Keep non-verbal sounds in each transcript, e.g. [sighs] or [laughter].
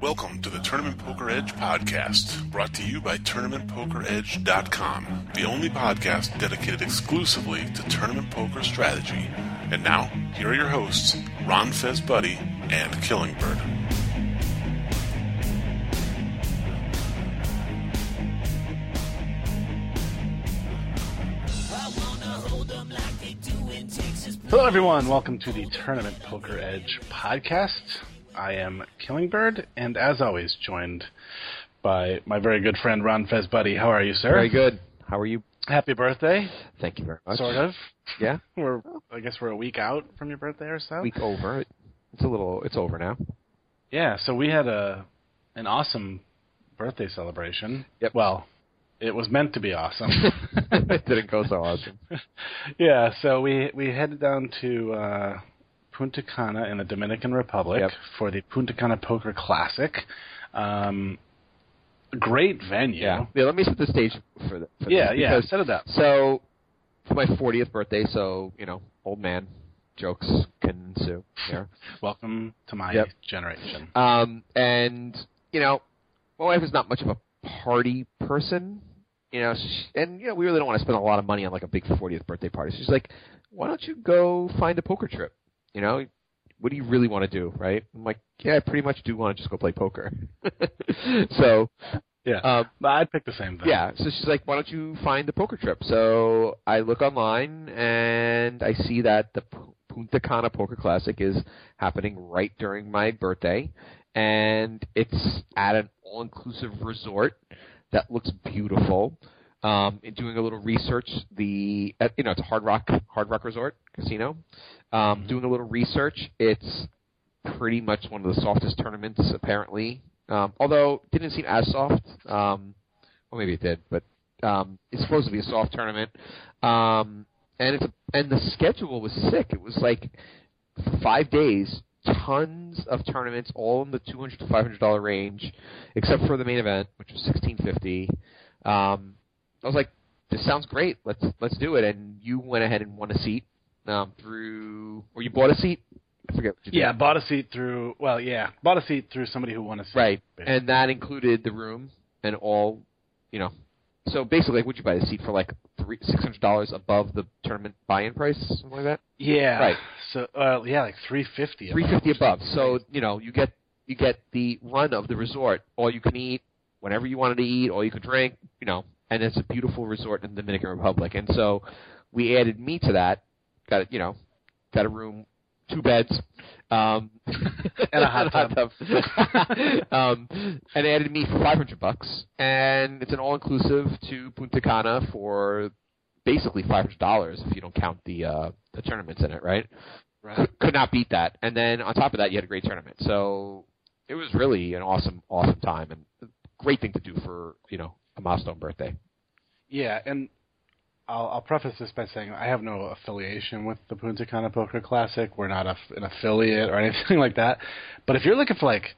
Welcome to the Tournament Poker Edge podcast, brought to you by TournamentPokerEdge.com, the only podcast dedicated exclusively to tournament poker strategy. And now, here are your hosts, Ron Fez Buddy and Killingbird. Hello, everyone. Welcome to the Tournament Poker Edge podcast. I am Killingbird, and as always, joined by my very good friend Ron Fezbuddy. How are you, sir? Very good. How are you? Happy birthday. Thank you very much. Sort of. Yeah. [laughs] We're, I guess, we're a week out from your birthday or so. Week over. It's a little. It's over now. Yeah. So we had a an awesome birthday celebration. Yep. Well, it was meant to be awesome. it [laughs] [laughs] didn't go so awesome. yeah. So we we headed down to. Uh, Punta Cana in the Dominican Republic Yep. for the Punta Cana Poker Classic. Um, great venue. Yeah. Yeah. Let me set the stage for the. For yeah, this, yeah. because- Set it up. So, for my 40th birthday, so you know, old man jokes can ensue here. [laughs] Welcome to my Yep. generation. Um, and you know, my wife is not much of a party person. You know, and you know, we really don't want to spend a lot of money on like a big 40th birthday party. She's like, "Why don't you go find a poker trip? You know, what do you really want to do, right?" I'm like, "Yeah, I pretty much do want to just go play poker." [laughs] so, Yeah. um, I'd pick the same thing. yeah, so she's like, "Why don't you find the poker trip?" So I look online and I see that the Punta Cana Poker Classic is happening right during my birthday, and it's at an all-inclusive resort that looks beautiful. Um, in doing a little research, the uh, you know it's a Hard Rock Hard Rock Resort casino. Um, Mhm. Doing a little research, it's pretty much one of the softest tournaments apparently. Um, although didn't seem as soft. Um, well, maybe it did, but um, it's supposed to be a soft tournament. Um, and it's and the schedule was sick. It was like five days, tons of tournaments, all in the two hundred to five hundred dollar range, except for the main event, which was sixteen fifty. Um, I was like, this sounds great. Let's let's do it. And you went ahead and won a seat um, through, or you bought a seat. I forget what you did. Yeah, bought a seat through. Well, yeah, bought a seat through somebody who won a seat. Right, basically. and that included the room and all, you know. So basically, like, would you buy the seat for like three six hundred dollars above the tournament buy-in price, something like that? yeah. Right. So, uh, yeah, like three fifty. Three fifty above. So you know, you get you get the run of the resort, all you can eat, whenever you wanted to eat, all you could drink, you know, and it's a beautiful resort in the Dominican Republic. And so we added me to that. Got you know, got a room, two beds, um, [laughs] And a hot tub. [laughs] [laughs] um, and added me for five hundred bucks, and it's an all-inclusive to Punta Cana for basically five hundred dollars if you don't count the uh, the tournaments in it, right? Right. Could, could not beat that. And then on top of that, you had a great tournament. So it was really an awesome, awesome time and a great thing to do for you know a milestone birthday. Yeah, and I'll, I'll preface this by saying I have no affiliation with the Punta Cana Poker Classic. We're not a, an affiliate or [laughs] anything like that. But if you're looking for like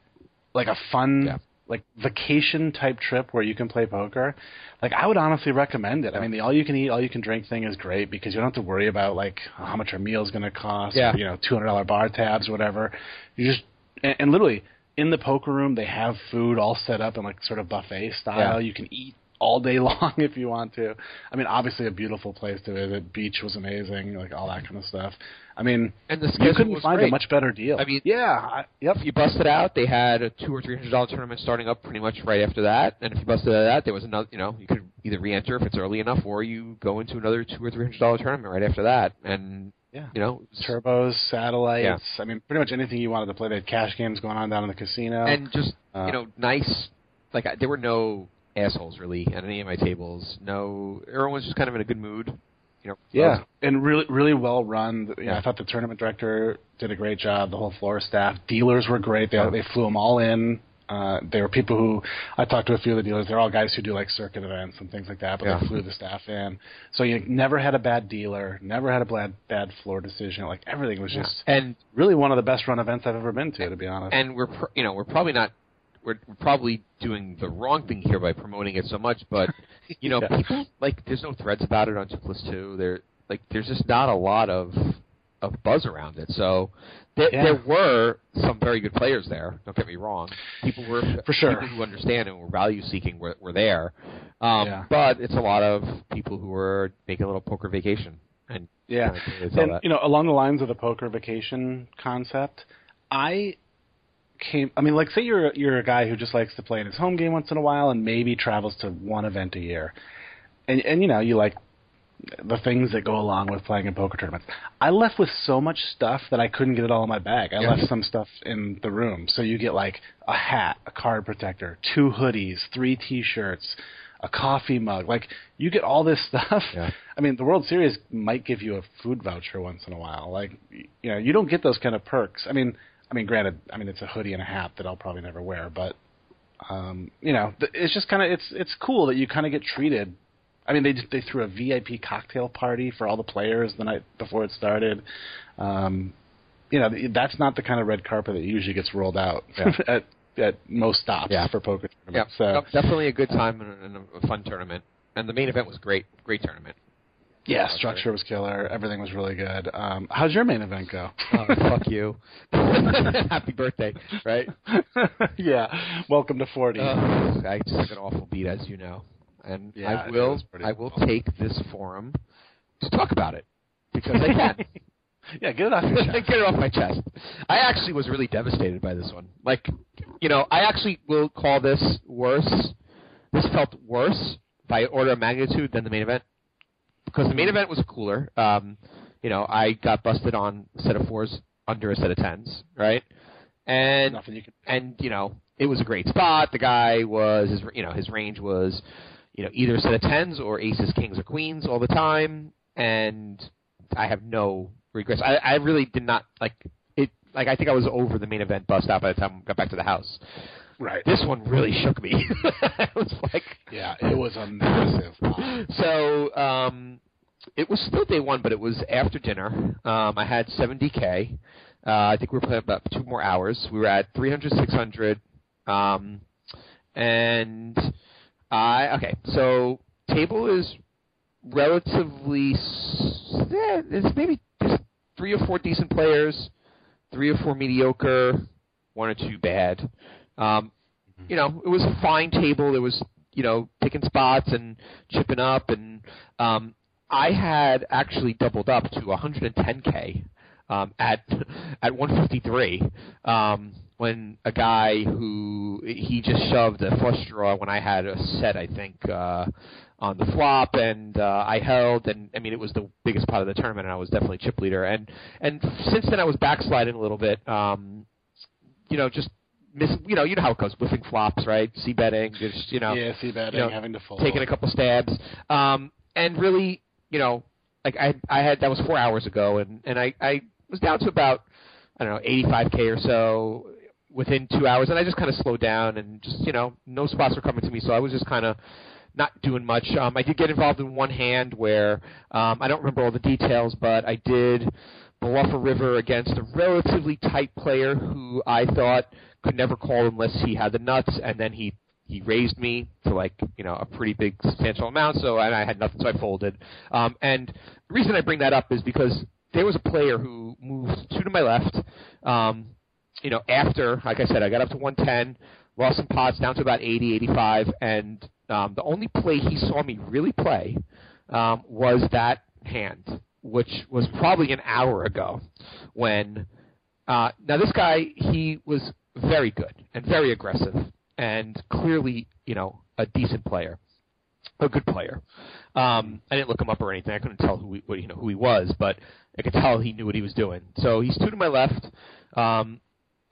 like a fun Yeah. like vacation type trip where you can play poker, like I would honestly recommend it. I mean, the all you can eat, all you can drink thing is great because you don't have to worry about like how much our meal's going to cost. Yeah. Or, you know, two hundred dollar bar tabs or whatever. You just and, and literally in the poker room they have food all set up in like sort of buffet style. Yeah. You can eat all day [laughs] long if you want to. I mean, obviously a beautiful place to visit. Beach was amazing, like all that kind of stuff. I mean, And the you couldn't find great. a much better deal. I mean- yeah, I, yep. If you busted out, they had a two or three hundred dollar tournament starting up pretty much right after that. And if you busted out of that, there was another. You know, you could either re-enter if it's early enough, or you go into another two or three hundred dollar tournament right after that. And Yeah. you know, Turbos, satellites. Yeah. I mean, pretty much anything you wanted to play. They had cash games going on down in the casino. and just Uh, you know, nice. Like I, there were no assholes really at any of my tables. No, everyone was just kind of in a good mood. You know, Yeah, and really, really well run. You know, Yeah. I thought the tournament director did a great job. The whole floor staff, dealers were great. They Yeah. they flew them all in. Uh, they were people who I talked to a few of the dealers. They're all guys who do like circuit events and things like that. But Yeah. they flew the staff in, so you never had a bad dealer, never had a bad bad floor decision. Like everything was just and really one of the best run events I've ever been to, to be honest. and we're pr- you know we're probably not we're, probably doing the wrong thing here by promoting it so much, but [laughs] you know Yeah. people like there's no threads about it on two plus two. There like there's just not a lot of of buzz around it. So there, Yeah. there were some very good players there. Don't get me wrong. People were For sure. people who understand and were value seeking were, were there. Um, Yeah. But it's a lot of people who were making a little poker vacation. And Yeah, I can tell and that. you know, along the lines of the poker vacation concept, I came. I mean, like, say you're you're a guy who just likes to play in his home game once in a while, and maybe travels to one event a year, and and you know, you like the things that go along with playing in poker tournaments. I left with so much stuff that I couldn't get it all in my bag. I left some stuff in the room, so you get like a hat, a card protector, two hoodies, three T-shirts. A coffee mug, like you get all this [laughs] stuff. Yeah. I mean, the World Series might give you a food voucher once in a while. Like, you know, you don't get those kind of perks. I mean, I mean, granted, I mean it's a hoodie and a hat that I'll probably never wear, but um, you know, it's just kind of it's it's cool that you kind of get treated. I mean, they they threw a VIP cocktail party for all the players the night before it started. Um, you know, that's not the kind of red carpet that usually gets rolled out [laughs] Yeah. at at most stops Yeah. for poker yeah, tournaments. So no, definitely a good time and a fun tournament. And the main event was great. Great tournament. Yeah, structure was killer. Everything was really good. Um, how's your main event go? Oh, fuck you. [laughs] Happy birthday, right? [laughs] yeah, welcome to forty. Uh, I just took an awful beat, as you know, and Yeah, I will. I will awful. take this forum to talk about it because I can. [laughs] yeah, get it off your chest. Get it off my chest. I actually was really devastated by this one. Like, you know, I actually will call this worse. This felt worse by order of magnitude than the main event because the main event was cooler. Um, you know, I got busted on a set of fours under a set of tens, right? And you can. and you know it was a great spot. The guy was his you know his range was you know either a set of tens or aces, kings, or queens all the time, and I have no regrets. I, I really did not like it. Like I think I was over the main event bust out by the time I got back to the house. Right. This one really shook me. [laughs] I was like, Yeah, it was a massive. pop. so um, it was still day one, but it was after dinner. Um, I had 70k. Uh, I think we were playing about two more hours. We were at 300, 600, um, and I okay. So table is relatively. Eh, it's maybe just three or four decent players, three or four mediocre, one or two bad. Um, you know, it was a fine table. There was, you know, picking spots and chipping up, and um, I had actually doubled up to 110k um, at at 153 um, when a guy who he just shoved a flush draw when I had a set, I think. Uh, on the flop, and uh, I held, and I mean it was the biggest part of the tournament, and I was definitely chip leader. And and since then I was backsliding a little bit. Um, you know, just miss. You know, you know how it goes, whiffing flops, right? C betting, just you know, yeah, C betting, you know, having to fold. taking a couple stabs, um, and really, you know, like I I had that was four hours ago, and and I I was down to about I don't know 85k or so within two hours, and I just kind of slowed down and just you know no spots were coming to me, so I was just kind of not doing much. Um, I did get involved in one hand where um, I don't remember all the details, but I did bluff a river against a relatively tight player who I thought could never call unless he had the nuts, and then he he raised me to like you know a pretty big substantial amount. So and I had nothing, so I folded. Um, and the reason I bring that up is because there was a player who moved two to my left. Um, you know, after like I said, I got up to 110, lost some pots down to about 80, 85, and um, the only play he saw me really play um, was that hand, which was probably an hour ago. When uh, now this guy, he was very good and very aggressive, and clearly, you know, a decent player, a good player. Um, I didn't look him up or anything. I couldn't tell who he, what, you know who he was, but I could tell he knew what he was doing. So he's two to my left. Um,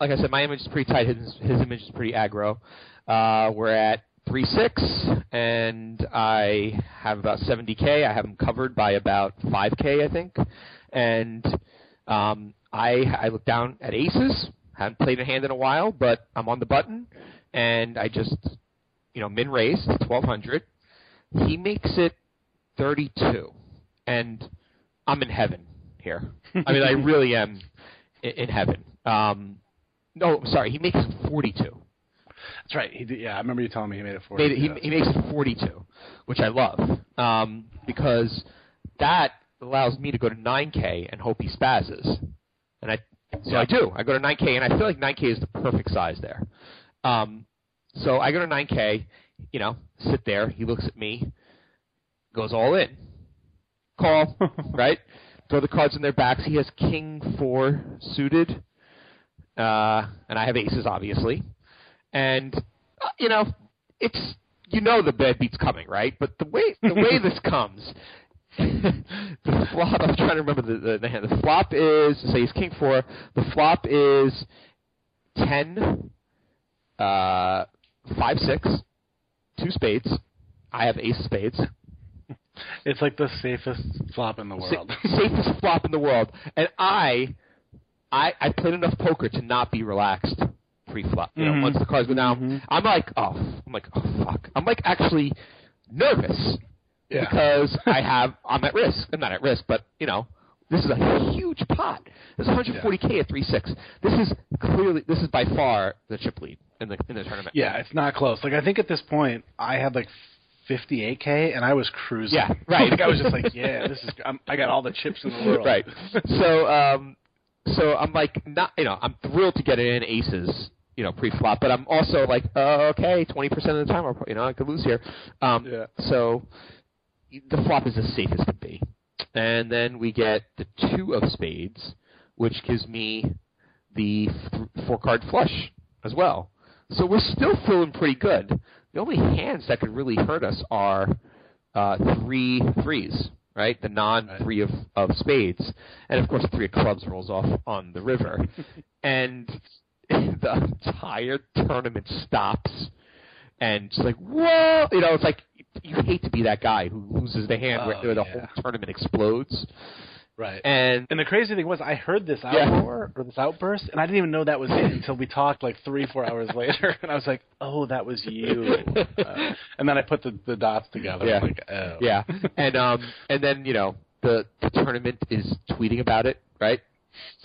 like I said, my image is pretty tight. His, his image is pretty aggro. Uh, we're at three six, and I have about 70k. I have him covered by about 5k, I think. And um, I I look down at aces. I haven't played a hand in a while, but I'm on the button, and I just you know min raise 1200. He makes it 32, and I'm in heaven here. I mean, I really am in, in heaven. Um, no, sorry, he makes it 42. That's right. He did, yeah, I remember you telling me he made it for Made it, he, he makes it 42, which I love um, because that allows me to go to 9K and hope he spazzes, and I so I do. I go to 9K, and I feel like 9K is the perfect size there. Um, so I go to 9K, you know, sit there. He looks at me, goes all in, call, [laughs] right? Throw the cards in their backs. He has King four suited, uh, and I have aces, obviously, and uh, you know, it's you know the bad beat's coming, right? But the way the way [laughs] this comes, the flop. I'm trying to remember the, the the hand. The flop is say he's king four. The flop is ten, uh, five six, two spades. I have ace spades. [laughs] It's like the safest flop in the world. Sa- [laughs] safest flop in the world, and I, I, I played enough poker to not be relaxed pre-flop. You know, Mhm. once the cards go down, Mhm. I'm like, oh, I'm like, oh fuck. I'm like actually nervous Yeah. because I have I'm at risk. I'm not at risk, but you know, this is a huge pot. This is 140k at three six. This is clearly this is by far the chip lead in the in the tournament. Yeah, it's not close. Like I think at this point I had like 58k and I was cruising. Yeah, [laughs] right. like I was just like, yeah, this is. I'm, I got all the chips in the world. right. So um, so I'm like not you know I'm thrilled to get it in aces. You know, pre-flop, but I'm also like, uh, okay, 20% of the time, I'll, you know, I could lose here. Um, Yeah. So the flop is as safe as can be. And then we get the two of spades, which gives me the f- four card flush as well. So we're still feeling pretty good. The only hands that could really hurt us are uh, three threes, right? The non three of, of spades. And of course, three of clubs rolls off on the river. [laughs] and [laughs] the entire tournament stops. And it's like, whoa! You know, it's like you hate to be that guy who loses the hand where, Oh, where the yeah. whole tournament explodes. Right. And And the crazy thing was, I heard this Yeah. outpour or this outburst, and I didn't even know that was it until we talked like three, four hours [laughs] later, and I was like, "Oh, that was you." [laughs] Uh, and then I put the, the dots together. Yeah. Like, oh. yeah, and um, and then you know the the tournament is tweeting about it, right?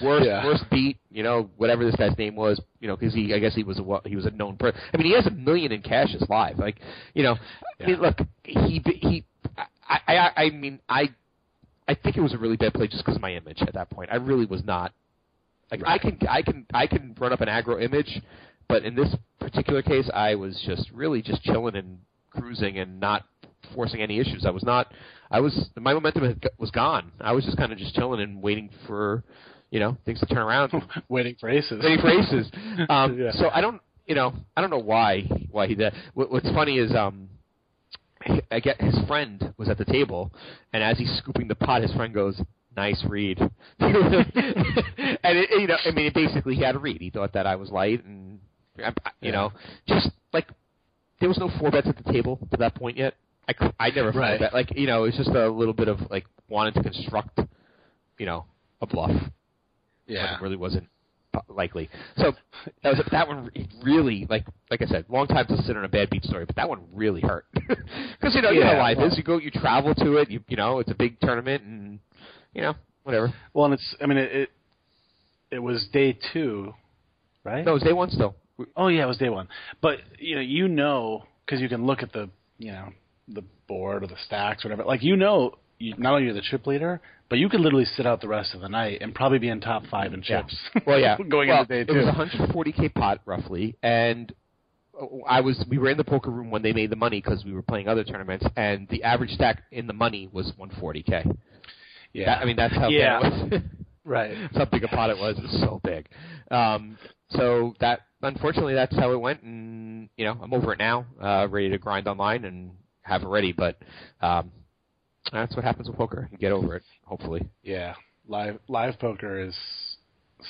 Worst Yeah. worst beat, you know, whatever this guy's name was, you know, because he I guess he was a he was a known person. I mean, he has a million in cash is live, like you know. I mean, look, he he. I, I I mean I I think it was a really bad play just because of my image at that point. I really was not like I can I can I can run up an aggro image, but in this particular case, I was just really just chilling and cruising and not forcing any issues. I was not. I was my momentum had, was gone. I was just kind of just chilling and waiting for, you know, things to turn around. [laughs] Waiting for aces. Waiting for aces. [laughs] Um, Yeah. So I don't, you know, I don't know why why he did. What, what's funny is um, I get his friend was at the table, and as he's scooping the pot, his friend goes, "Nice read," [laughs] and it, you know, I mean, basically he had a read. He thought that I was light, and you Yeah. know, just like there was no four bets at the table to that point yet. I, I never four Right. bet like you know, it's just a little bit of like wanting to construct, you know, a bluff when yeah. it really wasn't likely. So that was that one really like like I said, long time to sit on a bad beat story, but that one really hurt [laughs] because you know you know Yeah, how life well- is. You go, you travel to it. You you know it's a big tournament, and you know whatever. Well, and it's. I mean, it. It, it was day two, right? No, it was day one still. Oh yeah, it was day one. But you know, you know, because you can look at the, you know, the board or the stacks or whatever. Like you know, you, not only you're the chip leader, but you could literally sit out the rest of the night and probably be in top five in Yeah. chips. [laughs] Well, yeah, [laughs] going well, into day two. It was a 140k pot roughly, and I was we were in the poker room when they made the money because we were playing other tournaments, and the average stack in the money was 140k. yeah, That- I mean that's how Yeah. bad it was. [laughs] right. That's how big a pot it was. It was so big. Um, so that unfortunately that's how it went, and you know I'm over it now, uh, ready to grind online and have it ready. But um, that's what happens with poker. You get over it, hopefully. Yeah, live live poker is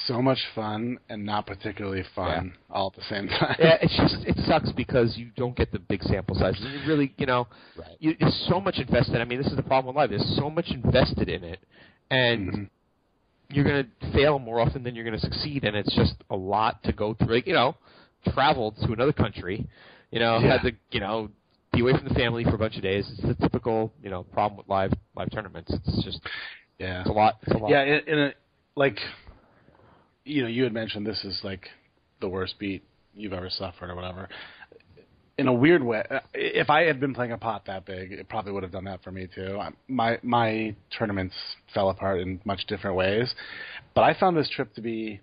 so much fun and not particularly fun all at the same time. yeah, it's just it sucks because you don't get the big sample sizes. And you really, you know, Right. you, there's so much invested. I mean, this is the problem with live. There's so much invested in it, and Mhm. you're going to fail more often than you're going to succeed, and it's just a lot to go through. Like, you know, traveled to another country, you know, Yeah. had to, you know, be away from the family for a bunch of days. It's the typical, you know, problem with live live tournaments. It's just Yeah, it's a lot. It's a lot. Yeah, in, in a, like, you know, you had mentioned this is like the worst beat you've ever suffered or whatever. in a weird way, uh, if I had been playing a pot that big, it probably would have done that for me too. My my tournaments fell apart in much different ways, but I found this trip to be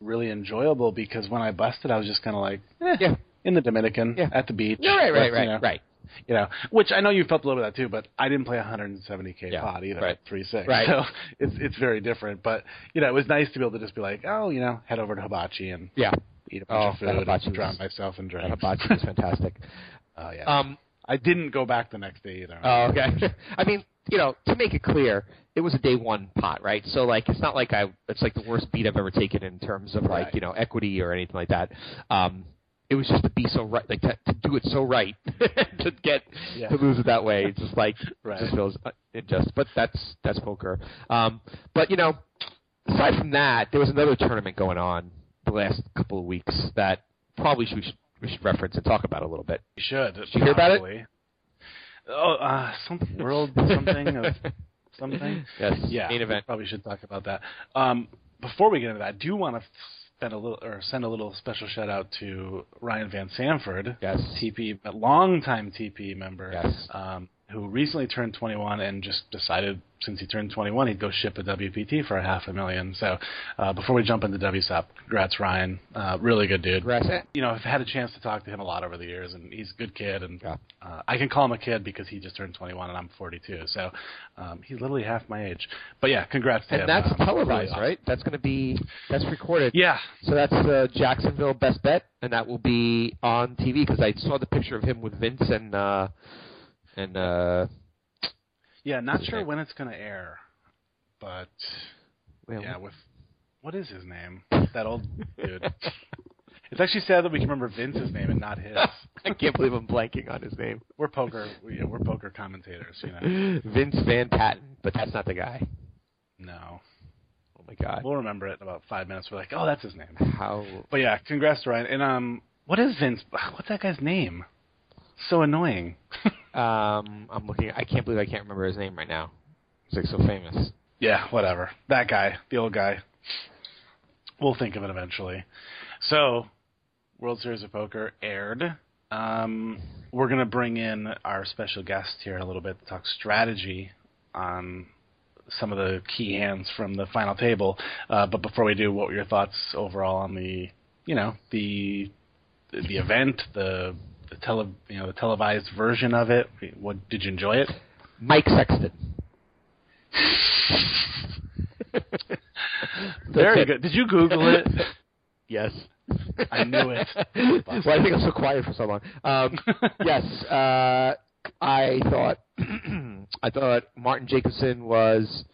really enjoyable because when I busted, I was just kind of like, eh, Yeah. In the Dominican Yeah. at the beach. Yeah, right, right, Let's, right, you know, right. You know, which I know you felt a little bit of that too, but I didn't play 170k Yeah, pot either, right. three six. Right. So it's it's very different. But you know, it was nice to be able to just be like, oh, you know, head over to Hibachi and Yeah, eat a bunch Oh, of food and drown myself in drinks. hibachi was fantastic. [laughs] Oh yeah. Um, I didn't go back the next day either. Oh, okay. [laughs] I mean, you know, to make it clear, it was a day one pot, right? So like, it's not like I, it's like the worst beat I've ever taken in terms of like, Right. you know, equity or anything like that. Um, it was just to be so right, like to, to do it so right, [laughs] to get Yeah. to lose it that way. It's just like Right. it just feels uh, unjust. But that's that's poker. Um, but you know, aside from that, there was another tournament going on the last couple of weeks that probably should, we should we should reference and talk about a little bit. You should. Did you hear about it? Oh, uh, some world something of something. [laughs] Yes. Yeah, Main event. Probably should talk about that. Um, before we get into that, I do want to spend a little or send a little special shout out to Ryan Van Sanford, Yes. TP, a longtime TP member, Yes. um, who recently turned 21 and just decided since he turned 21 he'd go ship a WPT for a half a million. So uh, before we jump into WSOP, congrats Ryan, uh, really good dude. Congrats. You know, I've had a chance to talk to him a lot over the years, and he's a good kid, and Yeah. uh, I can call him a kid because he just turned 21 and I'm 42, so um, he's literally half my age. But yeah, congrats to him. And that's Um, televised, really awesome. right? That's going to be that's recorded. Yeah, So that's uh, Jacksonville Best Bet, and that will be on TV because I saw the picture of him with Vince and uh, and uh, yeah. Not sure when it's going to air, but well, yeah, with what is his name? That old dude. It's actually sad that we can remember Vince's name and not his. [laughs] I can't believe I'm blanking on his name. We're poker, yeah, we're poker commentators, you know. [laughs] Vince Van Patten, but that's not the guy. No, Oh my God! we'll remember it in about five minutes. We're like, oh, that's his name. How? But yeah, congrats to Ryan. And um, what is Vince? What's that guy's name? So annoying. [laughs] Um, I'm looking. I can't believe I can't remember his name right now. He's like so famous. yeah, whatever. That guy, the old guy. We'll think of it eventually. So, World Series of Poker aired. Um, we're gonna bring in our special guest here in a little bit to talk strategy on some of the key hands from the final table. Uh, but before we do, what were your thoughts overall on the, you know, the the event, the the tele, you know, the televised version of it? What did you enjoy it? Mike Sexton. [laughs] Very good. Did you Google it? [laughs] Yes. I knew it. [laughs] well, I think I'm so quiet for so long. Um, yes, uh, I thought [clears throat] I thought Martin Jacobson was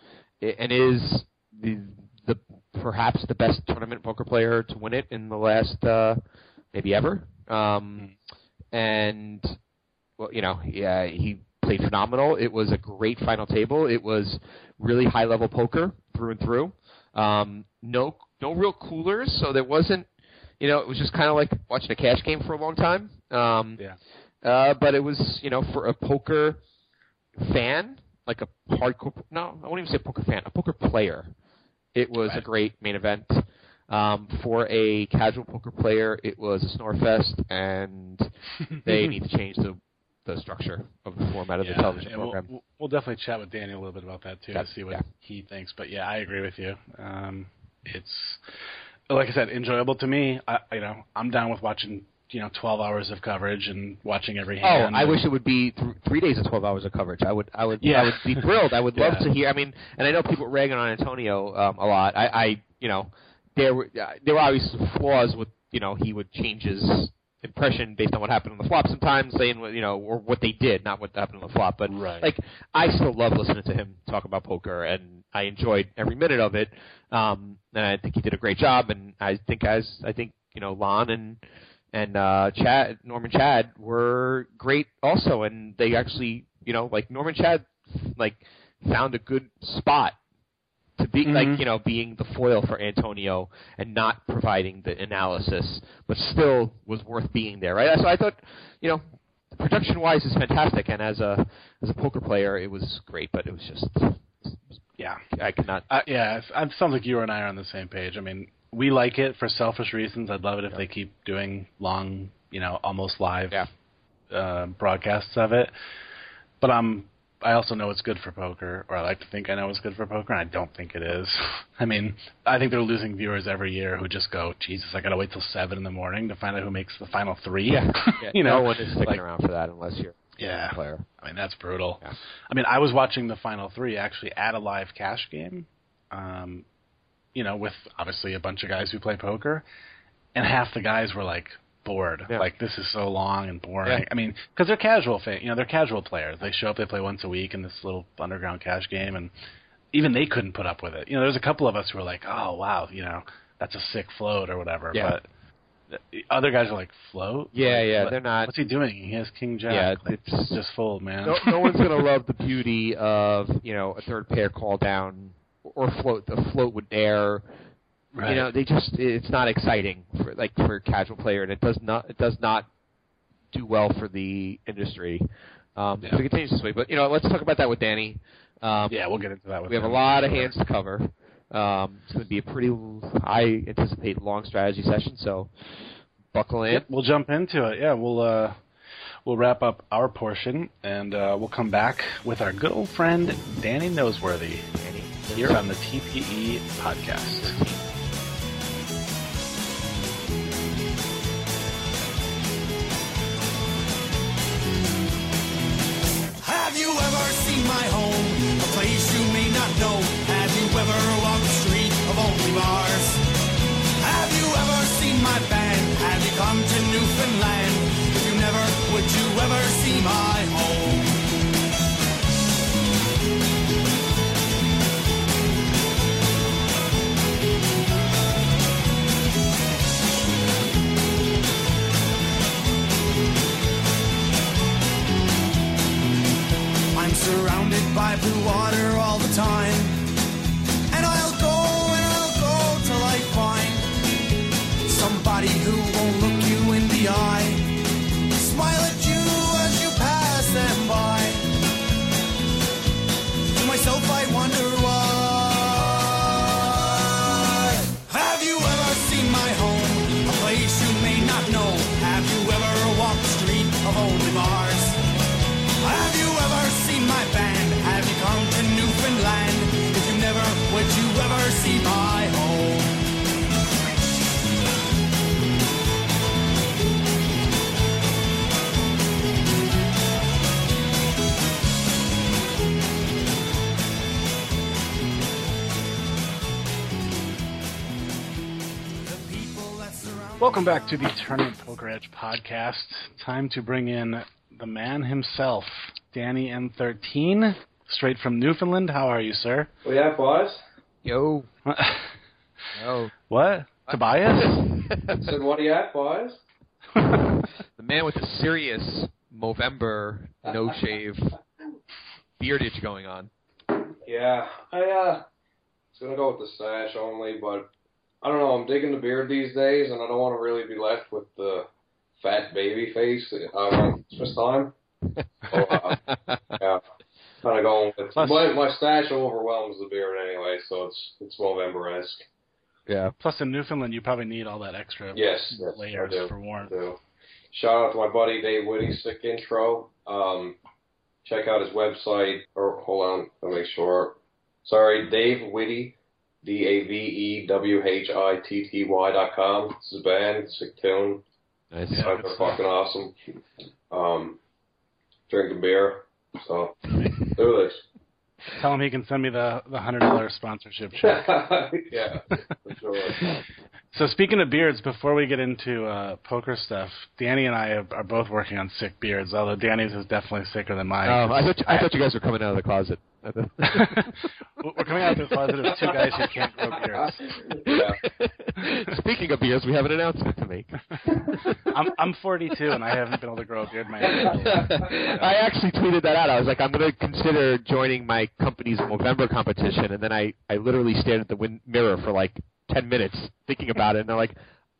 and is the the perhaps the best tournament poker player to win it in the last uh, maybe ever. Um, and well, you know, yeah, he played phenomenal. It was a great final table. It was really high level poker through and through. Um, no no real coolers, so there wasn't you know, it was just kind of like watching a cash game for a long time. Um, Yeah. uh, but it was, you know, for a poker fan, like a hardcore, no, I won't even say poker fan, a poker player. It was a great main event. Um, for a casual poker player, it was a snore fest, and [laughs] they need to change the the structure of the format of the television program. We'll, we'll definitely chat with Daniel a little bit about that too Yeah, to see what yeah. he thinks. But yeah, I agree with you. Um, it's like I said, enjoyable to me. I, you know, I'm down with watching you know 12 hours of coverage and watching every hand. Oh, hand. I and- wish it would be th- three days of twelve hours of coverage. I would, I would, Yeah. I would be thrilled. I would [laughs] love Yeah. to hear. I mean, and I know people ragging on Antonio um, a lot. I, I, you know, there were uh, there were obviously flaws with, you know, he would change his impression based on what happened on the flop sometimes, saying what you know, or what they did, not what happened on the flop. But Right. like, I still love listening to him talk about poker, and I enjoyed every minute of it. Um, and I think he did a great job. And I think as I think you know, Lon and and uh, Chad, Norman Chad were great also, and they actually, you know, like Norman Chad, like found a good spot to be Mhm. like you know being the foil for Antonio and not providing the analysis, but still was worth being there, right? So I thought, you know, production wise is fantastic, and as a as a poker player, it was great, but it was just yeah. I could not. Uh, yeah, it sounds like you and I are on the same page. I mean, we like it for selfish reasons. I'd love it if they keep doing long, you know, almost live Yeah. uh, broadcasts of it. But I'm I also know it's good for poker, or I like to think I know it's good for poker, and I don't think it is. [laughs] I mean, I think they're losing viewers every year who just go, Jesus, I gotta wait till seven in the morning to find out who makes the final three. Yeah, [laughs] yeah you know, no one is sticking like- around for that unless you're yeah. a player. I mean, that's brutal. Yeah. I mean, I was watching the final three actually at a live cash game, um, you know, with obviously a bunch of guys who play poker, and half the guys were like bored. Yeah. Like this is so long and boring. Yeah. I mean, because they're casual fan, you know, they're casual players. They show up, they play once a week in this little underground cash game, and even they couldn't put up with it. You know, there's a couple of us who were like, oh wow, you know, that's a sick float or whatever. Yeah. But other guys are like, float? Yeah, Like, yeah, what- they're not. What's he doing? He has King Jack. Yeah, like, it's- it's just fold, man. No, no one's gonna love the beauty of you know a third pair call down or float. The float would air. Right. You know, they just it's not exciting for like for a casual player, and it does not it does not do well for the industry. Um, Yeah. It continues this way, but you know, let's talk about that with Danny. Um, yeah, we'll get into that. With we have a lot of hands to cover. Um, it's going to be a pretty, I anticipate, long strategy session. So, buckle in. Yep, we'll jump into it. Yeah, we'll uh, we'll wrap up our portion, and uh, we'll come back with our good old friend Danny Noseworthy Danny. here on the TPE podcast. My home? A place you may not know. Have you ever walked the street of only bars? Have you ever seen my band? Have you come to Newfoundland? If you never, would you ever see my home? Surrounded by blue water all the time. Welcome back to the Tournament Poker Edge podcast. Time to bring in the man himself, DannyN13, straight from Newfoundland. How are you, sir? We have boys. Yo, [laughs] yo. what? Tobias? [laughs] Said, what do you have, boys? the man with the serious Movember no shave [laughs] beardage going on. Yeah, I uh, was gonna go with the stash only, but I don't know. I'm digging the beard these days, and I don't want to really be left with the fat baby face uh, Christmas time. So, uh, [laughs] yeah, kind of going with Plus- my my stash overwhelms the beard anyway, so it's it's Movember esque. Yeah. Plus, in Newfoundland, you probably need all that extra Yes, yes, I layers do. for warmth. So, shout out to my buddy Dave Whitty, sick intro. Um, check out his website. Or hold on, let me make sure. Sorry, Dave Whitty, D A V E W H I T T Y dot com. This is a band, sick tune. Nice. Yeah. They're fucking awesome. Um, drinking beer. So [laughs] do this. Tell him he can send me the the hundred dollar sponsorship check. [laughs] yeah, sure. So speaking of beards, before we get into uh, poker stuff, Danny and I are, are both working on sick beards. Although Danny's is definitely sicker than mine. Oh, I thought I thought you guys were coming out of the closet. We're coming out of the closet of two guys who can't grow beards. Yeah. Speaking of beards, we have an announcement to make. I'm I'm 42 and I haven't been able to grow a beard my entire life. I actually tweeted that out. I was like, I'm going to consider joining my company's Movember competition, and then I, I literally stared at the win- mirror for like ten minutes thinking about it, and I'm like,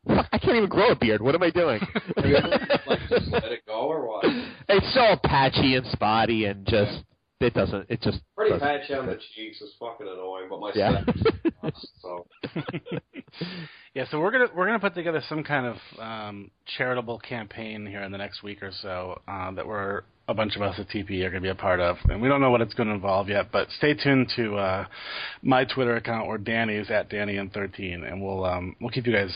I can't even grow a beard. What am I doing? You ever, like just let it go or what? it's so patchy and spotty, and just it doesn't. It just Pretty doesn't- patchy on the cheeks is fucking annoying, but my Yeah. stash [laughs] so Yeah, [laughs] Yeah, so we're gonna we're gonna put together some kind of um, charitable campaign here in the next week or so uh, that we're a bunch of us at TP are gonna be a part of, and we don't know what it's gonna involve yet. But stay tuned to uh, my Twitter account or Danny's at Danny and thirteen, and we'll um, we'll keep you guys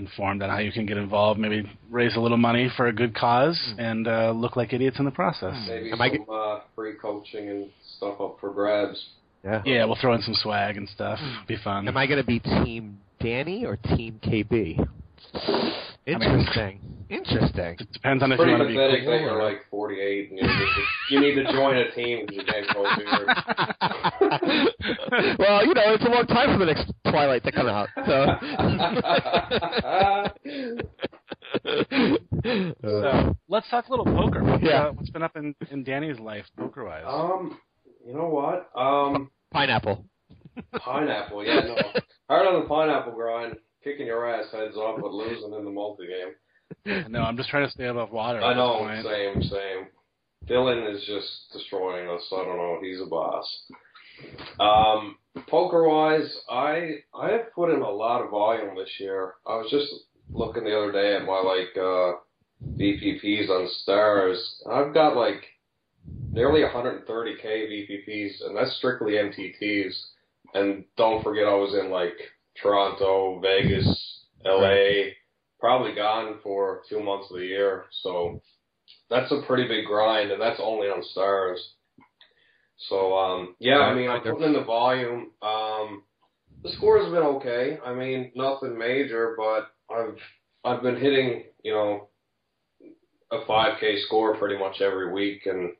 informed on how you can get involved. Maybe raise a little money for a good cause and uh, look like idiots in the process. Maybe Am some I get- uh, free coaching and stuff up for grabs. Yeah. Yeah, we'll throw in some swag and stuff. Be fun. Am I going to be Team Danny or Team KB? Interesting. Interesting. It depends on if you want to be pathetic cool that you're like 48 and you need to, you need to join a team because you can't go well, you know, it's a long time for the next Twilight to come out. So. [laughs] [laughs] So let's talk a little poker. What's, Yeah. uh, what's been up in, in Danny's life poker wise? um, you know what? Um, Pineapple. pineapple. Yeah, no. Hard on the pineapple grind, kicking your ass heads off but losing in the multi game. no, I'm just trying to stay above water. I know, same, same. Dylan is just destroying us. I don't know. He's a boss. Um, poker wise, I I have put in a lot of volume this year. I was just looking the other day at my like uh VPPs on Stars. I've got like nearly 130k VPPs, and that's strictly MTTs. And don't forget, I was in like Toronto, Vegas, LA, probably gone for two months of the year. So that's a pretty big grind, and that's only on Stars. So um, yeah, I mean, I'm putting in the volume. Um, the score has been okay. I mean, nothing major, but I've I've been hitting, you know, a 5K score pretty much every week, and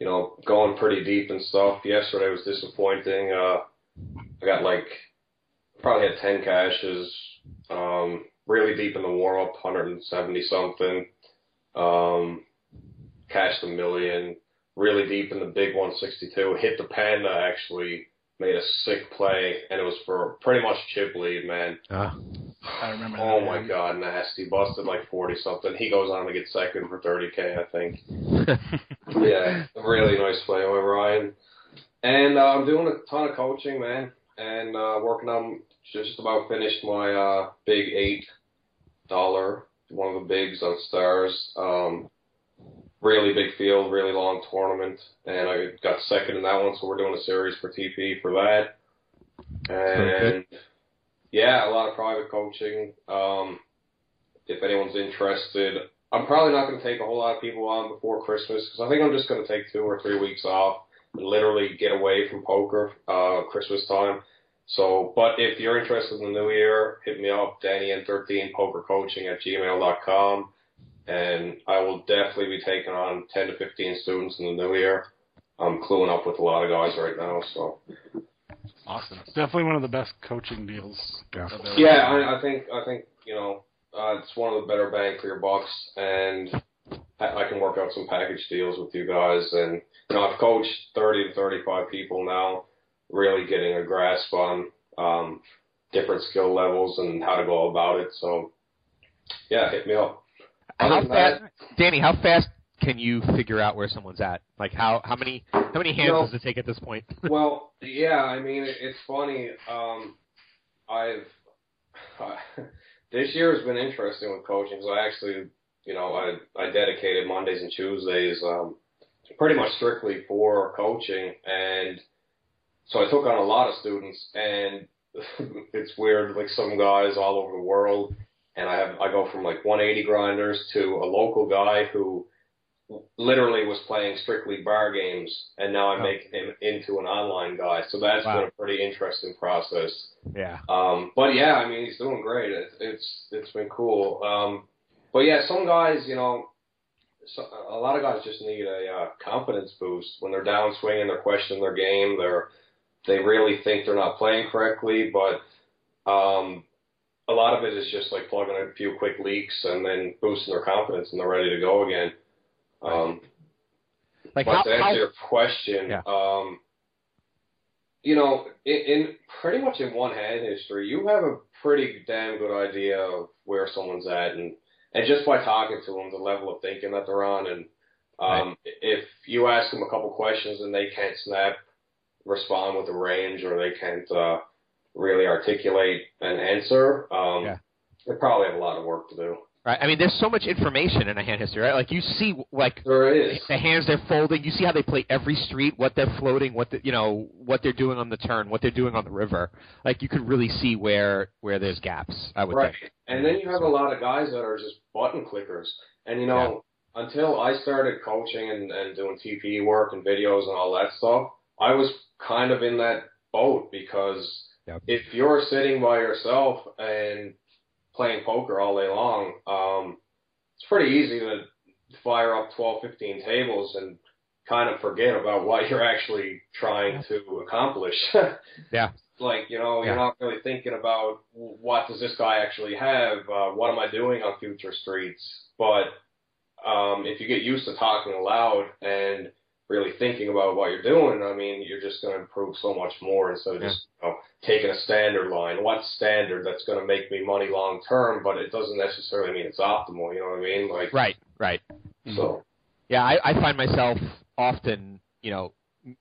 you know, going pretty deep and stuff. Yesterday was disappointing. Uh, I got like probably had 10 cashes, um, really deep in the warm up, 170 something. Um, cashed a million, really deep in the big 162. Hit the panda actually, made a sick play, and it was for pretty much chip lead, man. Ah. I remember. Oh my yeah. god, nasty. Busted like 40 something. He goes on to get second for 30k, I think. [laughs] Yeah, really nice play by Ryan. And uh, I'm doing a ton of coaching, man, and uh, working on just about finished my uh, big eight dollar, one of the bigs on Stars. Um, really big field, really long tournament, and I got second in that one. So we're doing a series for TP for that. And yeah, a lot of private coaching. Um, if anyone's interested, I'm probably not going to take a whole lot of people on before Christmas because I think I'm just going to take two or three weeks off literally get away from poker uh, Christmas time. So, but if you're interested in the new year, hit me up, DannyN13 poker coaching at gmail.com. And I will definitely be taking on 10 to 15 students in the new year. I'm cluing up with a lot of guys right now, so Awesome. Definitely one of the best coaching deals. Yeah. Yeah, I, I think I think you know uh, it's one of the better bang for your bucks, and I, I can work out some package deals with you guys. And you know, I've coached thirty to thirty-five people now, really getting a grasp on um, different skill levels and how to go about it. So, yeah, hit me up. How Other than that- fast, Danny? How fast can you figure out where someone's at? Like how how many how many hands No. does it take at this point? [laughs] well, yeah, I mean, it, it's funny. Um, I've [laughs] this year has been interesting with coaching because I actually, you know, I I dedicated Mondays and Tuesdays um, pretty much strictly for coaching, and so I took on a lot of students, and [laughs] it's weird, like some guys all over the world, and I have I go from like 180 grinders to a local guy who literally was playing strictly bar games, and now I'm Oh. making him into an online guy. So that's Wow. been a pretty interesting process. Yeah. Um, but yeah, I mean, he's doing great. It, it's it's been cool. Um, but yeah, some guys, you know, so, a lot of guys just need a uh, confidence boost when they're down swinging. They're questioning their game. They're they really think they're not playing correctly, but um, a lot of it is just like plugging a few quick leaks and then boosting their confidence, and they're ready to go again. Um, Like but how, to answer how your question, Yeah. um, you know, in, in pretty much in one hand history, you have a pretty damn good idea of where someone's at, and and just by talking to them, the level of thinking that they're on, and um, if you ask them a couple questions and they can't snap, respond with a range, or they can't, uh, really articulate an answer, um, Yeah. they probably have a lot of work to do. Right. I mean, there's so much information in a hand history, right? Like you see, like the hands they're folding. You see how they play every street, what they're floating, what the, you know, what they're doing on the turn, what they're doing on the river. Like you could really see where where there's gaps. I would Right. think. And then you have a lot of guys that are just button clickers. And you know, until I started coaching and, and doing TPE work and videos and all that stuff, I was kind of in that boat because Yep. if you're sitting by yourself and playing poker all day long, um, it's pretty easy to fire up 12, 15 tables and kind of forget about what you're actually trying to accomplish. [laughs] Yeah. like you know Yeah. you're not really thinking about what does this guy actually have uh, what am i doing on future streets but um if you get used to talking aloud and really thinking about what you're doing i mean you're just going to improve so much more instead of just you know taking a standard line What standard that's going to make me money long term but it doesn't necessarily mean it's optimal you know what i mean like Right. Right. so Yeah, I, I find myself often, you know,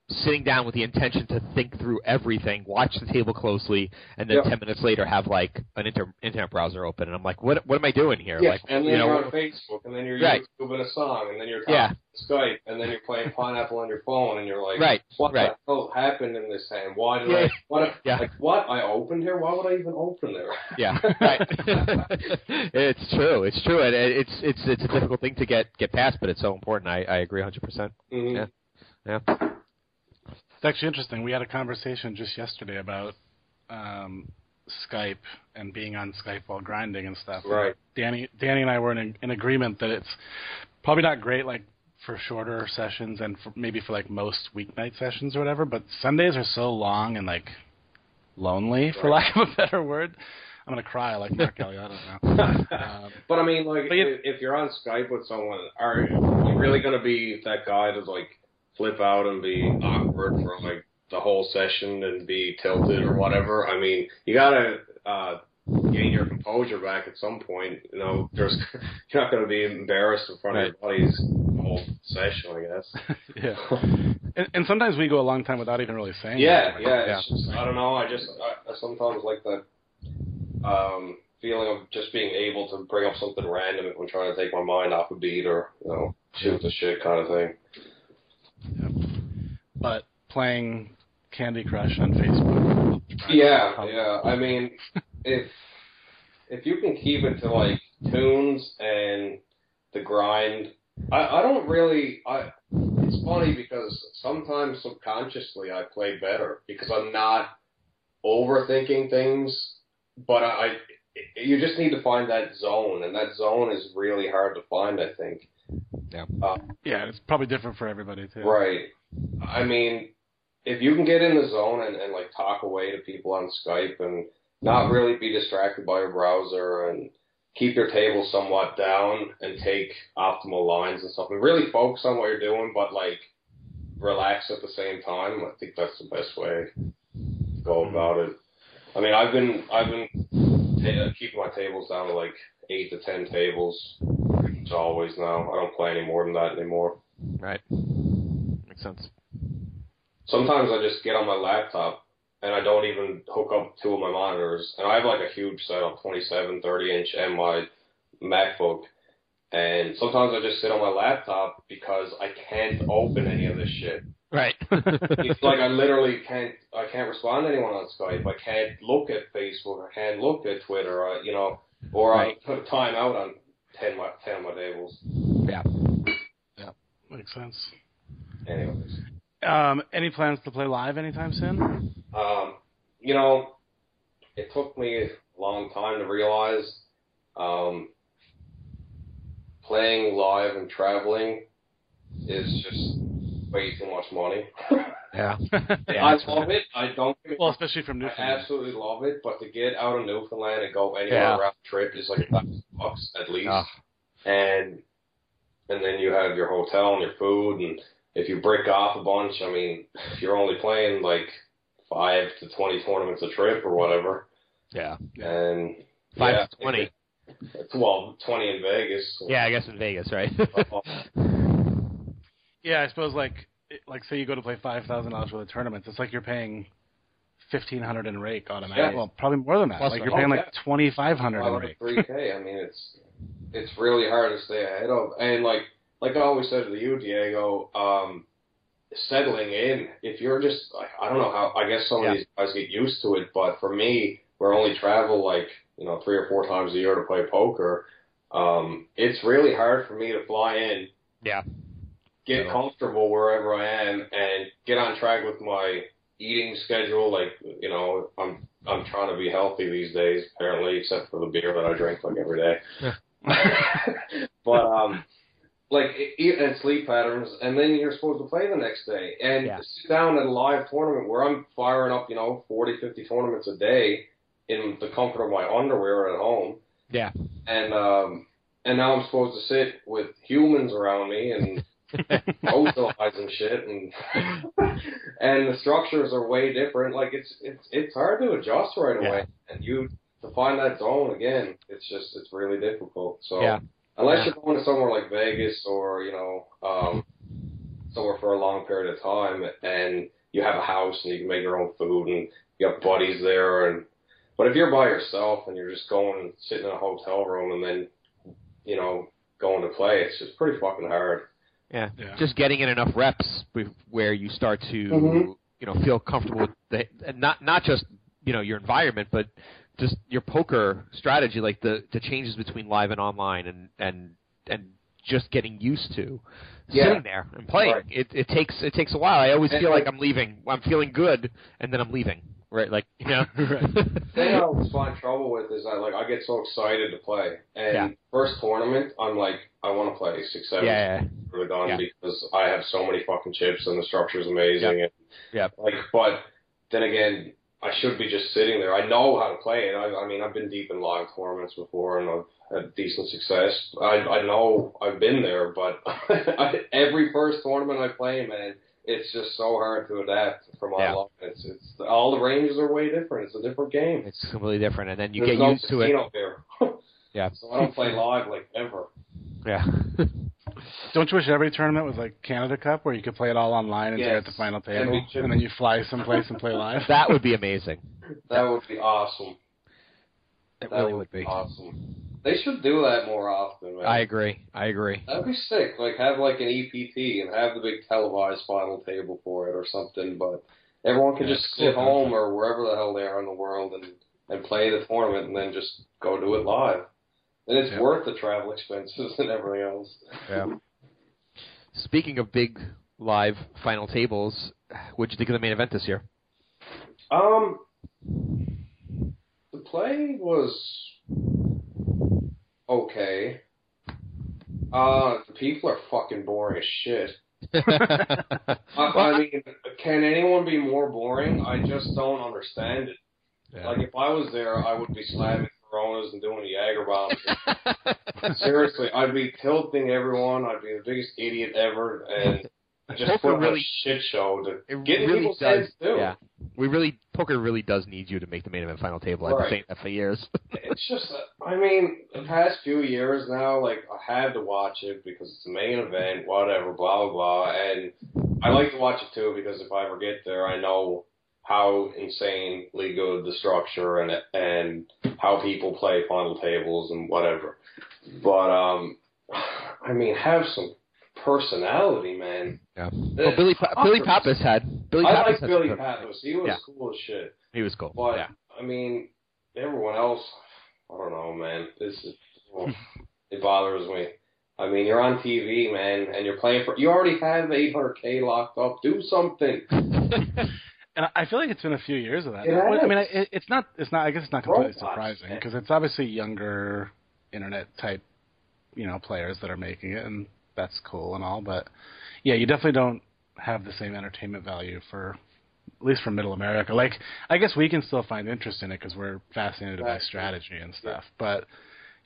sitting down with the intention to think through everything, watch the table closely, and then Yep. ten minutes later have like an inter- internet browser open, and I'm like, what what am I doing here? yeah, Like, and then you you know, are on Facebook, and then you're Right. YouTubing a song, and then you're talking Yeah. Skype, and then you're playing Pineapple on your phone, and you're like, Right, what right. the hell happened in this hand? Why did Yeah. I? What? Yeah. Like what? I opened here? Why would I even open there? Yeah, right. [laughs] it's true. It's true, and it- it's it's it's a difficult thing to get get past, but it's so important. I I agree 100. percent Mhm. Yeah. Yeah. It's actually interesting. We had a conversation just yesterday about um, Skype and being on Skype while grinding and stuff. Right. Danny, Danny and I were in, in agreement that it's probably not great, like for shorter sessions and for, maybe for like most weeknight sessions or whatever. But Sundays are so long and like lonely, for lack of a better word. I'm gonna cry like Mark Kelly. I don't know. [laughs] Um, But I mean, like, you- if, if you're on Skype with someone, are you really gonna be that guy to like flip out and be awkward for like the whole session and be tilted or whatever? I mean, you gotta uh, gain your composure back at some point. You know, there's [laughs] you're not gonna be embarrassed in front of your buddies the whole session, I guess. [laughs] yeah. And, and sometimes we go a long time without even really saying. Yeah, yeah. It's just, I don't know. I just I, I sometimes like that um, feeling of just being able to bring up something random if I'm trying to take my mind off a beat or you know shoot the shit kind of thing. But playing Candy Crush on Facebook. Yeah, yeah. I mean, if if you can keep it to like tunes and the grind, I I don't really I. It's funny because sometimes subconsciously I play better because I'm not overthinking things, but I, I you just need to find that zone, and that zone is really hard to find. I think. Yeah. Uh, Yeah, it's probably different for everybody too. Right. I mean, if you can get in the zone and, and like talk away to people on Skype and not really be distracted by your browser and keep your table somewhat down and take optimal lines and stuff and really focus on what you're doing, but like relax at the same time. I think that's the best way to go about it. I mean, I've been I've been ta- keeping my tables down to like eight to ten tables much always now. I don't play any more than that anymore. Right. Makes sense. sometimes I just get on my laptop and I don't even hook up two of my monitors. And I have like a huge setup, 27, 30 inch, and my MacBook. And sometimes I just sit on my laptop because I can't open any of this shit. Right. [laughs] It's like I literally can't, I can't respond to anyone on Skype. I can't look at Facebook. I can't look at Twitter. I, you know, or Right. I put time out on 10, my, 10 of my tables. yeah. Yeah, makes sense. Anyways. Um, any plans to play live anytime soon? Um, you know, it took me a long time to realize um, playing live and traveling is just way too much money. [laughs] Yeah. [laughs] I love it. I don't. Well, wrong, especially from I absolutely love it, but to get out of Newfoundland and go anywhere Yeah. around the trip is like a thousand bucks at least, and and then you have your hotel and your food, and if you break off a bunch, I mean, if [laughs] you're only playing like five to twenty tournaments a trip or whatever, Yeah. and Five yeah, to 20. it- well twenty in Vegas. Yeah, I guess in Vegas, right? [laughs] Yeah, I suppose like like say you go to play five thousand dollars worth of tournaments, it's like you're paying fifteen hundred in rake automatically. Yeah. Well, probably more than that. Plus like you're paying Oh, like yeah. twenty five hundred in Five rake. three K. I mean, it's it's really hard to stay ahead of. And like like I always said to you, Diego, um, settling in. If you're just, like, I don't know how. I guess some Yeah. of these guys get used to it, but for me, where I only travel like you know three or four times a year to play poker, um, it's really hard for me to fly in, Yeah. get Yeah. comfortable wherever I am, and get on track with my eating schedule. Like you know, I'm I'm trying to be healthy these days, apparently, except for the beer that I drink like every day. [laughs] but um, like eat and sleep patterns, and then you're supposed to play the next day, and Yeah. sit down at a live tournament where I'm firing up, you know, 40, 50 tournaments a day in the comfort of my underwear at home, Yeah. and um, and now I'm supposed to sit with humans around me and [laughs] socialize and shit, and [laughs] and the structures are way different. Like it's it's it's hard to adjust right away, and you to find that zone again, it's just it's really difficult. So Yeah. Unless Yeah. you're going to somewhere like Vegas or you know um, somewhere for a long period of time, and you have a house and you can make your own food and you have buddies there, and but if you're by yourself and you're just going and sitting in a hotel room and then you know going to play, it's just pretty fucking hard. Yeah. Yeah. Just getting in enough reps be- where you start to Mhm. you know feel comfortable with the and not not just you know your environment but just your poker strategy like the the changes between live and online and and and just getting used to Yeah. sitting there and playing. Right. It it takes it takes a while. I always And feel like like- I'm leaving. I'm feeling good and then I'm leaving. Right? Like you know. [laughs] The [laughs] thing I always find trouble with is that like I get so excited to play, and Yeah. first tournament I'm like I want to play six seven yeah. yeah. for the gun Yeah. because I have so many fucking chips and the structure is amazing. And, Yep. Like, but then again, I should be just sitting there. I know how to play it. I, I mean, I've been deep in live tournaments before, and I've had decent success. I I know I've been there, but [laughs] every first tournament I play, man, it's just so hard to adapt from Yeah. online. It's it's all the ranges are way different. It's a different game. It's completely different and then you There's get no used to it. there. [laughs] Yeah. So I don't play live like ever. Yeah. [laughs] Don't you wish every tournament was like Canada Cup, where you could play it all online and Yes. stay at the final That'd table, and then you fly someplace and play live? that would be amazing. [laughs] That would be awesome. It That really would be. awesome. They should do that more often, man. I agree. I agree. That'd be sick. Like have like an EPT and have the big televised final table for it or something. But everyone can Yeah, just sit cool home or wherever the hell they are in the world and and play the tournament and then just go do it live. And it's Yeah. worth the travel expenses and everything else. Yeah. Speaking of big live final tables, what'd you think of the main event this year? Um, the play was okay. Uh, the people are fucking boring as shit. [laughs] I, I mean, can anyone be more boring? I just don't understand it. Like, if I was there, I would be slamming Coronas and doing the Jäger bombs. [laughs] Seriously, I'd be tilting everyone. I'd be the biggest idiot ever, and [laughs] just Poker put really- a shit show to get really people's does. heads too. Yeah, we really poker really does need you to make the main event final table. I've been saying that for years. [laughs] It's just, uh, I mean, the past few years now, like I had to watch it because it's the main event, whatever, blah blah blah, and I like to watch it too because if I ever get there, I know how insanely good the structure and and how people play final tables and whatever. But um, I mean, have some personality, man. Yeah. Well, Billy pa- Billy fuckers. Pappas had Billy I Pappas like had Billy some- Pappas. He was Yeah. cool as shit. He was cool. But yeah. I mean, everyone else, I don't know, man. This is well, it bothers me. I mean, you're on TV, man, and you're playing for. You already have 800k locked up. Do something. [laughs] And I feel like it's been a few years of that. I mean, it, it's not. It's not. I guess it's not completely surprising because it's obviously younger internet type, you know, players that are making it, and that's cool and all. But yeah, you definitely don't have the same entertainment value for, at least for Middle America. Like, I guess we can still find interest in it because we're fascinated by strategy and stuff. But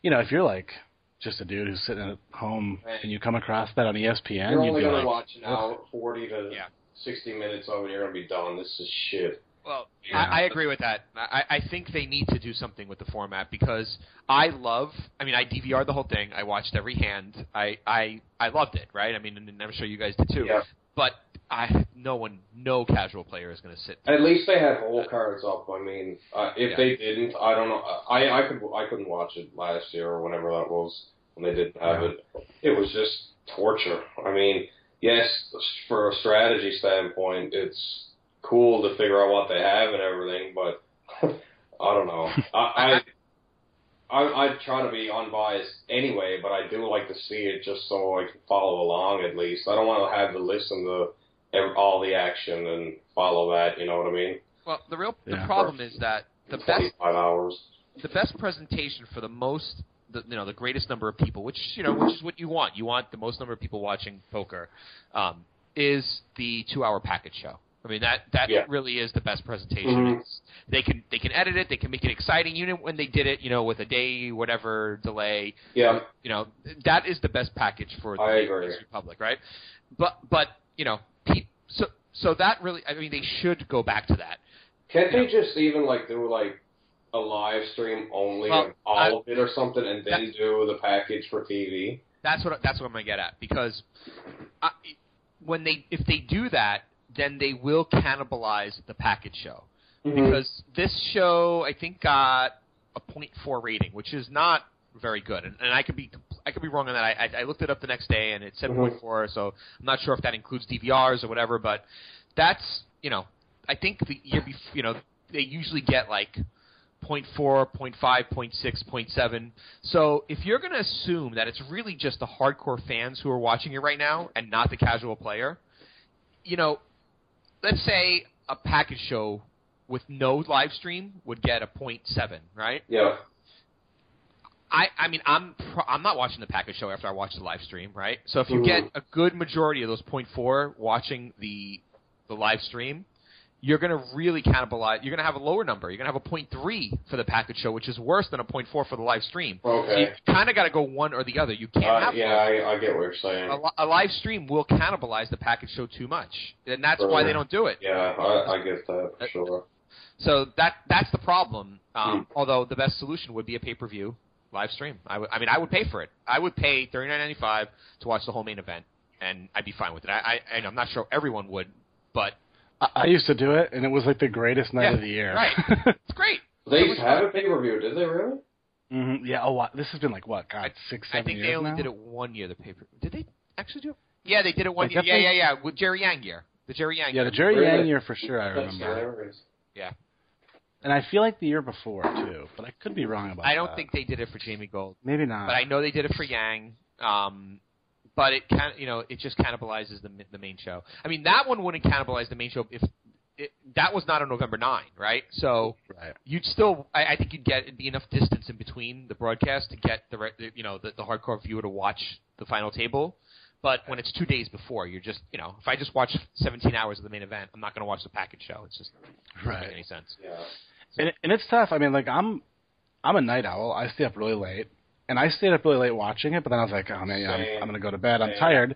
you know, if you're like just a dude who's sitting at home Right. and you come across that on ESPN, you're only be gonna watch an hour, 40 to Yeah. 60 minutes on it. You're gonna be done. This is shit. Well, Yeah. I, I agree with that. I, I think they need to do something with the format because I love. I mean, I DVR'd the whole thing. I watched every hand. I I I loved it. Right. I mean, and I'm sure you guys did too. Yeah. But I no one, no casual player is going to sit. At least they had whole cards up. I mean, uh, if Yeah. they didn't, I don't know. I I could I couldn't watch it last year or whenever that was when they didn't have it. It was just torture. I mean, yes, for a strategy standpoint, it's cool to figure out what they have and everything, but [laughs] I don't know. I. I I, I try to be unbiased anyway, but I do like to see it just so I can follow along at least. I don't want to have to listen to ev- all the action and follow that. You know what I mean? Well, the real the Yeah. problem is that the best Twenty-five hours. the best presentation for the most the you know the greatest number of people which you know which is what you want you want the most number of people watching poker um, is the two hour package show i mean that that Yeah. really is the best presentation Mhm. it's, they can they can edit it they can make it exciting you know when they did it you know with a day whatever delay Yeah, you know that is the best package for the agree. Republic, right? But but you know, pe- so so that really, I mean, they should go back to that. can't they just even like do like a live stream only Well, of all I- of it or something, and then do the package for TV? That's what that's what I'm gonna get at because I, when they if they do that, then they will cannibalize the package show Mm-hmm. because this show I think got a .4 rating, which is not very good, and, and I could be I could be wrong on that. I, I, I looked it up the next day and it said Mhm. .4, so I'm not sure if that includes DVRs or whatever, but that's you know I think the year before you know they usually get like 0.4, 0.5, 0.6, 0.7. So if you're going to assume that it's really just the hardcore fans who are watching it right now and not the casual player, you know, let's say a package show with no live stream would get a 0.7, right? Yeah, I, I mean, I'm pro- I'm not watching the package show after I watch the live stream, right? So if you Mhm. get a good majority of those 0.4 watching the the live stream, you're going to really cannibalize. You're going to have a lower number. You're going to have a 0.3 for the package show, which is worse than a 0.4 for the live stream. So Okay. you kind of got to go one or the other. You can't uh, have yeah, I, I get what you're saying. a, a live stream will cannibalize the package show too much, and that's why they don't do it. Yeah, I, I get that for sure. So that that's the problem. Um, Hmm. Although the best solution would be a pay per view live stream. I mean, I would pay for it. I would pay thirty nine ninety five to watch the whole main event, and I'd be fine with it. I, I and I'm not sure everyone would, but I, I used to do it, and it was like the greatest night Yeah, of the year. right. it's great. [laughs] They used to have fun. a pay per view, did they really? hmm Yeah. Oh, wow. this has been like what? God, six, seven years? I think years they only now? did it one year. The paper did they actually do it? Yeah, they did it one Like year. Yeah, thing- yeah, yeah. With Jerry Yang year, the Jerry Yang. Yeah, year. the Jerry Really? Yang year for sure. I remember. Yeah. And I feel like the year before too, but I could be wrong about that. I don't think they did it for Jamie Gold. Maybe not. but I know they did it for Yang. Um, but it can, you know, it just cannibalizes the the main show. I mean, that one wouldn't cannibalize the main show if it, that was not on November 9, right? So right. you'd still, I, I think you'd get it'd be enough distance in between the broadcast to get the, re- you know, the, the hardcore viewer to watch the final table. But when it's two days before, you're just, you know, if I just watch 17 hours of the main event, I'm not going to watch the package show. It's just doesn't Right. make any sense. Yeah. And, and it's tough. I mean, like I'm, I'm a night owl. I stay up really late, and I stayed up really late watching it. But then I was like, oh man, yeah, I'm, I'm gonna go to bed. I'm Same. tired.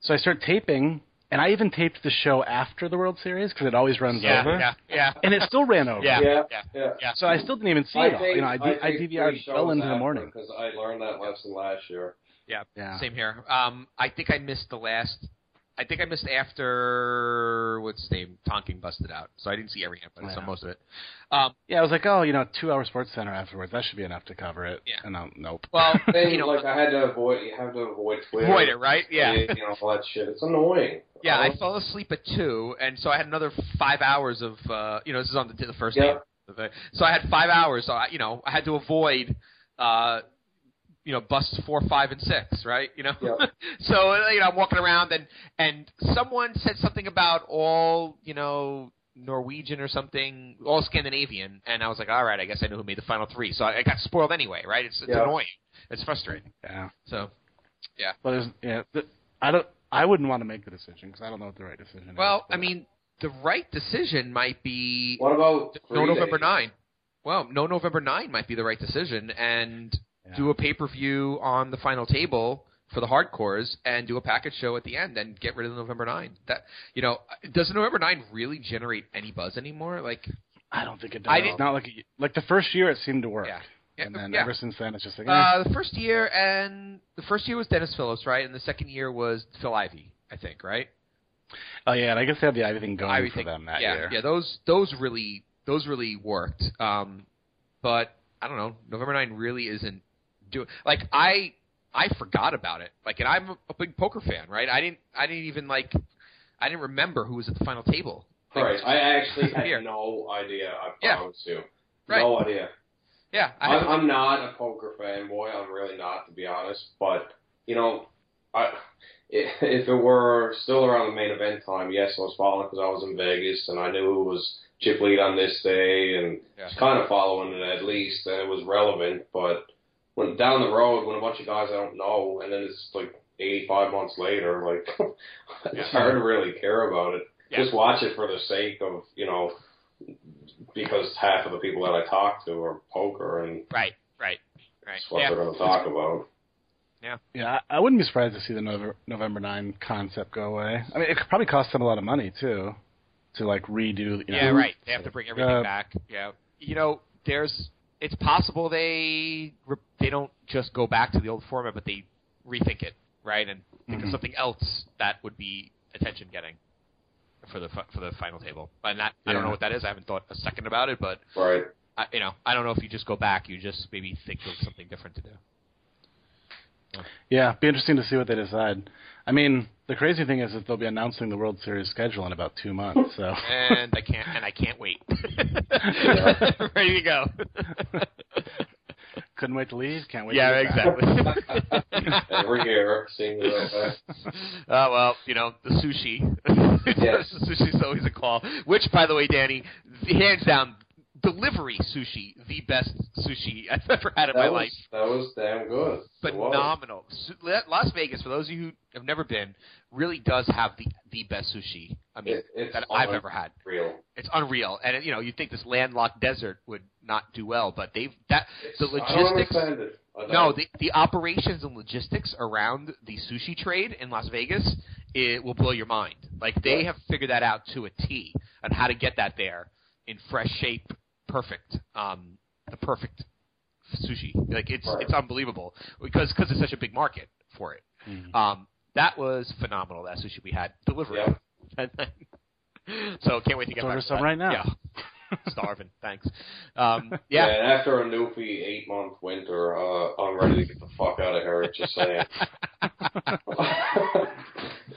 So I start taping, and I even taped the show after the World Series because it always runs Yeah, over, yeah, yeah. and it still ran [laughs] over. Yeah. Yeah, yeah. yeah. Yeah. So I still didn't even see it all. You know, I, D- I taped DVR'd three well into the morning. because I learned that lesson last year. Yeah. Yeah. Same here. Um, I think I missed the last. I think I missed after what's his name Tonking busted out, so I didn't see every but I saw most of it. Um, Yeah, I was like, oh, you know, two hour Sports Center afterwards. That should be enough to cover it. Yeah. And um, nope. well, [laughs] Thing, you know, like I had to avoid. You have to avoid Twitter. avoid it, right? Yeah. You know all that shit. It's annoying. Yeah, I don't- fell asleep at two, and so I had another five hours of, uh, you know, this is on the, the first Yeah. day. So I had five hours. So I, you know, I had to avoid, uh, you know, busts four, five, and six, right? You know, Yeah. [laughs] so you know, I'm walking around, and and someone said something about all, you know, Norwegian or something, all Scandinavian, and I was like, all right, I guess I know who made the final three. So I, I got spoiled anyway, right? It's, it's Yeah. annoying. It's frustrating. Yeah. So yeah. But there's, yeah, th- I don't. I wouldn't want to make the decision because I don't know what the right decision is. well, I mean, the right decision might be What about no November days? nine. Well, no November nine might be the right decision, and Yeah. do a pay per view on the final table for the hardcores, and do a package show at the end, and get rid of the November nine. That you know, does November nine really generate any buzz anymore? Like, I don't think it does. I It's didn't- not like like the first year it seemed to work, yeah, yeah, and then yeah. ever since then it's just like, eh. Uh, the first year and the first year was Dennis Phillips, right? And the second year was Phil Ivey, I think, right? Oh yeah, and I guess they have the Ivey thing going Ivey for thing. them that yeah, year. yeah, those those really those really worked. Um, but I don't know, November nine really isn't doing like I I forgot about it. Like, and I'm a big poker fan, right? I didn't I didn't even like I didn't remember who was at the final table. Right. I actually had no idea. I Yeah. promise you. Right. No idea. Yeah, I I'm, I'm not a poker fanboy. I'm really not, to be honest. But you know, I if it were still around the main event time, yes, I was following because I was in Vegas and I knew it was chip lead on this day and Yeah. was kind of following it at least, and it was relevant. But when down the road, when a bunch of guys I don't know, and then it's like 85 months later, like [laughs] it's Yeah. hard to really care about it. Yeah. Just watch it for the sake of you know. Because half of the people that I talk to are poker, and right, right, right. that's what Yeah, they're going to talk about. Yeah, Yeah, I wouldn't be surprised to see the November, November 9 concept go away. I mean, it could probably cost them a lot of money too, to like redo. You know, yeah, right. They have to bring everything Uh, back. Yeah, you know, there's. It's possible they re- they don't just go back to the old format, but they rethink it, right, and think of Mhm. something else that would be attention getting for the fi- for the final table. And that I don't know what that is. I haven't thought a second about it, but Right. I, you know, I don't know if you just go back. You just maybe think of something different to do. Yeah, be interesting to see what they decide. I mean, the crazy thing is that they'll be announcing the World Series schedule in about two months. So And I can't and I can't wait. [laughs] Ready to go. [laughs] couldn't wait to leave. Can't wait. yeah, to get back. exactly. Every year, seems like that. Oh well, you know the sushi. Yes. [laughs] the sushi's always a call. Which, by the way, Danny, hands down, delivery sushi, the best sushi [laughs] I've ever had in my That life. that was damn good. Was. Phenomenal. Las Vegas, for those of you who have never been, really does have the the best sushi. I mean, It, it's that I've ever had. Real. It's unreal, and you know, you'd think this landlocked desert would not do well, but they've that the logistics. No, the the operations and logistics around the sushi trade in Las Vegas it will blow your mind. Like they have figured that out to a T on how to get that there in fresh shape, perfect, um, the perfect sushi. Like it's Right. it's unbelievable because cause it's such a big market for it. Mhm. Um, that was phenomenal. That sushi we had delivery. Yeah. [laughs] so can't wait to get back to some that. right now. Yeah, [laughs] starving. Thanks. Um, Yeah. yeah. and after a Newfie eight month winter, uh, I'm ready to get the fuck out of here. Just saying. [laughs]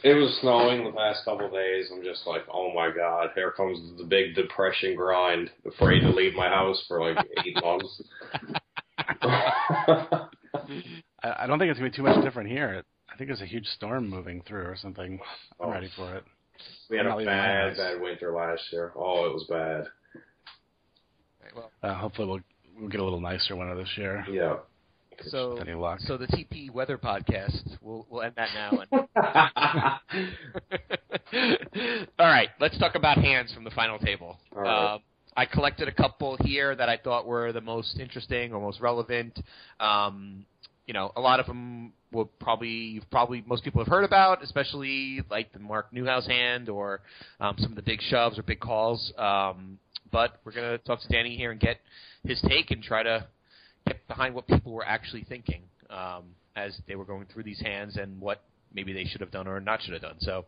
it was snowing the past couple of days. I'm just like, oh my god, here comes the big depression grind. Afraid to leave my house for like eight months. [laughs] I, I don't think it's gonna be too much different here. I think there's a huge storm moving through or something. I'm Oh. ready for it. we had a not leaving my bad, bad winter last year. Oh, it was bad. Well, Uh, hopefully we'll we'll get a little nicer winter this year. Yeah. so Any luck? so the TP weather podcast. We'll we'll end that now. And [laughs] All right, let's talk about hands from the final table. All right. Um, I collected a couple here that I thought were the most interesting or most relevant. Um, you know, a lot of them will probably you've probably most people have heard about, especially like the Mark Newhouse hand or um, some of the big shoves or big calls. Um, but we're gonna talk to Danny here and get his take and try to get behind what people were actually thinking um, as they were going through these hands and what maybe they should have done or not should have done. So,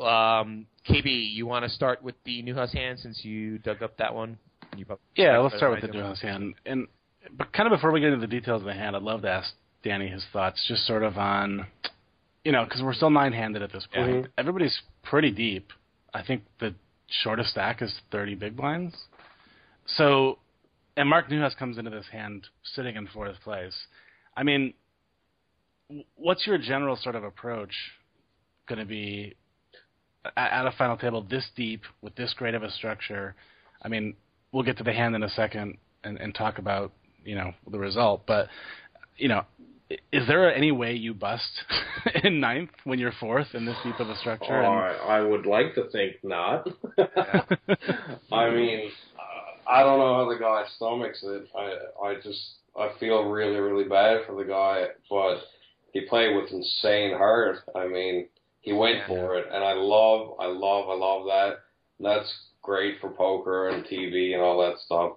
um, KB, you want to start with the Newhouse hand since you dug up that one? You Yeah, let's start with the I do. Newhouse hand. And but kind of before we get into the details of the hand, I'd love to ask Danny his thoughts, just sort of on, you know, because we're still nine-handed at this point. Mhm. Everybody's pretty deep. I think the shortest stack is 30 big blinds. So, and Mark Newhouse comes into this hand sitting in fourth place. I mean, what's your general sort of approach going to be at a final table this deep with this great of a structure? I mean, we'll get to the hand in a second and, and talk about you know the result, but you know, is there any way you bust [laughs] in ninth when you're fourth in this deep of a structure? Oh, And- I, I would like to think not. [laughs] I mean, I don't know how the guy stomachs it. I I just I feel really really bad for the guy, but he played with insane heart. I mean, he went Yeah. for it, and I love I love I love that. That's great for poker and TV and all that stuff.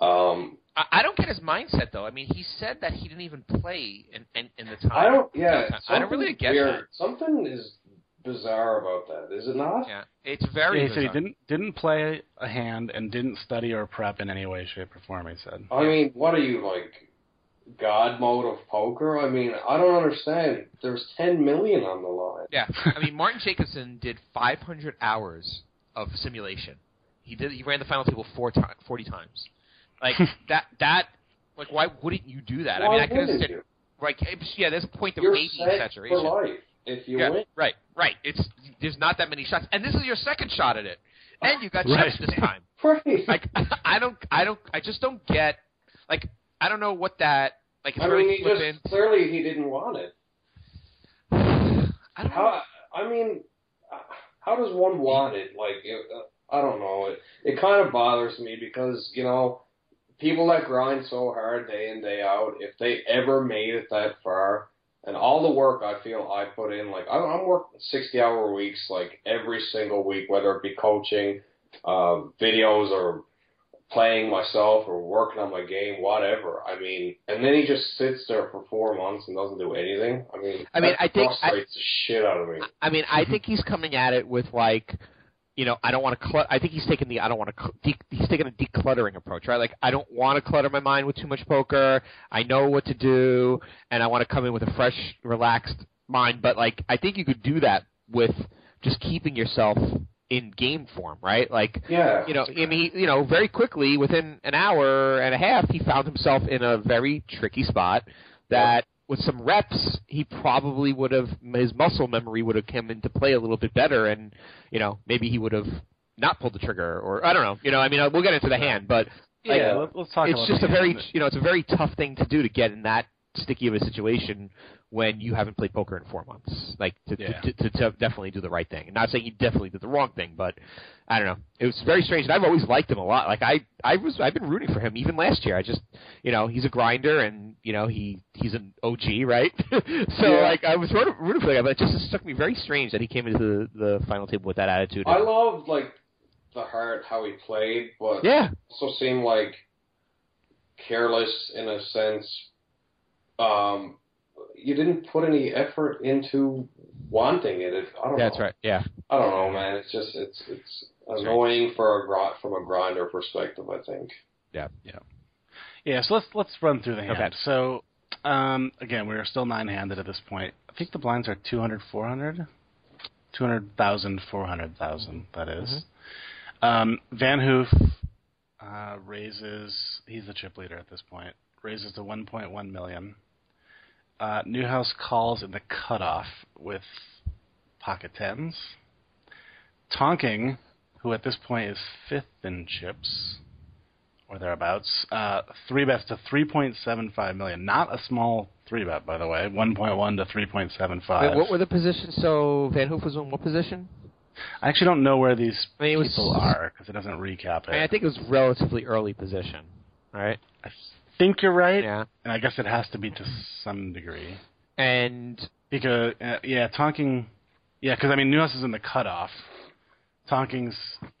Um, I, I don't get his mindset though. I mean, he said that he didn't even play in in, in the time. I don't. Yeah, I don't really something get weird. that. Something is bizarre about that, is it not? Yeah, it's very. Yeah, he said he didn't didn't play a hand and didn't study or prep in any way, shape, or form. He said. I mean, what are you like, God mode of poker? I mean, I don't understand. There's 10 million on the line. Yeah, I mean Martin Jacobson did 500 hours of simulation. He did. He ran the final table four ti 40 times. Like [laughs] that. That. Like, why wouldn't you do that? I mean, I could have said understand. Like, yeah, there's a point of You're maybe saturation. for life if you yeah, win. right, right. It's there's not that many shots, and this is your second shot at it, and you got [laughs] Right. this time. [laughs] Right. Like, I don't, I don't, I just don't get. Like, I don't know what that. Like, it's I very mean, he flippant. just clearly he didn't want it. [sighs] I don't know. I mean, uh, how does one want it? Like, it, uh, I don't know. It it kind of bothers me because you know, people that grind so hard day in day out, if they ever made it that far, and all the work I feel I put in, like I'm, I'm working sixty hour weeks, like every single week, whether it be coaching, uh, videos, or playing myself or working on my game, whatever. I mean, and then he just sits there for four months and doesn't do anything. I mean, I mean, I think- I- frustrates the shit out of me. I mean, I think he's coming at it with like, you know, I don't want to. Cl- I think he's taking the I don't want to. De- he's taking a decluttering approach, right? Like, I don't want to clutter my mind with too much poker. I know what to do, and I want to come in with a fresh, relaxed mind. But like, I think you could do that with just keeping yourself in game form, right? Like, Yeah. you know, I mean, you know, very quickly within an hour and a half, he found himself in a very tricky spot that. With some reps, he probably would have his muscle memory would have come into play a little bit better, and you know maybe he would have not pulled the trigger, or I don't know. You know, I mean, uh, we'll get into the hand, but like, yeah, let, us talk it's just a very you know it's a very tough thing to do to get in that sticky of a situation when you haven't played poker in four months. Like to, Yeah. to, to, to definitely do the right thing. not saying he definitely did the wrong thing, but I don't know. It was very strange, and I've always liked him a lot. Like I, I was, I've been rooting for him even last year. I just, you know, he's a grinder, and you know, he he's an OG, right? [laughs] so Yeah. like I was rooting, rooting for the guy, but it just struck me very strange that he came into the, the final table with that attitude. I loved like the heart how he played, but yeah, also seemed like careless in a sense. Um, you didn't put any effort into wanting it. If, I don't that's know. right. Yeah, I don't know, man. It's just it's it's annoying for a gri- from a grinder perspective. I think. Yeah, Yeah. Yeah. so let's let's run through the hand. Okay. So, um, again, we are still nine-handed at this point. I think the blinds are 200, 400? 200,000, 400,000, that is. Um, Van Hoof uh, raises, he's the chip leader at this point, raises to 1.1 million. Uh, Newhouse calls in the cutoff with pocket tens. Tonking, who at this point is fifth in chips, or thereabouts. Uh, three bets to 3.75 million. Not a small three bet, by the way. 1.1 to 3.75. Wait, what were the positions? So Van Hoof was in what position? I actually don't know where these I mean, it was- people are because it doesn't recap it. I, mean, I think it was relatively early position, right? I think you're right, Yeah, and I guess it has to be to some degree and because uh, yeah, Tonking, yeah, because I mean Newhouse is in the cutoff. Tonking's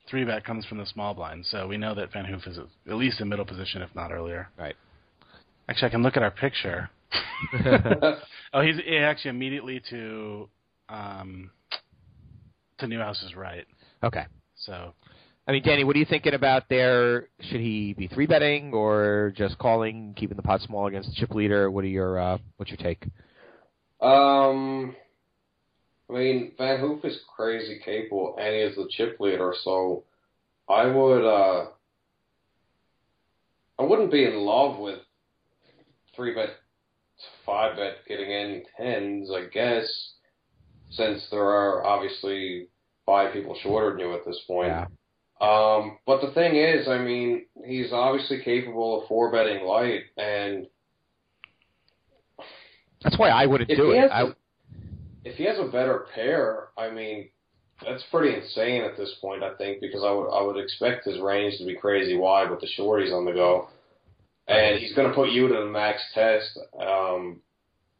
three bet comes from the small blind, so we know that Van Hoof is at least in middle position, if not earlier. Right. Actually, I can look at our picture. [laughs] Oh, he's yeah, actually immediately to um, to Newhouse's right. okay. So I mean, Danny, what are you thinking about there? Should he be three betting or just calling, keeping the pot small against the chip leader? What are your uh, what's your take? Um, I mean, Van Hoof is crazy capable, and he is the chip leader. So, I would, uh, I wouldn't be in love with three bet, five bet getting in tens. I guess, since there are obviously five people shorter than you at this point. Yeah. Um, but the thing is, I mean, he's obviously capable of four betting light, and That's why I wouldn't do it. I, a, if he has a better pair, I mean, that's pretty insane at this point. I think because I would I would expect his range to be crazy wide with the shorties on the go, and he's going to put you to the max test um,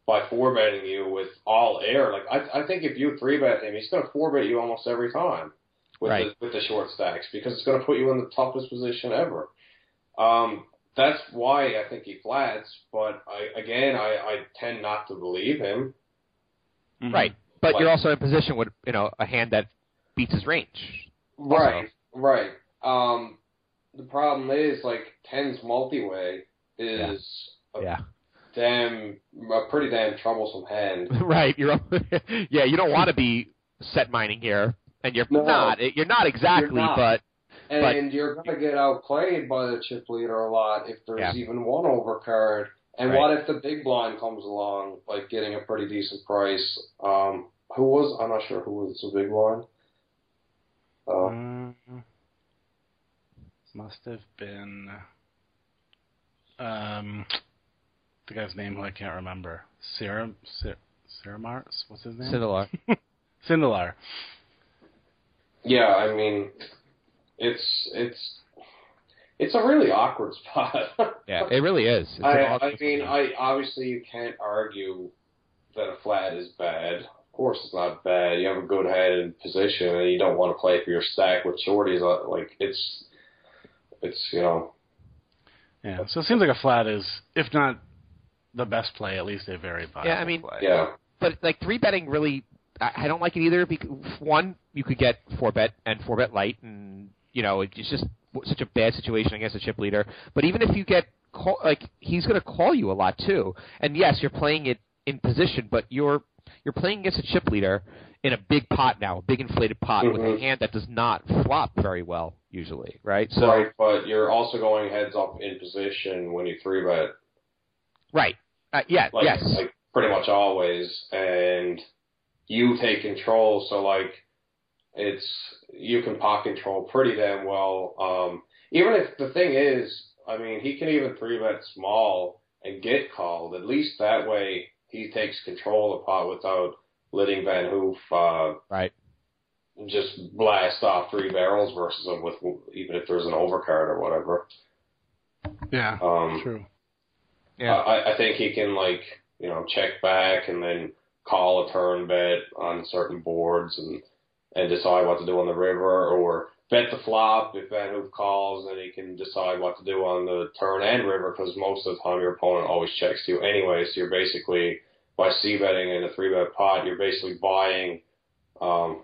by four betting you with all air. Like I I think if you three bet him, he's going to four bet you almost every time with Right. the with the short stacks because it's going to put you in the toughest position ever. Um, that's why I think he flats. But I again I, I tend not to believe him. mhm. right. but like- you're also in a position with you know a hand that beats his range. Right, right. Um, the problem is like tens multi-way is a Yeah. damn a pretty damn troublesome hand. [laughs] right. You're [laughs] yeah. You don't want to be set mining here, and you're No. not. You're not exactly, You're not. but And you're gonna get outplayed by the chip leader a lot if there's Yeah. even one overcard. And Right. what if the big blind comes along, like getting a pretty decent price? Um, who was? I'm not sure who was the big blind. Uh, Mm, must have been um the guy's name who I can't remember. Serum Ser- Seramars? What's his name? Sindelar. [laughs] Sindelar. Yeah, I mean, it's it's it's a really awkward [laughs] spot. Yeah, it really is. It's I, I mean, position. I obviously you can't argue that a flat is bad. Of course, it's not bad. You have a good head and position, and you don't want to play for your stack with shorties. uh, Like it's, it's you know, Yeah. So it seems like a flat is if not the best play, at least a very viable Yeah, I mean, play. yeah, but like three betting really, I, I don't like it either. Because one, you could get four bet and four bet light, and you know it's just such a bad situation against a chip leader. But even if you get call, like he's going to call you a lot too, and yes, you're playing it in position, but you're you're playing against a chip leader in a big pot now, a big inflated pot with a Mhm. hand that does not flop very well usually, right? So right. But you're also going heads up in position when you three bet, right, uh, yeah, like yes, like pretty much always, and you take control. So like, it's you can pot control pretty damn well. Um, even if the thing is, I mean, he can even three bet small and get called. At least that way, he takes control of the pot without letting Van Hoof uh, right. just blast off three barrels versus him with even if there's an overcard or whatever. Yeah. Um, True. Yeah. I, I think he can like you know check back and then call a turn bet on certain boards and and decide what to do on the river or bet the flop if Van Hoof calls and he can decide what to do on the turn and river because most of the time your opponent always checks you anyway so you're basically by c betting in a three bet pot you're basically buying um,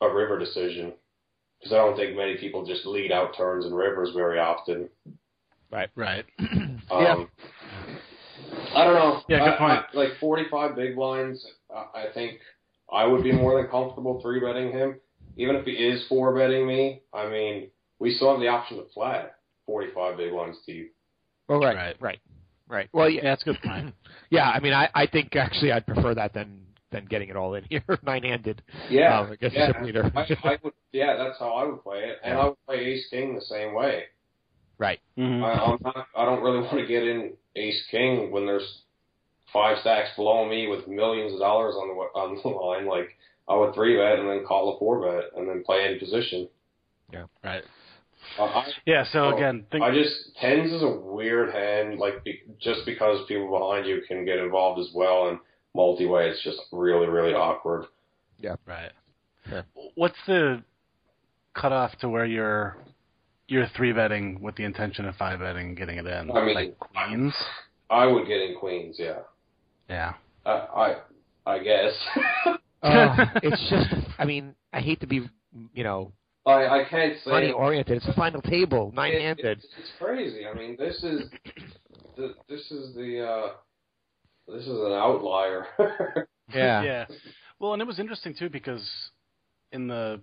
a river decision because I don't think many people just lead out turns and rivers very often. Right, right. [clears throat] Um, Yeah. I don't know. Yeah, good I- point. I- like 45 big blinds, I I think I would be more than comfortable three betting him. Even if he is four betting me, I mean, we still have the option to flat 45 big blinds deep. Well, right, Right. right, right. Well, Yeah, yeah, that's a good point. [laughs] yeah. I mean, I, I think actually I'd prefer that than than getting it all in here [laughs] nine handed. Yeah, um, against yeah. a. I, I would, yeah, that's how I would play it, and Yeah. I would play Ace King the same way. Right. Mhm. I, I'm not, I don't really want to get in Ace King when there's five stacks below me with millions of dollars on the on the line. Like I would three bet and then call a four bet and then play in position. Yeah. Right. Uh, I, Yeah. So Oh, again, think, I just tens is a weird hand. Like be, just because people behind you can get involved as well, and multi way, it's just really really awkward. Yeah. Right. Sure. What's the cutoff to where you're you're three betting with the intention of five betting, and getting it in? I mean, like queens. I would get in queens, yeah. Yeah. I I, I guess. Uh, [laughs] it's just, I mean, I hate to be, you know, I I can't say money oriented. It's a final table, nine It- handed. It's, it's crazy. I mean, this is the, this is the uh, this is an outlier. [laughs] Yeah. Yeah. Well, and it was interesting too because in the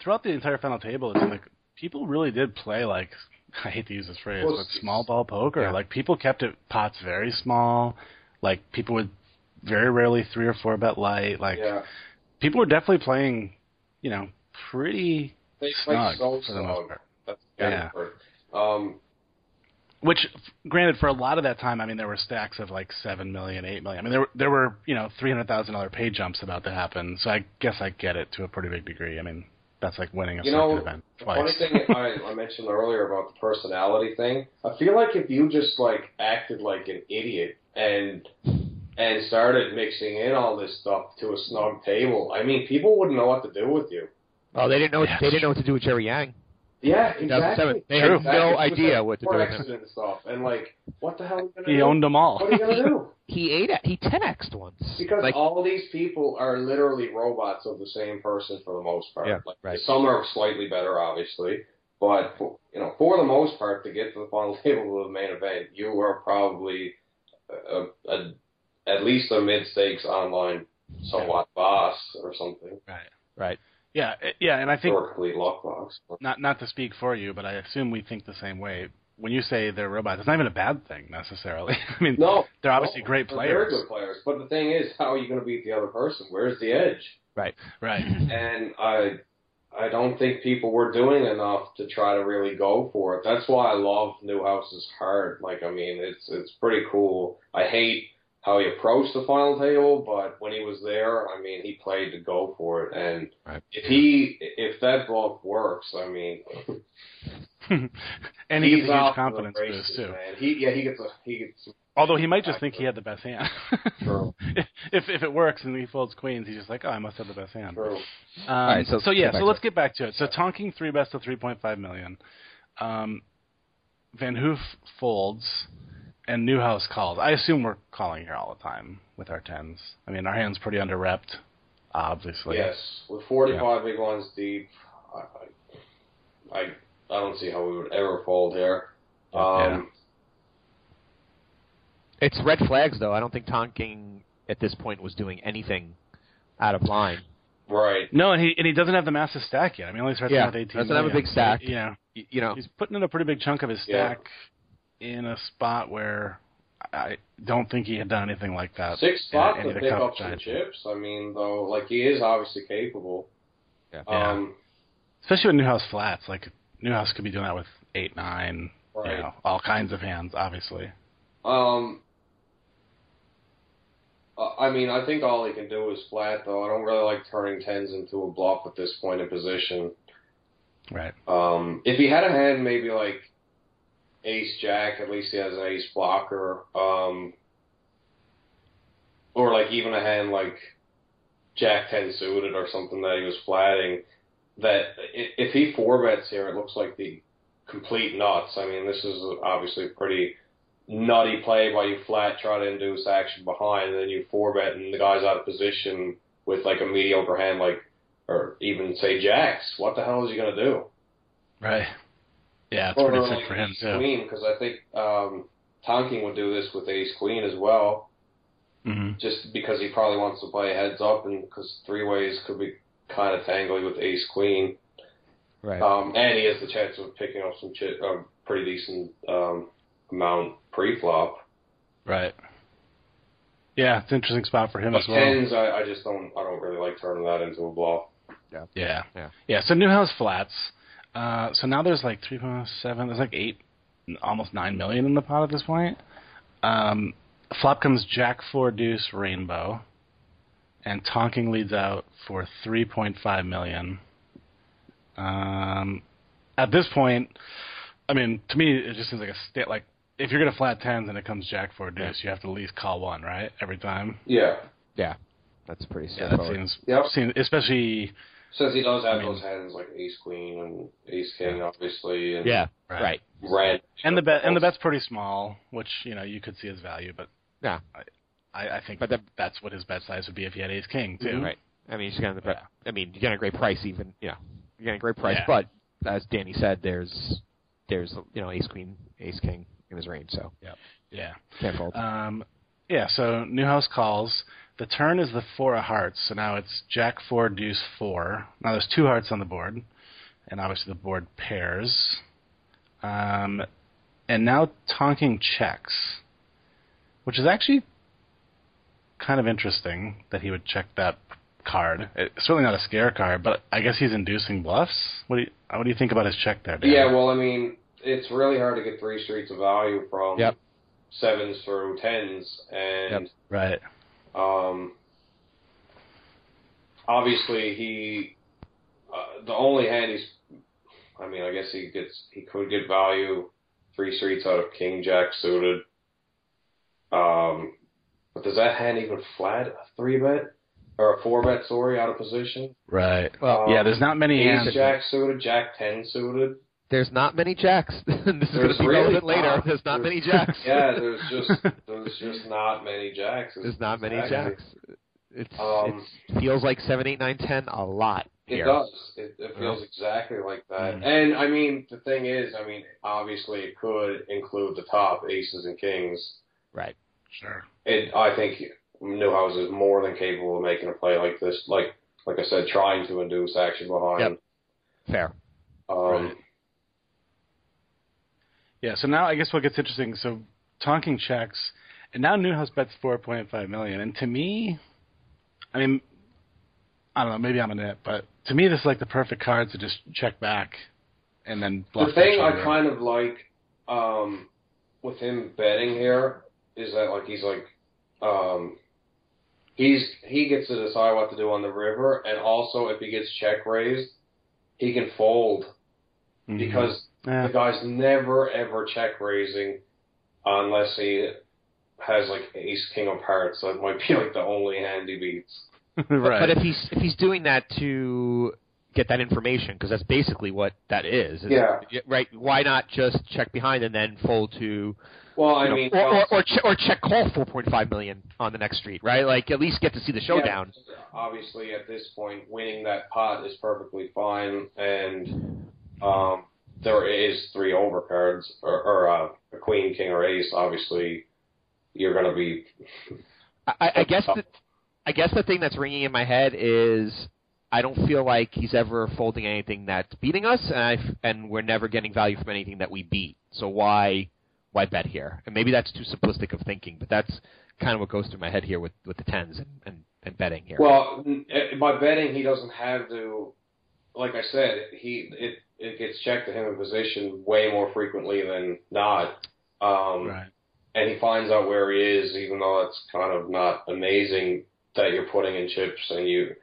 throughout the entire final table, it's like people really did play like [laughs] I hate to use this phrase, Well, but small ball poker. Yeah. Like people kept it pots very small. Like people would very rarely three or four bet light. Like yeah, people were definitely playing, you know, pretty they snug so for the most part. That's Yeah. yeah. Um, Which, granted, for a lot of that time, I mean, there were stacks of like seven million, eight million. I mean, there were there were you know three hundred thousand dollar pay jumps about to happen. So I guess I get it to a pretty big degree. I mean, that's like winning a You circuit know, event twice. funny thing I, I mentioned earlier about the personality thing. I feel like if you just like acted like an idiot and and started mixing in all this stuff to a snug table, I mean, people wouldn't know what to do with you. Oh, they didn't know. Yeah. They didn't know what to do with Jerry Yang. Yeah, exactly. They True. had Exactly. no idea what to do car with him. and stuff. And like, what the hell are you gonna He do? owned them all. What are you gonna do? [laughs] He ate it. He 10x'd once. Because like, all these people are literally robots of the same person for the most part. Yeah, like, right. Some are slightly better, obviously, but for, you know, for the most part, to get to the final [laughs] table of the main event, you are probably uh, a, a, at least a mid stakes online somewhat boss or something, Right. right. Yeah, eh, yeah, and I think or a complete luck box. not not to speak for you, but I assume we think the same way. When you say they're robots, it's not even a bad thing necessarily. [laughs] I mean, No, they're obviously no, great they're players. Very good players. But the thing is, how are you going to beat the other person? Where's the edge? Right. Right. [laughs] and I I don't think people were doing enough to try to really go for it. That's why I love Newhouse's heart. Like I mean, it's it's pretty cool. I hate how he approached the final table, but when he was there, I mean, he played to go for it. And Right. if he if that bluff works, I mean, [laughs] and he he's gets a huge off to the confidence races, boost too. Man. He yeah, he gets a he gets Although he might just think he had the best hand. [laughs] True. if if it works and he folds queens, he's just like, oh, I must have the best hand. true. Um, right, so so, yeah, so let's get back to it. So Tonking three best of three point five million. Um, Van Hoof folds, and Newhouse calls. I assume we're calling here all the time with our tens. I mean, our hand's pretty under repped, obviously. Yes, with 45 big ones deep, I, I, I I don't see how we would ever fold here. Um, It's red flags, though. I don't think Tonking at this point was doing anything out of line. Right. No, and he and he doesn't have the massive stack yet. I mean, he only starts Yeah, out with eighteen. doesn't have a big stack. You know, You know, he's putting in a pretty big chunk of his Yeah. Stack in a spot where I don't think he had done anything like that. Six in spots to pick up some chips. I mean, though, like he is obviously capable. Yeah. Um, especially with Newhouse flats. Like Newhouse could be doing that with eight, nine, right. you know, all kinds of hands, obviously. Um, I mean, I think all he can do is flat, though. I don't really like turning tens into a bluff at this point in position. Right. Um, if he had a hand maybe like ace jack, at least he has an ace blocker. Um, or like even a hand like jack ten suited or something that he was flatting. That if he four bets here, it looks like the complete nuts. I mean, this is obviously a pretty nutty play by you flat try to induce action behind, and then you four bet and the guy's out of position with like a mediocre hand like or even say jacks. What the hell is he gonna do? Right. Yeah, it's Or pretty like for him ace too. Queen, because I think um, Tonking would do this with Ace Queen as well, hmm just because he probably wants to play heads up, and because three ways could be kind of tangly with Ace Queen, right? um, and he has the chance of picking up some chi- pretty decent um, amount pre-flop. Right. Yeah, it's an interesting spot for him But as well. tens, I, I just don't, I don't really like turning that into a bluff. Yeah. Yeah. Yeah. Yeah. So Newhouse flats. Uh, so now there's like three point seven. There's like eight, almost nine million in the pot at this point. Um, flop comes Jack four deuce rainbow, and Tonking leads out for three point five million. Um, at this point, I mean, to me, it just seems like a state. Like if you're gonna flat tens and it comes Jack four deuce, you have to at least call one, right? Every time. Yeah, yeah, that's pretty Yeah, that straightforward. seems. Yep. seems especially. Since he does have I mean- those hands like Ace Queen and Ace King, obviously, and yeah, Right. right. red. And the bet and the bet's pretty small, which you know you could see as value, but Yeah. I, I think But the- that's what his bet size would be if he had Ace King too. Mhm. Right. I mean, he's getting the. Yeah. I mean, you're getting a great price, even. You know, you're getting a great price. Yeah. But as Danny said, there's, there's you know, Ace Queen, Ace King in his range, so yeah, Yeah. can't fold. Um, yeah. So Newhouse calls. The turn is the four of hearts. So now it's Jack four Deuce four. Now there's two hearts on the board, and obviously the board pairs. Um, and now Tonking checks, which is actually kind of interesting that he would check that card. It's certainly not a scare card, but I guess he's inducing bluffs. What do you What do you think about his check there? Dan? Yeah, well, I mean, it's really hard to get three streets of value from Yep. sevens through tens, and Yep. Right. Um, obviously he, uh, the only hand he's, I mean, I guess he gets, he could get value three streets out of King Jack suited. Um, but does that hand even flat a three bet or a four bet? Sorry, out of position. Right. Well, Um, yeah. There's not many Ace hands. Jack suited, Jack ten suited. There's not many jacks. [laughs] this is going to be really relevant later. not. There's not There's- many jacks. [laughs] Yeah, there's just [laughs] there's just not many jacks. There's not many jacks. It's, Um, it feels like seven, eight, nine, ten a lot It here. does. It, it feels exactly like that. Mm. And I mean, the thing is, I mean, obviously it could include the top aces and kings. Right. Sure. It, I think Newhouse is more than capable of making a play like this. Like, like I said, trying to induce action behind. Yep. Fair. Um, Right. Yeah, so now I guess what gets interesting. So Tonking checks, and now Newhouse bets four point five million. And to me, I mean, I don't know, maybe I'm a nit, but to me this is like the perfect card to just check back and then bluff The thing I kind of like um, with him betting here is that like he's like um, he's he gets to decide what to do on the river, and also if he gets check raised, he can fold Mhm. because Yeah. the guy's never ever check raising unless he has like ace king of hearts. So it might be like the only hand he beats. [laughs] Right. but if he's if he's doing that to get that information, because that's basically what that is. is Yeah. Right. Why not just check behind and then fold to, Well, I you know, mean, or, or or, che- or check call four point five million on the next street, right? Like at least get to see the showdown. Yeah, obviously, at this point, winning that pot is perfectly fine, and um, there is three overcards or, or uh, a queen, king, or ace. Obviously, you're going to be I, I guess the I guess the thing that's ringing in my head is I don't feel like he's ever folding anything that's beating us, and I and we're never getting value from anything that we beat. So why why bet here? And maybe that's too simplistic of thinking, but that's kind of what goes through my head here with with the tens and and, and betting here. well eh, by betting. He doesn't have to. Like I said, he it it gets checked to him in position way more frequently than not. Um, right. and he finds out where he is, even though it's kind of not amazing that you're putting in chips and you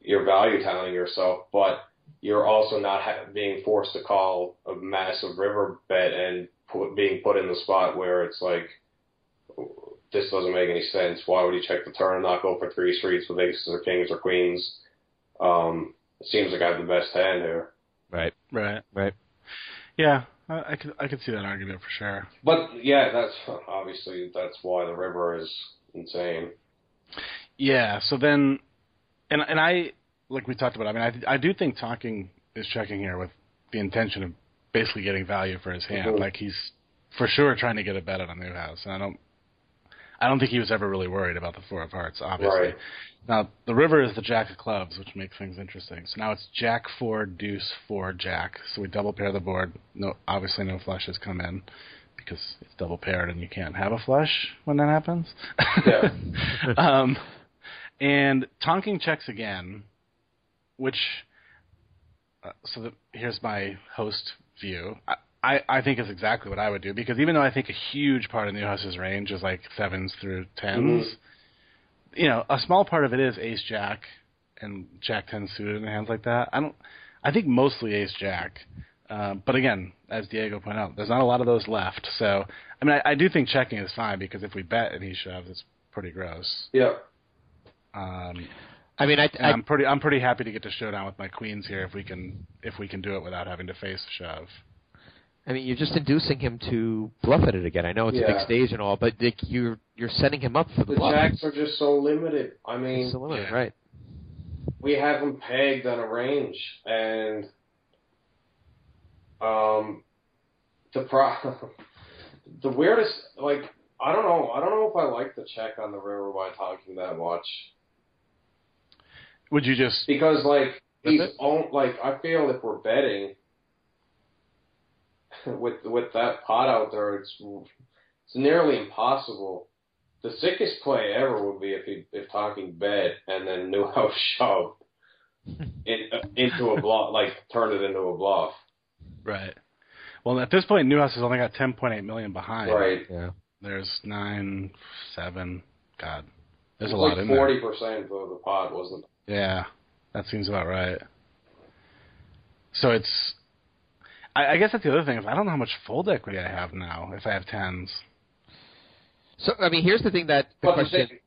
you're value counting yourself, but you're also not ha- being forced to call a massive river bet and put, being put in the spot where it's like this doesn't make any sense. Why would he check the turn and not go for three streets with aces or kings or queens? Um, it seems like I have the best hand here. right, Right. right. Yeah, I, I could I could see that argument for sure. But yeah, that's obviously that's why the river is insane. Yeah. So then, and and I like we talked about. I mean, I I do think Tonking is checking here with the intention of basically getting value for his hand. Mhm. Like he's for sure trying to get a bet on a Newhouse, and I don't. I don't think he was ever really worried about the four of hearts. Obviously, Right. now the river is the jack of clubs, which makes things interesting. So now it's jack four deuce four jack. So we double pair the board. No, obviously no flushes come in because it's double paired and you can't have a flush when that happens. Yeah. [laughs] um, and Tonking checks again, which uh, so the, here's my host view. I, I, I think is exactly what I would do because even though I think a huge part of Newhouse's range is like sevens through 10s Mhm. you know, a small part of it is ace jack and jack ten suited in hands like that. I don't. I think mostly ace jack. Um, but again, as Diego pointed out, there's not a lot of those left. So I mean, I, I do think checking is fine because if we bet and he shoves, it's pretty gross. Yeah. Um, I mean, I, I, I'm pretty I'm pretty happy to get to showdown with my queens here if we can if we can do it without having to face shove. I mean, you're just inducing him to bluff at it again. I know it's a big stage and all, but like, you're you're setting him up for the, The bluff. jacks are just so limited. I mean, It's the limit, Yeah. right? we have him pegged on a range, and um, the pro, [laughs] the weirdest, like I don't know, I don't know if I like the check on the river by Tonking that much Would you just because like he's Rip it? own, like I feel if we're betting [laughs] with with that pot out there, it's it's nearly impossible. The sickest play ever would be if he if Tonking bet and then Newhouse shove [laughs] in, into a bluff, like turned it into a bluff. right? Well, at this point, Newhouse has only got 10.8 million behind. Right. Yeah. There's nine, seven. God, there's It's a lot like in there. forty percent of the pot, wasn't it? Yeah, that seems about right. So it's. I, I guess that's the other thing is I don't know how much fold equity I have now if I have tens. So I mean, here's the thing that the But question. thing,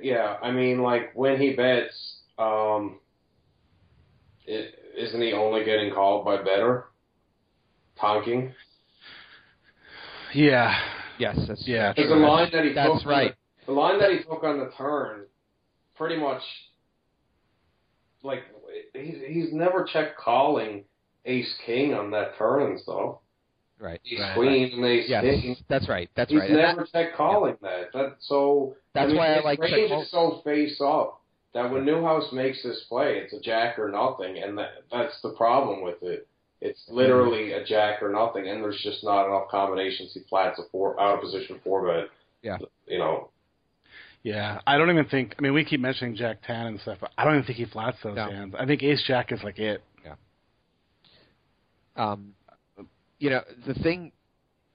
yeah, I mean, like when he bets, um, is isn't he only getting called by better? Tonking. Yeah, Yes, that's Yeah, Because true. the line that he That's took, on right. The, the line that he took on the turn, pretty much, like he's he's never checked calling Ace King on that turn and stuff. right. Ace Right, Queen and Ace Yes, King. that's right. That's He's right. And that- never checked calling that. That so. That's I mean, why I like range is so face up that when Newhouse makes this play, it's a jack or nothing, and that that's the problem with it. It's mm-hmm. literally a jack or nothing, and there's just not enough combinations. He flats a four out of position four bet. Yeah. You know. yeah. I don't even think. I mean, we keep mentioning Jack Ten and stuff, but I don't even think he flats those No. hands. I think Ace Jack is like it. Um, you know, the thing,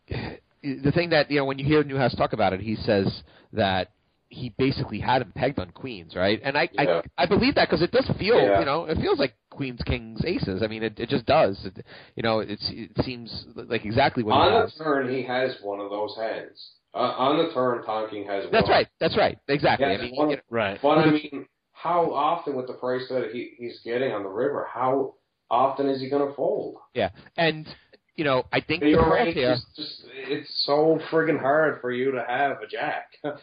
the thing that you know when you hear Newhouse talk about it, he says that he basically had him pegged on queens, right? And I Yeah. I, I believe that because it does feel, Yeah. you know, it feels like queens, kings, aces. I mean, it it just does. It, you know, it's it seems like exactly what he On has. the turn, he has one of those hands. Uh, on the turn, Tonking has one. That's right. That's right. Exactly. Yeah, I mean, one- you know, Right. But I mean, how often with the price that he, he's getting on the river, how often is he going to fold? yeah, and you know, I think the range here. is just, it's so friggin' hard for you to have a jack. [laughs]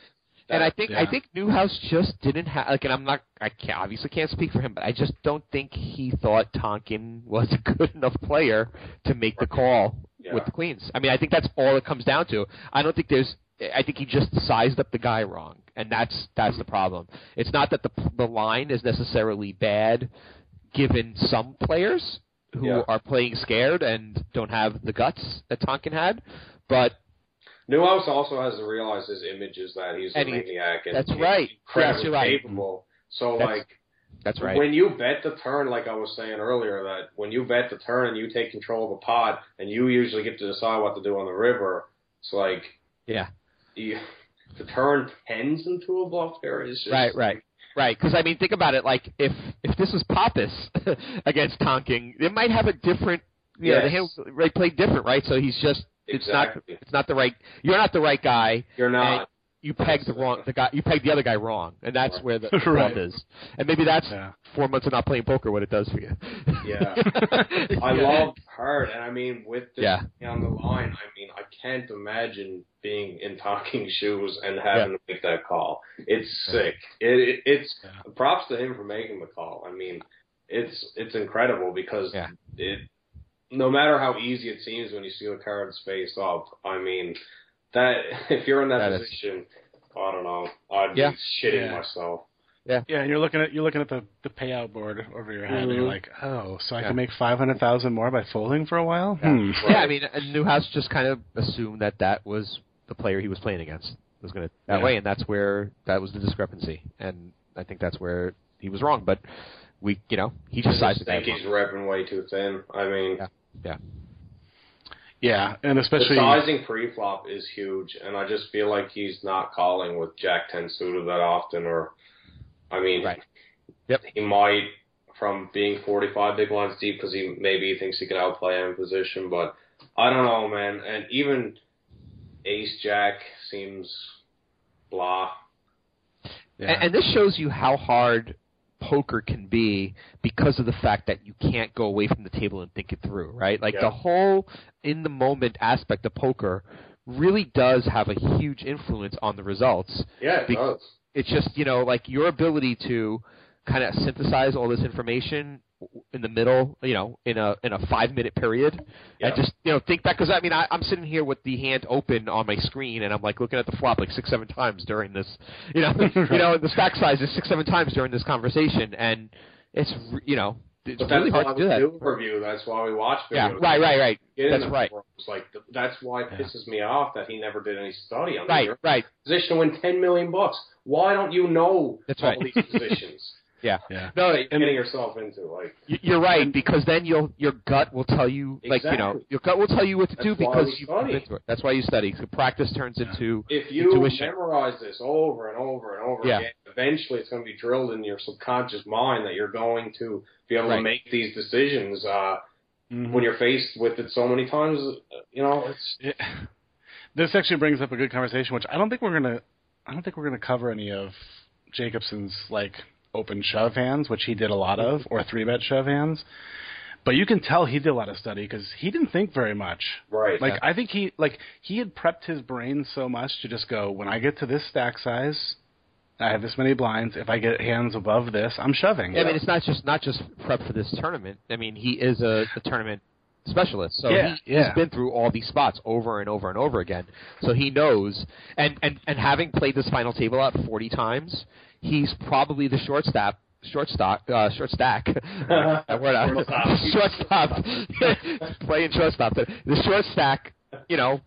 And I think I think Newhouse just didn't have like, and I'm not I can't, obviously can't speak for him, but I just don't think he thought Tonking was a [laughs] good enough player to make the call Yeah. with the Queens. I mean, I think that's all it comes down to. I don't think there's. I think he just sized up the guy wrong, and that's that's the problem. It's not that the the line is necessarily bad, given some players who Yeah. are playing scared and don't have the guts that Tonking had, but Newhouse also has to realize his image is that he's a he- maniac and that's he's right. incredibly right. capable. So That's- like that's right. when you bet the turn, like I was saying earlier, that when you bet the turn and you take control of a pot and you usually get to decide what to do on the river, it's like yeah. you, the turn tends into a bluff there. It's just, Right, right, right. Because I mean, think about it. Like if if this was Pappas [laughs] against Tonking, it might have a different. You know, the hand Yes. right played different, right? So he's just it's Exactly. not it's not the right. You're not the right guy. You're not. And you pegged the wrong the guy. You pegged the other guy wrong, and that's Right. where the, the [laughs] Right. is. And maybe that's Yeah. four months of not playing poker what it does for you. Yeah. [laughs] I Yeah. love Hart, and I mean, with this Yeah. on the line, I mean, I can't imagine being in Tonking shoes and having to make that call. It's sick. It, it it's Yeah. props to him for making the call. I mean, it's it's incredible because Yeah. it. No matter how easy it seems when you see the cards face up, I mean, that [laughs] if you're in that, That is- position, I don't know, I'd Yeah. be shitting Yeah. myself. Yeah, Yeah, and you're looking at you're looking at the the payout board over your head, and you're Mhm. like, oh, so I Yeah. can make five hundred thousand more by folding for a while. Yeah. Hmm. Yeah, I mean, Newhouse just kind of assumed that that was the player he was playing against was going to that Yeah. way, and that's where that was the discrepancy, and I think that's where he was wrong. But we, you know, he I just sized just the think he's wrong. repping way too thin. I mean, Yeah. Yeah, Yeah, and The especially sizing pre-flop is huge, and I just feel like he's not calling with Jack Ten suited that often. Or, I mean, Right. Yep. he might from being 45 big blinds deep because he maybe thinks he can outplay him in position, but I don't know, man. And even Ace Jack seems blah. yeah. and, and this shows you how hard poker can be because of the fact that you can't go away from the table and think it through, right? Like Yeah. the whole in the moment aspect of poker really does have a huge influence on the results. Yeah, it does. it's just you know like your ability to kind of synthesize all this information in the middle, you know, in a in a five minute period, Yeah. and just you know think back because I mean I, I'm sitting here with the hand open on my screen and I'm like looking at the flop like six seven times during this, you know, [laughs] you know the stack size is six seven times during this conversation and it's you know it's But really hard to do that. do review. That's why we watch videos. Yeah, right, right, right, That's right. forums. Like that's why it Yeah. pisses me off that he never did any study on right, the right. position to win 10 million bucks. Why don't you know That's all right. these positions? [laughs] Yeah. yeah. No, you're getting yourself into. Like, You're right [laughs] because then you'll your gut will tell you like you know your gut will tell you what to do That's why because you've study. been through it. That's why you study. So practice turns Yeah. into if you Intuition. memorize this over and over and over Yeah. again, eventually it's going to be drilled in your subconscious mind that you're going to be able Right. to make these decisions uh, Mhm. when you're faced with it so many times. uh, You know, it's It- this actually brings up a good conversation, which I don't think we're gonna. I don't think we're gonna cover any of Jacobson's like open shove hands, which he did a lot of, or three bet shove hands. But you can tell he did a lot of study because he didn't think very much. Right. Like I think he like he had prepped his brain so much to just go when I get to this stack size, I have this many blinds. If I get hands above this, I'm shoving. I mean, it's not just not just prep for this tournament. I mean, he is a, a tournament specialist, so Yeah, he, yeah. he's been through all these spots over and over and over again. So he knows, and and and having played this final table out 40 times, he's probably the short stack. Short stock, uh, short stack. [laughs] that word out. Shortstop. [laughs] Shortstop. [laughs] Playing shortstop. The, the short stack, you know,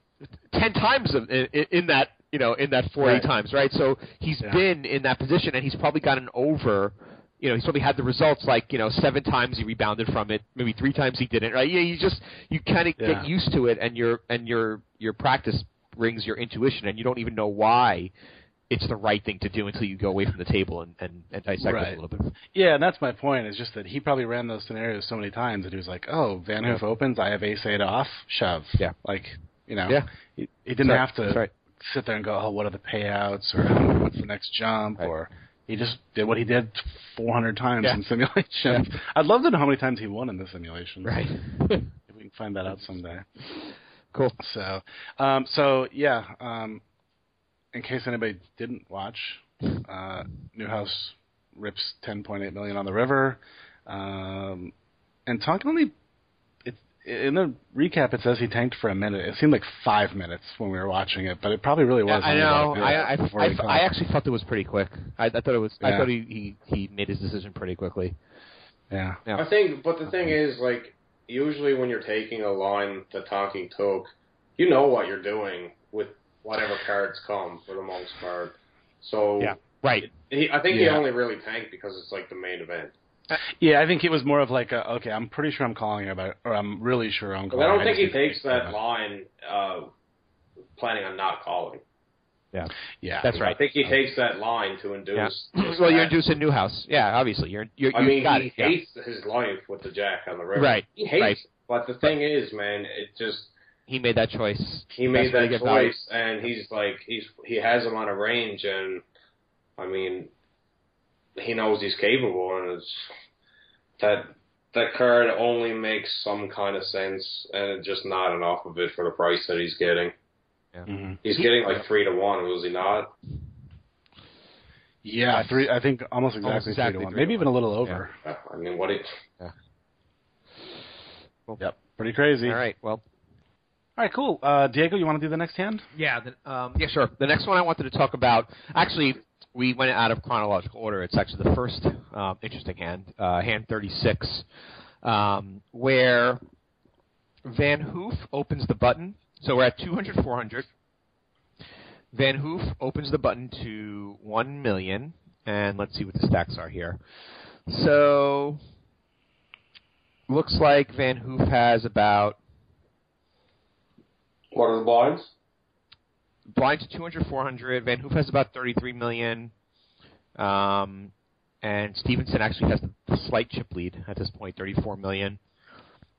ten times in, in that, you know, in that forty Right. times, right? So he's Yeah. been in that position, and he's probably gotten over. You know, he's probably had the results like you know seven times he rebounded from it, maybe three times he didn't. Right? Yeah, you just you kind of Yeah. get used to it, and your and your your practice brings your intuition, and you don't even know why it's the right thing to do until you go away from the table and and, and dissect Right. it a little bit. Yeah, and that's my point. Is just that he probably ran those scenarios so many times that he was like, "Oh, Van Hoof opens, I have ace eight off, shove." Yeah. like you know, Yeah. he, he didn't have to right. Sit there and go, "Oh, what are the payouts?" or "What's the next jump?" Or he just did what he did 400 times Yeah. in simulations. I'd love to know how many times he won in the simulation. Right. If we can find that out someday. cool. So, um, so yeah. Um, in case anybody didn't watch, uh, Newhouse rips 10.8 million on the river, um, and Tonking only. It, in the recap, it says he tanked for a minute. It seemed like five minutes when we were watching it, but it probably really was. I know. about a minute I I, I, I actually thought it was pretty quick. I, I thought it was. I thought he, he he made his decision pretty quickly. yeah. Yeah. I think, but the thing is, like, usually when you're taking a line that Tonking took, you know what you're doing with whatever cards come for the most part. So Yeah. Right. he, I think he only really tanked because it's like the main event. Yeah, I think it was more of like, a, okay, I'm pretty sure I'm calling about, or I'm really sure I'm But calling. I don't I think he need takes that line uh, planning on not calling. Yeah, Yeah, That's right. I think he takes that line to induce. Yeah. Well, you're inducing Newhouse. Yeah, obviously. You're you're I you mean, got he it. Yeah. hates his life with the jack on the river. Right, He hates right. it. But the thing is, man, it just He made that choice. he made way that get value. choice, and he's like he's he has him on a range, and I mean, he knows he's capable, and it's that that card only makes some kind of sense, and it's just not enough of it for the price that he's getting. Mhm. He's getting like three to one, was he not? Yeah, three. I think almost exactly, Almost exactly three to one, three to maybe even a little over. Yeah, I mean, what? He, Yep, pretty crazy. All right. Well, All right, cool. Uh, Diego, you want to do the next hand? Yeah, the, um, yeah, sure. The next one I wanted to talk about, actually, we went out of chronological order. It's actually the first um, interesting hand, uh, hand 36, um, where Van Hoof opens the button. So we're at 200, 400. Van Hoof opens the button to 1 million, and let's see what the stacks are here. So, looks like Van Hoof has about what are the blinds? blind to 200, 400. Van Hoof has about 33 million. Um, and Stephensen actually has the slight chip lead at this point, 34 million.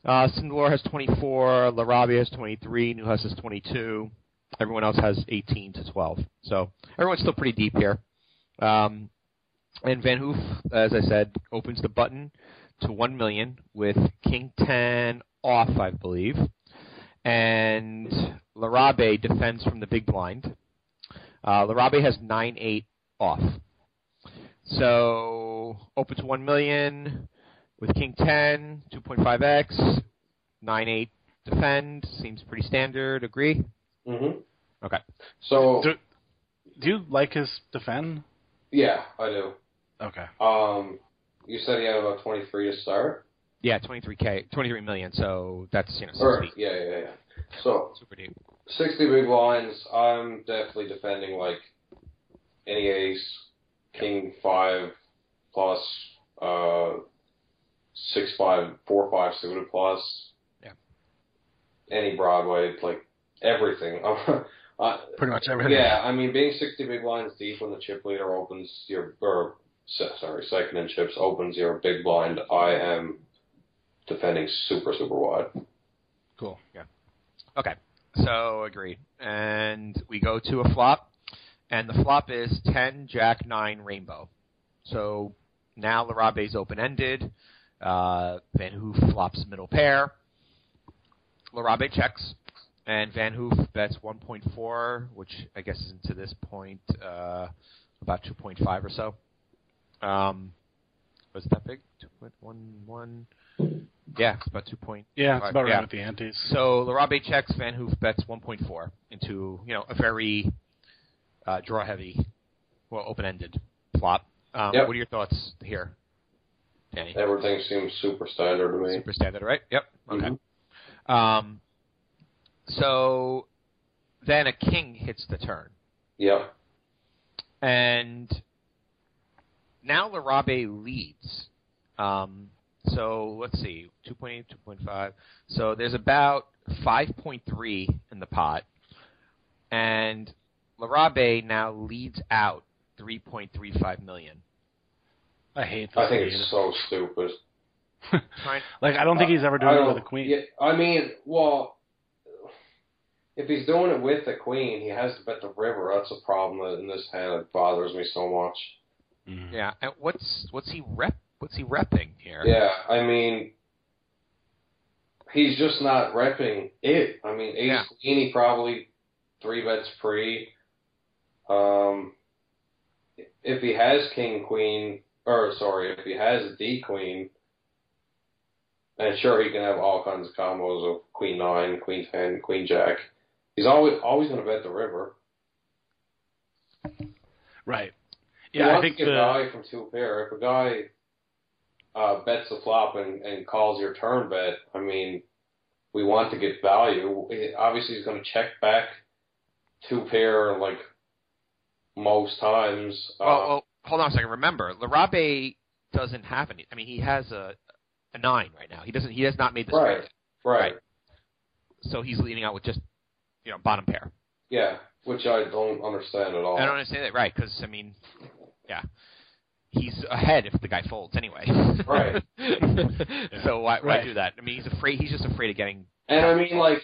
Uh, has 24. Larrabe has 23. Newhouse has 22. Everyone else has 18 to 12. So everyone's still pretty deep here. Um, and Van Hoof, as I said, opens the button to 1 million with King 10 off, I believe and Larrabe defends from the big blind. Uh, Larrabe has 9-8 off. So, open to 1 million with King 10, 2.5x, 9-8 defend. Seems pretty standard. Agree? Mm-hmm. Okay. So Do, do you like his defend? yeah, I do. Okay. Um, you said he had about twenty three to start. Yeah, 23k, 23 million. So that's you know Or, 60. yeah, yeah, yeah. So Super deep. 60 big blinds, I'm definitely defending like any ace, king five plus, uh, six five, four five suited plus. Yeah. Any Broadway, like everything. [laughs] uh, Pretty much everything. yeah, I mean, being 60 big blinds deep when the chip leader opens your, or, sorry, second in chips opens your big blind, I am defending super, super wide. Cool. Yeah. Okay, so agreed. And we go to a flop, and the flop is 10, Jack, 9, Rainbow. So now Larrabe's open ended. Uh, Van Hoof flops middle pair. Larrabe checks, and Van Hoof bets 1.4, which I guess is to this point uh, about 2.5 or so. Um, was that big? 2.11. Yeah, it's about 2. Point Yeah, it's about right yeah. with the antes. So Larrabe checks, Van Hoof bets 1.4 into you know a very uh, draw heavy, well open ended flop. Um, Yep. What are your thoughts here, Danny? Everything seems super standard to me. Super standard, right? Yep. Okay. Mhm. Um, so then a king hits the turn, Yep. and now Larrabe leads. Um, so let's see, 2.8, 2.5. So there's about 5.3 in the pot, and Larrabe now leads out 3.35 million. I hate this. I think lead. it's so stupid. [laughs] Like I don't think he's ever I doing it with a queen. Yeah, I mean, well, if he's doing it with the queen, he has to bet the river. That's a problem in this hand that bothers me so much. Mhm. yeah, and what's what's he rep? What's he repping here? Yeah, I mean, he's just not repping it. I mean, ace Yeah. probably three bets pre. Um, if he has king queen, or sorry, if he has d queen, and sure he can have all kinds of combos of queen nine, queen ten, queen jack. He's always always going to bet the river. Right. Yeah, I think the value from two pair. If a guy uh, bets the flop and, and calls your turn bet, I mean, we want to get value. He- Obviously, he's going to check back two pair like most times. Uh, Well, well, hold on a second. Remember, Larrabe doesn't have any. I mean, he has a a nine right now. He doesn't. He has not made the right, right, right. So he's leading out with just you know bottom pair. yeah, which I don't understand at all. I don't understand that, right? Because I mean, yeah, he's ahead if the guy folds anyway. Right. [laughs] So why why Right. do that? I mean, he's afraid. He's just afraid of getting. And I mean, like,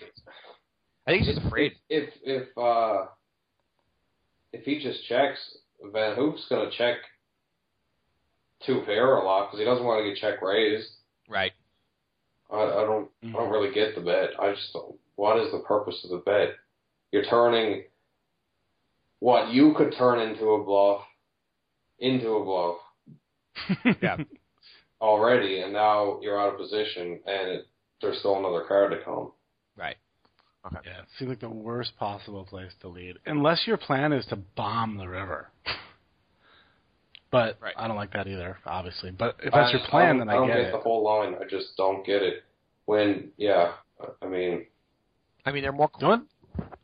I think he's just afraid. If if uh, if he just checks, Van Hoof's going to check two pair a lot because he doesn't want to get check raised. Right. I, I don't I don't really get the bet. I just don't. What is the purpose of the bet? You're turning what you could turn into a bluff into a bluff [laughs] Yeah. already, and now you're out of position, and it, there's still another card to come. Right. Okay. Yeah, it seems like the worst possible place to lead, unless your plan is to bomb the river. But Right. I don't like that either, obviously. But if that's I- your plan, I then don't, I, don't get get it. the whole line. I just don't get it. When yeah, I mean I mean, they're more. The only,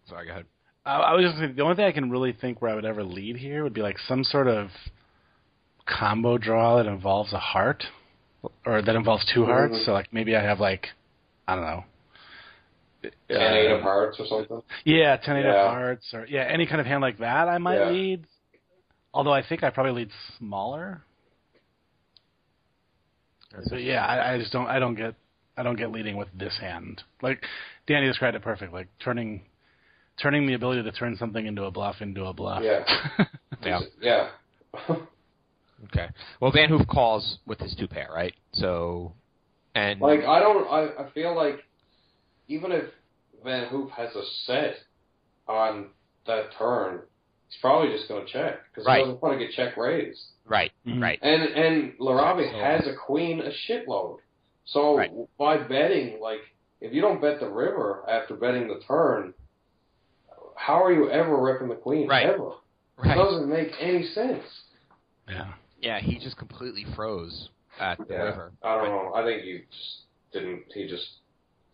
Sorry, go ahead. I, I was just gonna, the only thing I can really think where I would ever lead here would be like some sort of combo draw that involves a heart, or that involves two hearts. Mhm. So like maybe I have like I don't know. ten eight uh, of hearts or something. Yeah, ten eight Yeah. of hearts, or yeah, any kind of hand like that, I might Yeah. lead. Although I think I probably lead smaller. So yeah, I, I just don't. I don't get. I don't get leading with this hand. Like Danny described it perfect. Like turning, turning the ability to turn something into a bluff into a bluff. Yeah. [laughs] Yeah. yeah. [laughs] Okay. Well, Van Hoof calls with his two pair, right? So, and Like I don't. I I feel like even if Van Hoof has a set on that turn, he's probably just going to check because Right. he doesn't want to get check raised. right, Mhm. right, And and Larrabe So- has a queen a shitload. So Right. by betting, like if you don't bet the river after betting the turn, how are you ever ripping the queen Right. ever? It doesn't make any sense. Yeah. Yeah, he just completely froze at the Yeah. river. I don't Right. know. I think he just didn't. He just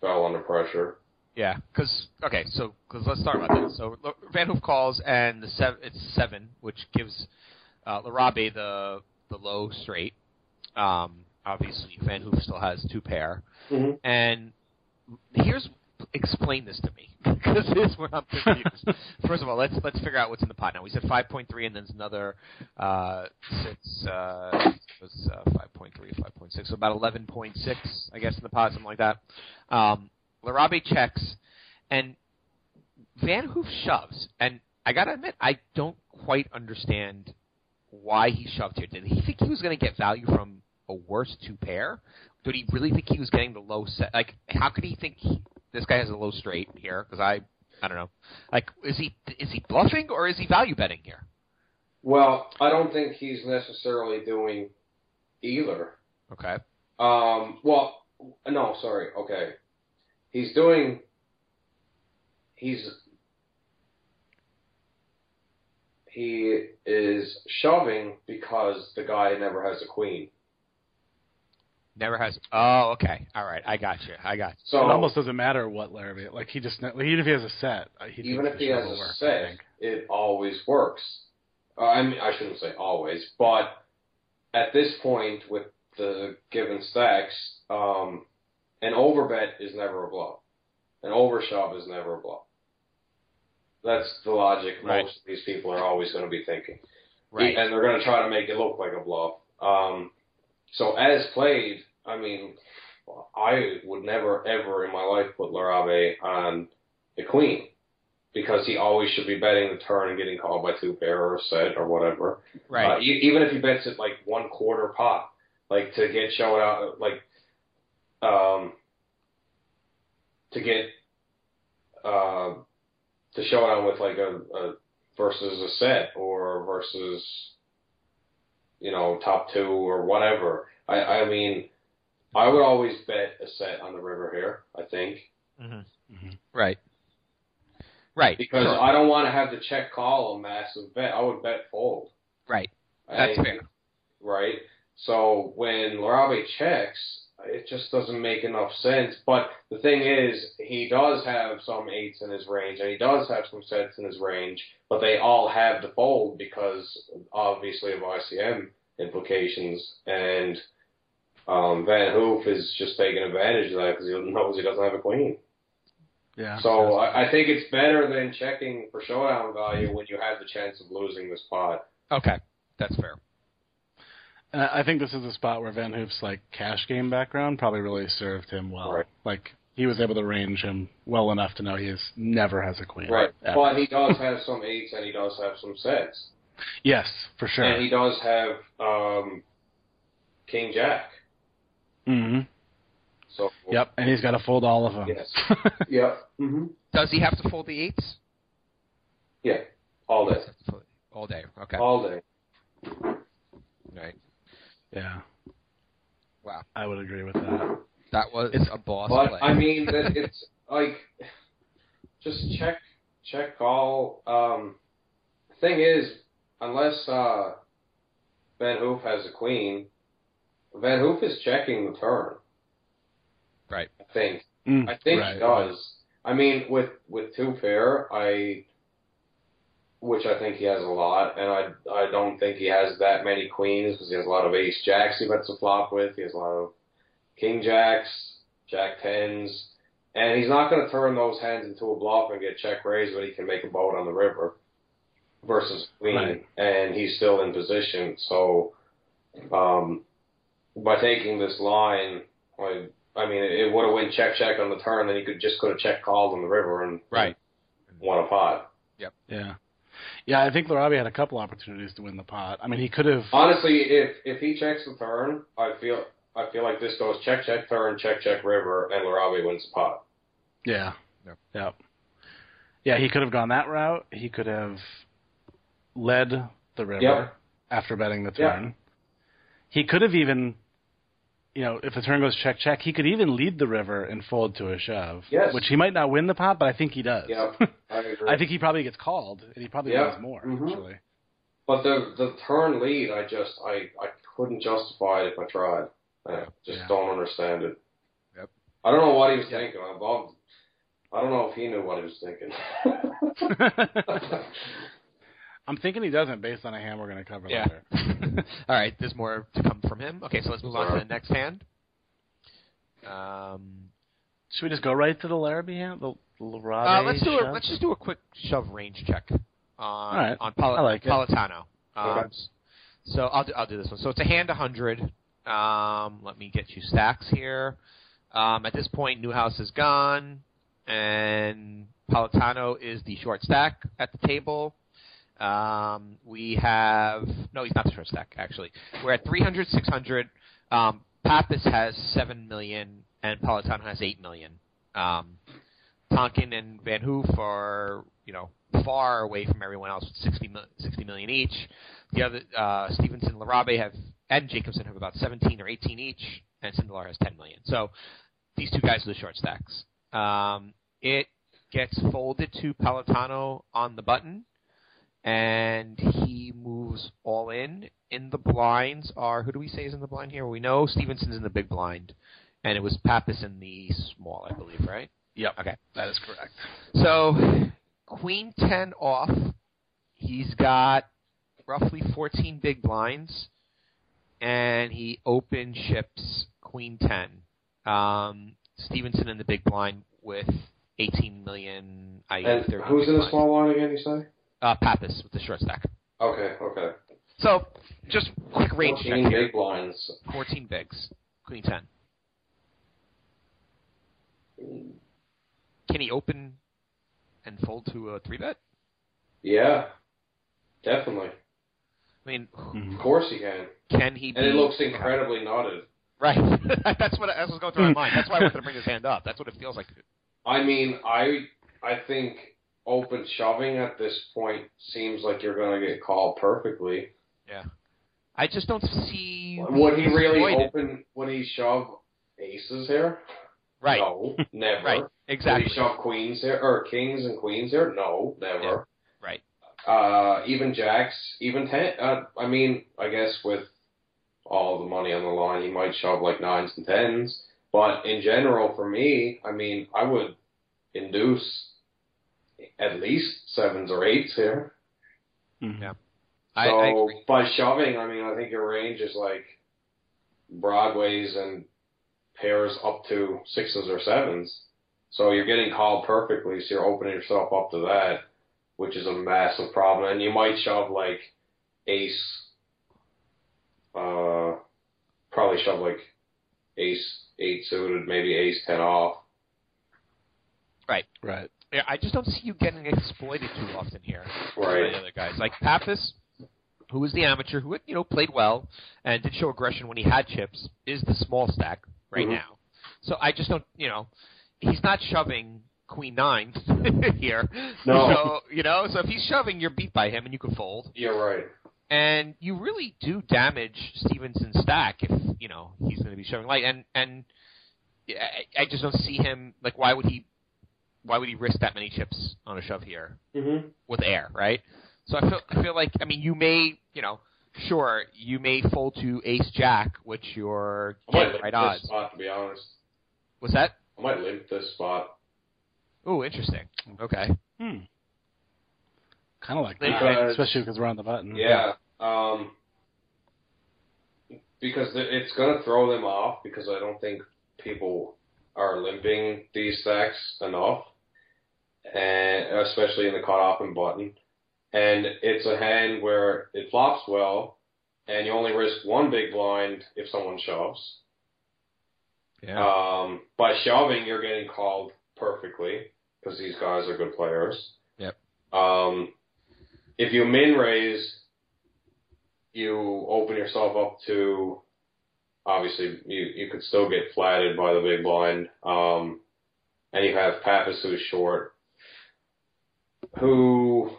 fell under pressure. Yeah, because okay, so cause let's start about that. So Van Hoof calls, and the seven, it's seven, which gives uh, Larrabe the the low straight. Um, obviously, Van Hoof still has two pair, Mm-hmm. and here's explain this to me [laughs] because this is where I'm confused. [laughs] First of all, let's let's figure out what's in the pot now. We said 5.3, and then there's another uh, six. Uh, it was uh, 5.3, 5.6, so about 11.6, I guess, in the pot, something like that. Um, Larrabe checks, and Van Hoof shoves, and I gotta admit, I don't quite understand why he shoved here. Did he think he was going to get value from a worse two pair, did he really think he was getting the low set? Like, how could he think he, this guy has a low straight here? Because I, I don't know. Like, is he is he bluffing or is he value betting here? Well, I don't think he's necessarily doing either. Okay. Um, well, no, sorry. Okay, he's doing. He's he is shoving because the guy never has a queen. Never has. Oh, okay. All right. I got you. I got you. So it almost doesn't matter what Larrabe. Like he just even if he has a set, uh, he even if he has a work, set, it always works. Uh, I mean, I shouldn't say always, but at this point with the given stacks, um, an overbet is never a bluff. An overshove is never a bluff. That's the logic Right. most of these people are always going to be thinking. Right. And they're going to try to make it look like a bluff. Um, so as played, I mean, I would never ever in my life put Larrabe on the queen because he always should be betting the turn and getting called by two pair or a set or whatever. Right. Uh, e- even if he bets it like one quarter pot, like to get showed out, like um, to get uh, to show it out with like a, a versus a set or versus you know top two or whatever. I I mean, I would always bet a set on the river here. I think mm-hmm. Mm-hmm. right. Right. because Sure. I don't want to have to check call a massive bet. I would bet fold. right. That's I- fair. right? So when Larrabe checks, it just doesn't make enough sense. But the thing is, he does have some eights in his range, and he does have some sets in his range, but they all have the fold because obviously of ICM implications. And um, Van Hoof is just taking advantage of that because he knows he doesn't have a queen. Yeah. So I, I think it's better than checking for showdown value when you have the chance of losing the spot. Okay. That's fair. I I think this is a spot where Van Hoof's like cash game background probably really served him well. Right. Like he was able to range him well enough to know he is never has a queen. Right. ever. But he does have some eights and he does have some sets. yes, for sure. And he does have um, King Jack. Hmm So Yep, and he's got to fold all of them. Yes. [laughs] Yep. Mm-hmm. Does he have to fold the eights? Yeah. All day. All day. Okay. All day. Right. yeah. Wow. I would agree with that. That was It's- a boss But play. I mean that it's like just check check all. Um thing is, unless uh Van Hoof has a queen, Van Hoof is checking the turn. Right. I think. Mm, I think right, he does. I mean, with with two pair, I, which I think he has a lot, and I I don't think he has that many queens because he has a lot of ace jacks he bets a flop with. He has a lot of king jacks, jack tens, and he's not going to turn those hands into a bluff and get check raised when he can make a boat on the river versus queen, Right. and he's still in position. So, um, by taking this line, I I mean, it would have went check check on the turn, then he could just go to check called on the river and Right. won a pot. Yeah. Yeah, I think Larrabe had a couple opportunities to win the pot. I mean, he could have. Honestly, if if he checks the turn, I feel I feel like this goes check check turn check check river and Larrabe wins the pot. Yeah. Yep. Yep. Yeah, he could have gone that route. He could have led the river Yep. after betting the Yeah. turn. He could have even, you know, if the turn goes check check, he could even lead the river and fold to a shove. Yes. Which he might not win the pot, but I think he does. Yep, [laughs] I agree. I think he probably gets called, and he probably Yeah. wins more. Mhm. Actually. But the the turn lead, I just I I couldn't justify it if I tried. I just Yeah. don't understand it. Yep. I don't know what he was Yeah. thinking. I'm, I'm- I don't know if he knew what he was thinking. [laughs] [laughs] I'm thinking he doesn't, based on a hand we're going to cover Yeah. later. [laughs] All right, there's more to come from him. Okay, so let's move on to the next hand. Um, Should we just go right to the Larrabe hand? The Larrabe uh, let's do a, let's just do a quick shove range check on right. on Pal- I like it. Politano. Um, Okay. So I'll do, I'll do this one. So it's a hand 100. Um, let me get you stacks here. Um, at this point, Newhouse is gone, and Politano is the short stack at the table. Um, we have no, he's not the short stack actually. We're at 300, 600. Um, Pappas has seven million and Politano has eight million. Um, Tonking and Van Hoof are you know far away from everyone else with 60, 60 million each. The other uh, Stephensen, Larrabe have and Jacobson have about 17 or 18 each, and Sindelar has 10 million. So these two guys are the short stacks. Um, it gets folded to Palatano on the button, and he moves all in. In the blinds are who do we say is in the blind here? We know Stephensen's in the big blind, and it was Pappas in the small, I believe, right? Yep. Okay. That is correct. So Queen ten off. He's got roughly 14 big blinds, and he open ships Queen ten. Um, Stephensen in the big blind with 18 million. I And who's in the blind. small line again? You say? Uh, Pappas with the short stack. Okay, okay. So just quick range check 14 here. big blinds. 14 bigs. Queen 10. Can he open and fold to a three bet? Yeah, definitely. I mean, Of course he can. can he? And it looks incredibly nutted. right. [laughs] that's what that's what's going through my mind. That's why I wanted to bring his hand up. That's what it feels like. I mean, I I think open shoving at this point seems like you're going to get called perfectly. Yeah. I just don't see. Would he really it. open? Would he shove aces here? Right. No, [laughs] never. Right. Would Exactly. he shove queens here or kings and queens here? No, never. Right. Uh, even jacks, even ten. Uh, I mean, I guess with all the money on the line, he might shove like nines and tens. But in general, for me, I mean, I would induce at least sevens or eights here. Mhm. Yeah. So I agree. by shoving, I mean I think your range is like broadways and pairs up to sixes or sevens. So you're getting called perfectly, so you're opening yourself up to that, which is a massive problem. And you might shove like ace, uh, probably shove like ace eight suited, maybe ace ten off. Right. Right. Yeah, I just don't see you getting exploited too often here. Right. By the other guys like Pappas, who was the amateur, who you know played well and did show aggression when he had chips, is the small stack right Mhm. now. So I just don't, you know, he's not shoving queen nine [laughs] here. No. So you know, so if he's shoving, you're beat by him, and you can fold. You're right. And you really do damage Stephensen's stack if you know he's going to be shoving light. And and I, I just don't see him like why would he why would he risk that many chips on a shove here? Mm-hmm. with air, right? So I feel I feel like I mean you may you know sure you may fold to ace jack, which you're I might limp right this odds. spot to be honest. What's that? I might limp this spot. Oh, interesting. Okay. Hmm. Kind of like Because- that, especially because we're on the button. Yeah. Um, because it's going to throw them off because I don't think people are limping these stacks enough, and especially in the cutoff and button. And it's a hand where it flops well, and you only risk one big blind if someone shoves. Yeah. Um, by shoving, you're getting called perfectly because these guys are good players. Yep. Um, if you min raise, you open yourself up to obviously you you could still get flatted by the big blind. Um, and you have Pappas who's short, who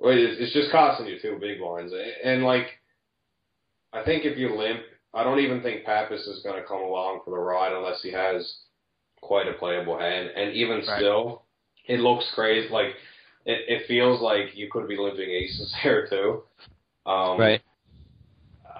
it's, it's just costing you two big ones. And like, I think if you limp, I don't even think Pappas is going to come along for the ride unless he has quite a playable hand. And even Right. still, it looks crazy. Like it, it feels like you could be limping aces [laughs] here too. Um, right.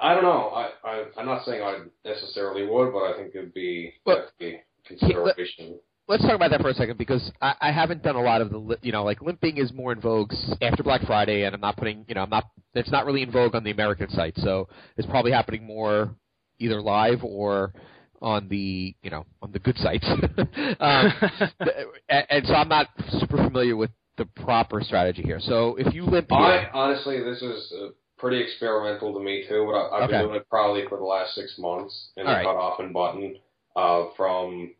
I don't know. I, I I'm not saying I necessarily would, but I think it'd be Well, definitely consideration. Let's talk about that for a second because I, I haven't done a lot of the li- you know like limping is more in vogue after Black Friday, and I'm not putting you know I'm not it's not really in vogue on the American site, so it's probably happening more either live or on the you know on the good sites. [laughs] um, [laughs] and, and so I'm not super familiar with the proper strategy here. So if you limp here, honestly, this is uh, pretty experimental to me too, but I, I've Okay. been doing it probably for the last six months in the All right. cutoff and button, uh, from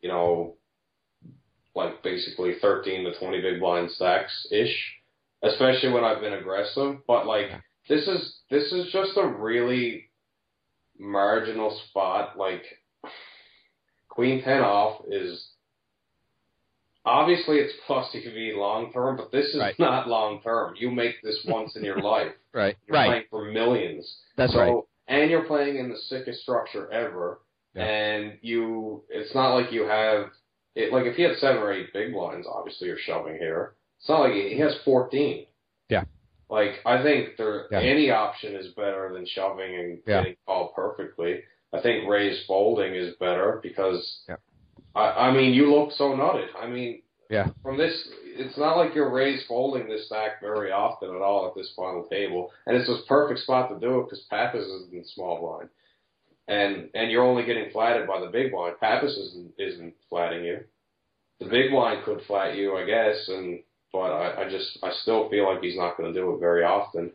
you know, like basically thirteen to twenty big blind stacks ish, especially when I've been aggressive. But like this is this is just a really marginal spot, like queen ten off is obviously it's plus EV long term, but this is Right. not long term. You make this once in your [laughs] life. Right. You're right. playing for millions. That's so, right. And you're playing in the sickest structure ever. Yeah. And you, it's not like you have, it, like if he had seven or eight big blinds, obviously you're shoving here. It's not like he, he has 14. Yeah. Like, I think there, Yeah. any option is better than shoving and Yeah. getting called perfectly. I think raised folding is better because, Yeah. I, I mean, you look so nutted. I mean, Yeah. from this, it's not like you're raised folding this stack very often at all at this final table, and it's this perfect spot to do it because Pappas is in the small blind, and and you're only getting flatted by the big blind. Pappas isn't isn't flatting you. The big blind could flat you, I guess, and but I, I just I still feel like he's not going to do it very often.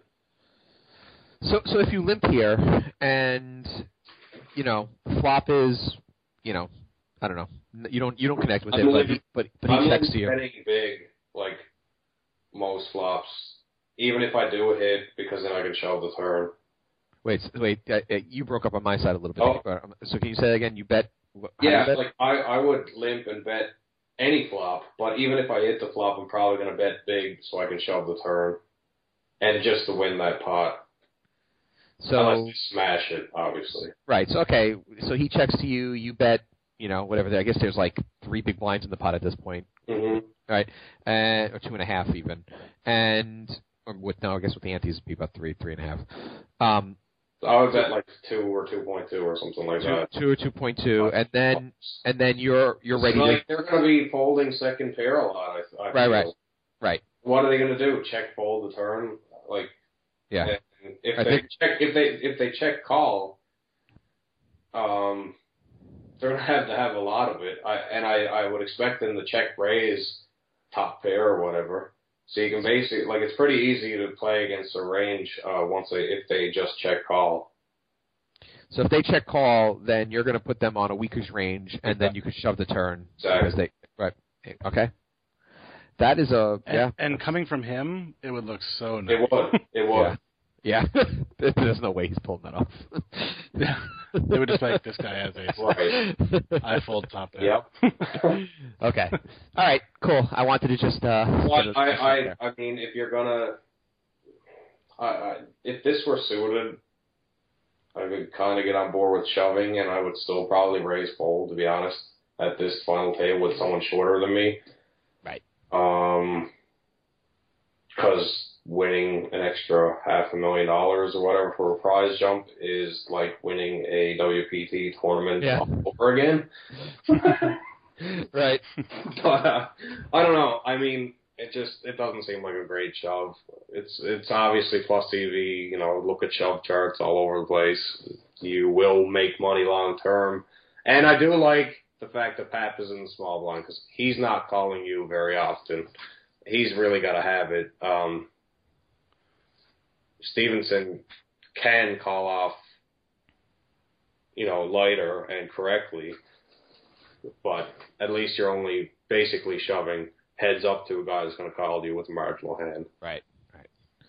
So so if you limp here and you know flop is you know I don't know you don't you don't connect with I'm it but living- he, but but he I'm checks to you. betting big like most flops, even if I do a hit because then I can shove the turn. Wait wait uh, uh, you broke up on my side a little bit. Oh. Uh, So can you say that again? You bet. do you Yeah, bet? like I, I would limp and bet any flop, but even if I hit the flop, I'm probably going to bet big so I can shove the turn, and just to win that pot. so Unless you smash it, obviously. right. So okay. So he checks to you. You bet. You know whatever. I guess there's like three big blinds in the pot at this point. hmm right? And or two and a half even, and or with no, I guess with the antes it'd be about three, three and a half. Um, I would bet like two or two point two or something like two, that. two or two point two, and then and then you're you're ready to like they're going to be folding second pair a lot. I, I Right, feel. right. right. What are they going to do? Check fold the turn? Like Yeah, if I they think- check if they if they check call, um, they're gonna have to have a lot of it. I and I I would expect them to check raise top pair or whatever. So you can basically like it's pretty easy to play against a range uh, once they if they just check call. So if they check call, then you're going to put them on a weaker's range, and then you can shove the turn Exactly. because they right. Okay, that is a And, yeah and coming from him, it would look so nice. It would. It would. [laughs] yeah. [laughs] There's no way he's pulling that off. [laughs] Yeah. They would just be like, this guy has ace. Right. I fold top there. Yep. [laughs] okay. All right. Cool. I wanted to just uh. Well, get a- I, I, I mean, if you're gonna, I, I, if this were suited, I could kind of get on board with shoving, and I would still probably raise fold, to be honest, at this final table with someone shorter than me. Right. Um, because winning an extra half a million dollars or whatever for a prize jump is like winning a WPT tournament Yeah. all over again. [laughs] right. [laughs] but uh, I don't know. I mean, it just it doesn't seem like a great shove. It's it's obviously plus EV. You know, look at shove charts all over the place. You will make money long term, and I do like the fact that Pappas in the small blind because he's not calling you very often. He's really got to have it. Um, Stephensen can call off, you know, lighter and correctly, but at least you're only basically shoving heads up to a guy who's going to call you with a marginal hand. Right. Right.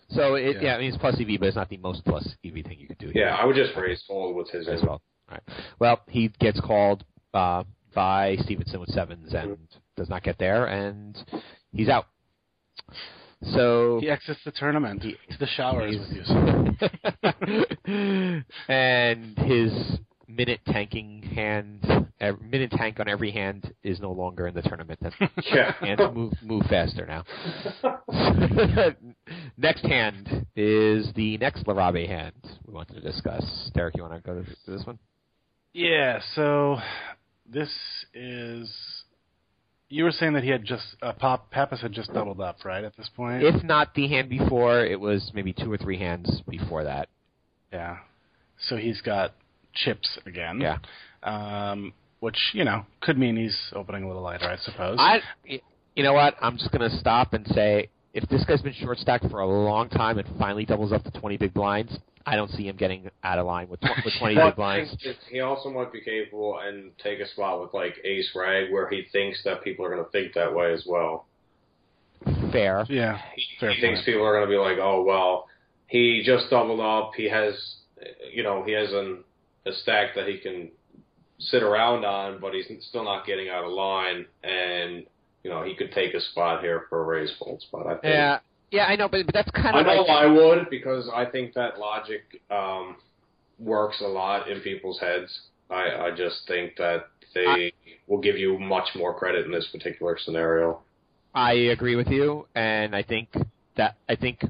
So it yeah. Yeah. I mean it's plus EV, but it's not the most plus EV thing you could do. Here Yeah, I would just raise fold with his as well. All right. Well, he gets called uh, by Stephensen with sevens and does not get there, and he's out. So He exits the tournament He- to the showers with you. [laughs] and his minute tanking hand, ev- minute tank on every hand is no longer in the tournament. That's, [laughs] Yeah. [laughs] hands move move faster now. next hand is the next Larrabe hand we wanted to discuss. Derek, you want to go to, to this one? Yeah, so this is. You were saying that he had just uh, Pop Pappas had just doubled up, right? At this point, If not the hand before, it was maybe two or three hands before that. yeah. So he's got chips again. Yeah. Um, which you know could mean he's opening a little lighter, I suppose. I, you know what? I'm just gonna stop and say, if this guy's been short stacked for a long time and finally doubles up to 20 big blinds, I don't see him getting out of line with, tw- with 20 But big blinds. he also might be capable and take a spot with like ace rag where he thinks that people are going to think that way as well. Fair. yeah, He, Fair he thinks people are going to be like, oh well, he just doubled up. He has, you know, he has an a stack that he can sit around on, but he's still not getting out of line, and you know he could take a spot here for a raise fold spot. I think. Yeah, yeah, I know, but but that's kind of. I know like, I would because I think that logic um, works a lot in people's heads. I, I just think that they will give you much more credit in this particular scenario. I agree with you, and I think that I think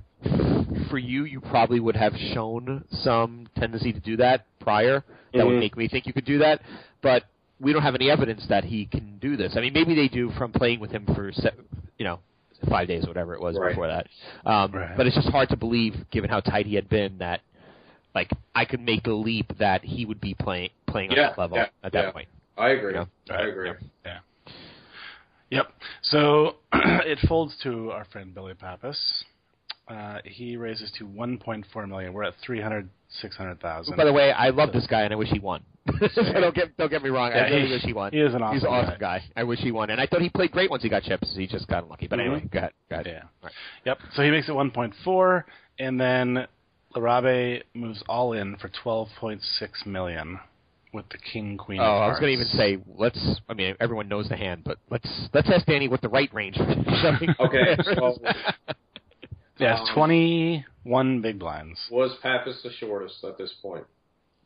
for you, you probably would have shown some tendency to do that prior. That would Mhm. make me think you could do that, but we don't have any evidence that he can do this. I mean, maybe they do from playing with him for you know five days or whatever it was Right. before that. Um, Right. But it's just hard to believe, given how tight he had been, that like I could make the leap that he would be playing playing on that level yeah, at that yeah. point. I agree. Yeah. I agree. Yeah. Yep. So [clears throat] it folds to our friend Billy Pappas. Uh, he raises to 1.4 million. We're at 300, 600,000. By the way, I love this guy and I wish he won. [laughs] so don't get don't get me wrong. Yeah, I really he- wish he won. he is an He's an awesome awesome guy. I wish he won, and I thought he played great once he got chips. He just got unlucky. But anyway, Mhm. go ahead. Go ahead. Yeah. Right. Yep. So he makes it 1.4, and then Larrabe moves all in for 12.6 million with the king queen. Oh, I was going to even say let's. I mean, everyone knows the hand, but let's let's ask Danny what the right range. [laughs] [laughs] Okay, so- Yeah, it's Um, 21 big blinds. Was Pappas the shortest at this point?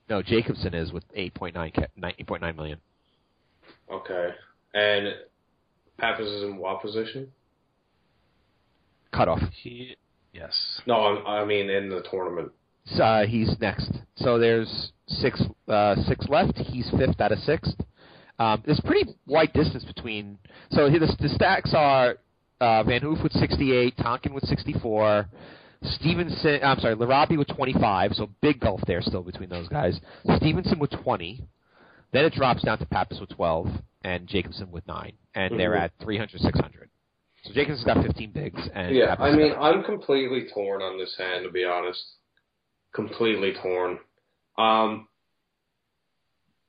no, Jacobson is with 8.9 ca- 8.9 million. Okay. And Pappas is in what position? Cutoff. He, yes. No, I'm, I mean in the tournament. So, uh, he's next. So there's six uh, six left. He's fifth out of sixth. Um, there's pretty wide distance between. So the, the stacks are uh, Van Hoof with 68, Tonking with 64, Stephensen. I'm sorry, Larrabe with 25. So big gulf there still between those guys. Stephensen with 20. Then it drops down to Pappas with 12 and Jacobson with nine, and they're Mhm. at 300, 600. So Jacobson's got 15 bigs, and Yeah, Pappas I mean, I'm completely torn on this hand, to be honest. Completely torn. Um,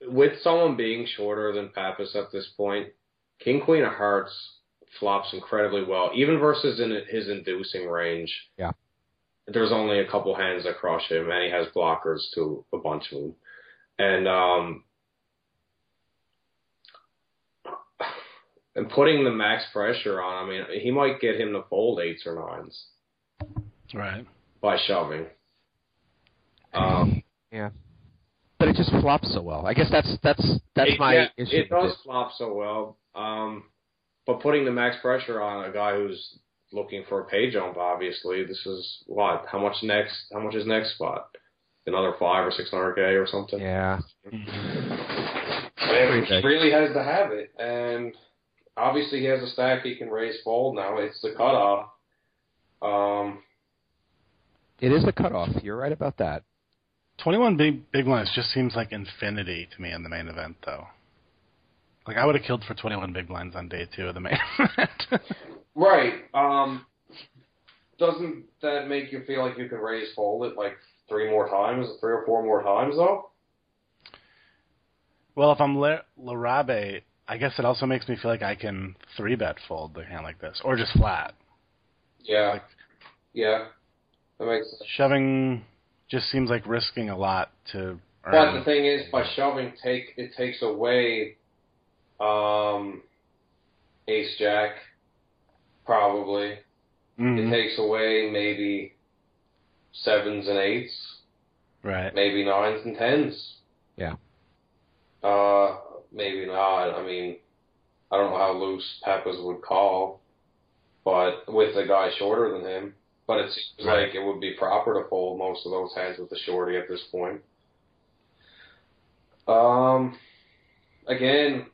with someone being shorter than Pappas at this point, King Queen of Hearts flops incredibly well, even versus in his inducing range. Yeah. There's only a couple hands that crush him, and he has blockers to a bunch of them. And um, and putting the max pressure on, I mean, he might get him to fold eights or nines Right. by shoving. Um, yeah. But it just flops so well. I guess that's that's that's it, my yeah, issue. It with does flop so well. Um, but putting the max pressure on a guy who's looking for a pay jump, obviously, this is what? How much next? How much is next spot? Another five or six hundred k or something. Yeah. And he really has to have it, and obviously he has a stack he can raise fold now. It's the cutoff. Um, It is the cutoff. You're right about that. 21 big big ones just seems like infinity to me in the main event, though. Like I would have killed for 21 big blinds on day two of the main [laughs] event. right. Um, doesn't that make you feel like you can raise fold it like three more times, three or four more times though? well, if I'm Le- Larrabe, I guess it also makes me feel like I can three bet fold the hand like this, or just flat. Yeah. Like- yeah. That makes sense. Shoving just seems like risking a lot to But the thing is, by shoving, take it takes away um, ace jack, probably. Mhm. It takes away maybe sevens and eights, right. maybe nines and tens. Yeah. Uh, maybe not. I mean, I don't know how loose Pappas would call, but with a guy shorter than him. But it seems Right. like it would be proper to fold most of those hands with the shorty at this point. Um, again,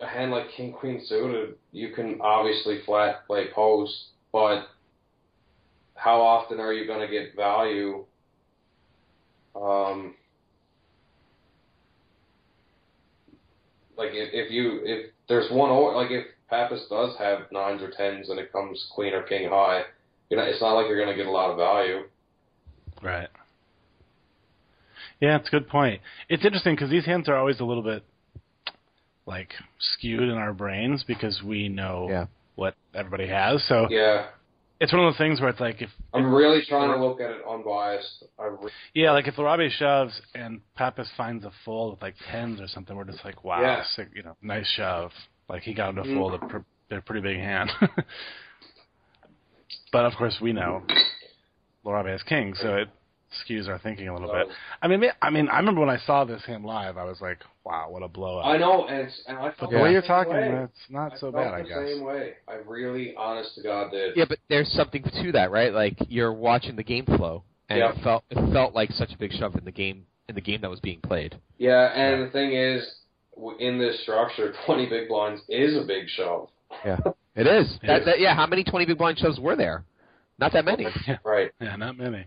a hand like King Queen suited, you can obviously flat play post, but how often are you going to get value? Um, like if, if you if there's one like if Pappas does have nines or tens and it comes Queen or King high, you're not, it's not like you're going to get a lot of value. Right. Yeah, it's a good point. It's interesting because these hands are always a little bit like skewed in our brains because we know Yeah. what everybody has. So Yeah, it's one of those things where it's like if I'm really trying to look at it unbiased. I re- yeah, like if Larrabe shoves and Pappas finds a fold with like tens or something, we're just like, wow, Yeah. sick, you know, nice shove. Like he got him to Mhm. fold a, pr- a pretty big hand. [laughs] but of course, we know Larrabe has king, so it skews our thinking a little bit. I mean, I mean, I remember when I saw this hand live, I was like, wow, what a blowout. I know, and, it's, and I but felt the way you're talking, way. it's not so I bad, felt I the guess. Same way. I really, honest to God, did. Yeah, but there's something to that, right? Like you're watching the game flow, and Yeah. it felt it felt like such a big shove in the game in the game that was being played. Yeah, and the thing is, in this structure, [laughs] 20 big blinds is a big shove. Yeah, it is. It that, is. that- yeah, how many twenty big blind shoves were there? Not that many. [laughs] Right. Yeah, not many.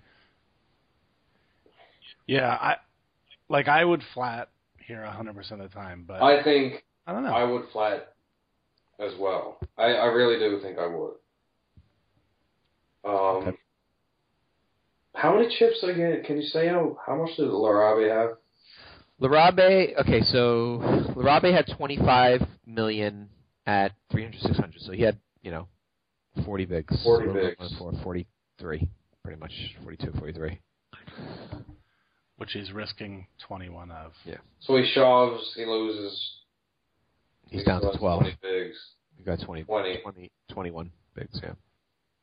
Yeah, I like I would flat here 100% of the time, but I, think I think don't know. I would flat as well. I, I really do think I would. Um, Okay. How many chips again? Can you say how, how much did Larrabe have? Larrabe, okay, so Larrabe had 25 million at 300, 600. So he had, you know, 40 bigs. 40 A little bit bigs. 43, pretty much 42, 43. Which he's risking 21 of. Yeah. So he shoves, he loses. He's he down to 12. 20 bigs. He got 20, 20. 20, 21 bigs, yeah.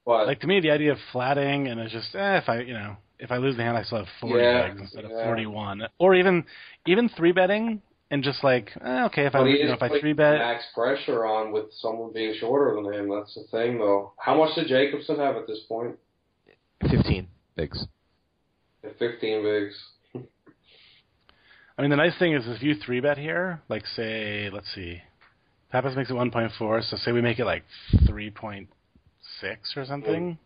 But Like to me, the idea of flatting and it's just eh, if I you know if I lose the hand, I still have 40 Yeah, bigs instead of 41, or even even three betting and just like eh, okay if I but he you know, if I put three bet max pressure on with someone being shorter than him. That's the thing, though. How much did Jacobson have at this point? 15 bigs. 15 bigs. I mean, the nice thing is if you three bet here, like say, let's see, Pappas makes it 1.4, so say we make it like 3.6 or something,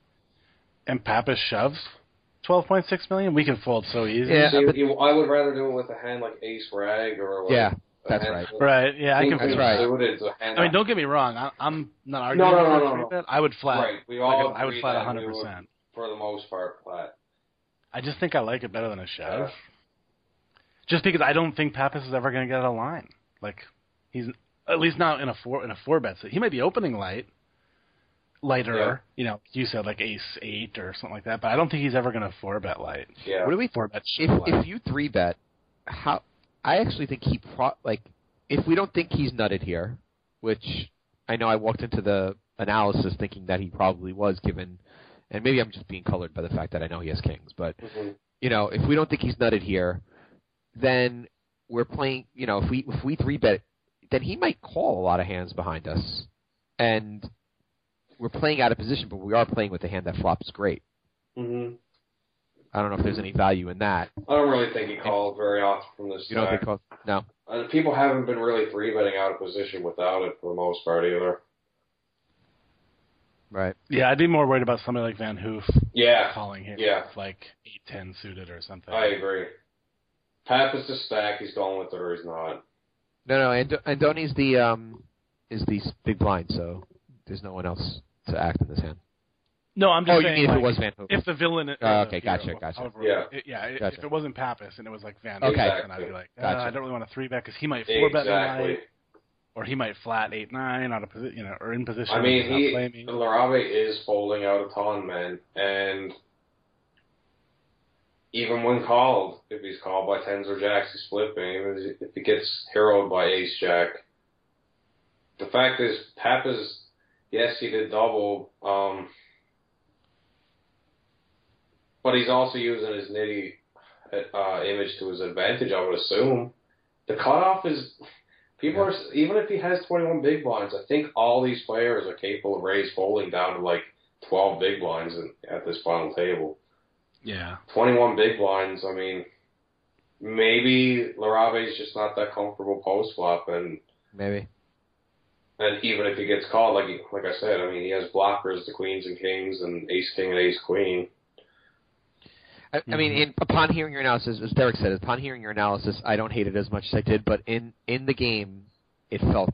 and Pappas shoves 12.6 million, we can fold so easy. Yeah, See, but- you- I would rather do it with a hand like Ace Rag or like Yeah, that's right. like Right? Yeah, I King can. That's feel right. that. Suited, it's a hand I mean, don't get me wrong. I, I'm not arguing No, no, no, no, no. I would flat. Right, we like, all I would flat that 100. we would- percent for the most part flat. I just think I like it better than a shove. Yeah. Just because I don't think Pappas is ever going to get out of line. Like he's at least not in a four in a four bet. So he might be opening light, lighter. Yeah. You know, you said like ace eight or something like that. But I don't think he's ever going to four bet light. Yeah. What do we Four bet if light. if you three bet, how I actually think he pro like if we don't think he's nutted here, which I know I walked into the analysis thinking that he probably was given, and maybe I'm just being colored by the fact that I know he has kings, but Mhm. you know if we don't think he's nutted here, then we're playing. You know if we if we three bet, then he might call a lot of hands behind us, and we're playing out of position, but we are playing with a hand that flops great. Mhm. I don't know if there's any value in that. I don't really think he calls very often from this You don't stack. think? No. And people haven't been really three betting out of position without it for the most part either. Right. yeah, I'd be more worried about somebody like Van Hoof Yeah, calling him Yeah. like eight ten suited or something. I agree. Pappas to stack, he's going with it or he's not. No, no, and Andoni's the um is the big blind, so there's no one else to act in this hand. no, I'm just Oh, you saying mean if it was Van Hoof? if the villain. or Oh, the okay, hero, gotcha, gotcha. however- Yeah. it- yeah. i- Gotcha. If it wasn't Pappas and it was like Van Okay. Hoof, then I'd be like, uh, Gotcha. I don't really want to three bet because he might four bet the Exactly. night, or he might flat eight nine out of position, you know, or in position. I mean, he's not he flaming. Larabe is folding out a ton, man, and even when called, if he's called by tens or jacks, he's flipping. Even if he gets heroed by ace jack, the fact is, Pappas, yes, he did double, um, but he's also using his nitty uh, image to his advantage. I would assume the cutoff is people are even if he has 21 big blinds. I think all these players are capable of raise folding down to like 12 big blinds in, at this final table. Yeah. 21 big blinds. I mean, maybe Larrabe's just not that comfortable post flop, and Maybe. and even if he gets called, like he, like I said, I mean, he has blockers, the queens and kings, and ace king and ace queen. I, I mean, in, upon hearing your analysis, as Derek said, upon hearing your analysis, I don't hate it as much as I did, but in in the game, it felt.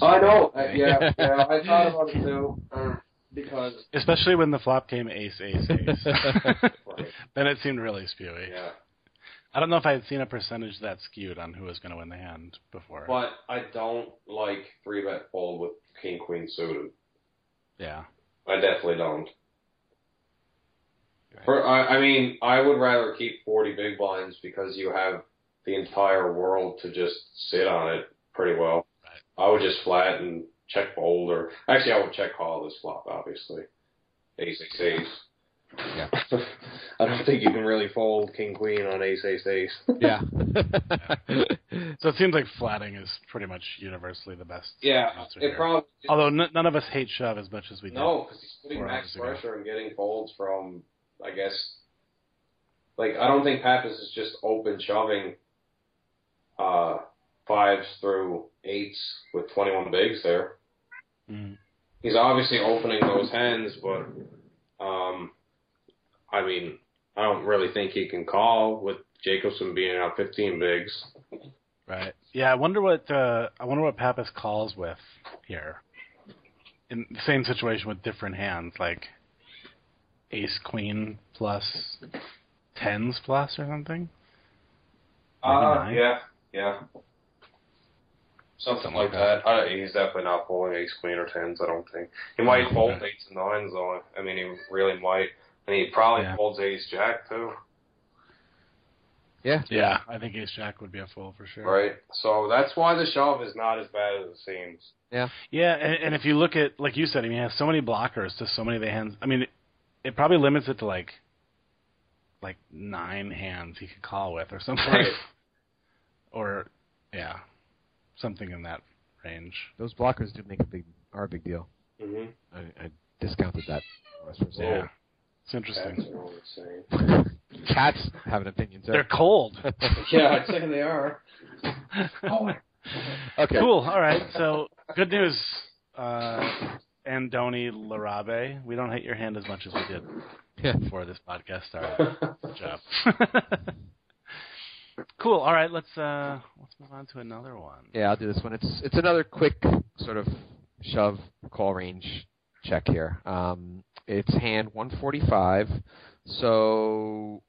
I know. Uh, yeah, yeah. I thought about it [laughs] too, um, because Especially when the flop came ace ace [laughs] ace. Right. [laughs] then it seemed really spewy. yeah. I don't know if I had seen a percentage that skewed on who was going to win the hand before. But I don't like three bet fold with king queen suited. yeah. I definitely don't. For, I, I mean, I would rather keep 40 big blinds because you have the entire world to just sit on it pretty well. Right. I would just flat and check fold, or actually, I would check call this flop, obviously. Ace, ace, ace. Yeah. [laughs] I don't think you can really fold king, queen on ace, ace, ace. Yeah. [laughs] [laughs] So it seems like flatting is pretty much universally the best. yeah, it probably. Although n- none of us hate shove as much as we do. No, because he's putting max ago. pressure and getting folds from, I guess, like I don't think Pappas is just open shoving uh, fives through eights with 21 bigs there. Mm. He's obviously opening those hands, but um, I mean, I don't really think he can call with Jacobson being out 15 bigs. Right. Yeah, I wonder what uh, I wonder what Pappas calls with here. In the same situation with different hands, like ace queen plus tens plus or something. Maybe Uh, nine? yeah, yeah. Something, Something like like that. that. I, he's definitely not folding ace queen or tens. I don't think he might Oh, fold okay. eights and nines though. I mean, he really might, and he probably Yeah. folds ace jack too, yeah. Yeah, I think ace jack would be a fold for sure. right? So that's why the shove is not as bad as it seems. Yeah. Yeah, and, and if you look at like you said, I mean, he has so many blockers to so many of the hands. I mean, it, it probably limits it to like like nine hands he could call with or something. Right. or yeah, something in that range. Those blockers do make a big are a big deal. Mm-hmm. I, I discounted that. That's what I'm saying. Yeah, it's interesting. That's what [laughs] Cats have an opinion too. They're cold. [laughs] yeah, I'd say they are. [laughs] okay. Cool. All right. So good news, uh, Andoni Larrabe. We don't hate your hand as much as we did Yeah. before this podcast started. Good job. Cool. All right. Let's uh, let's move on to another one. Yeah, I'll do this one. It's it's another quick sort of shove call range check here. Um, it's hand 145. So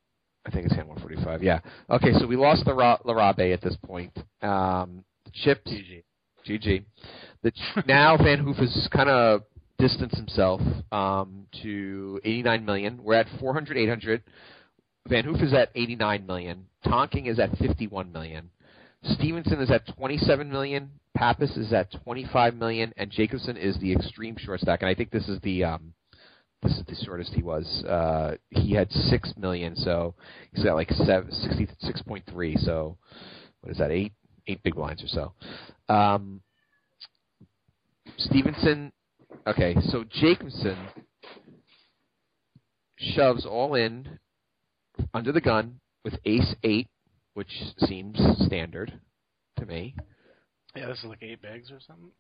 I think it's hand 145. Yeah. Okay. So we lost the Ra- Larrabe at this point. Um, the chips. GG. GG. The ch- [laughs] now Van Hoof has kind of distanced himself um, to 89 million. We're at 400, 800. Van Hoof is at 89 million. Tonking is at 51 million. Stephensen is at 27 million. Pappas is at 25 million, and Jacobson is the extreme short stack. And I think this is the um, this is the shortest he was. Uh, he had six million, so he's at like seven, 66.3. So what is that? Eight eight big blinds or so. Um, Stephensen. Okay, so Jacobson shoves all in under the gun with ace eight, which seems standard to me. Yeah, this is like eight bigs or something.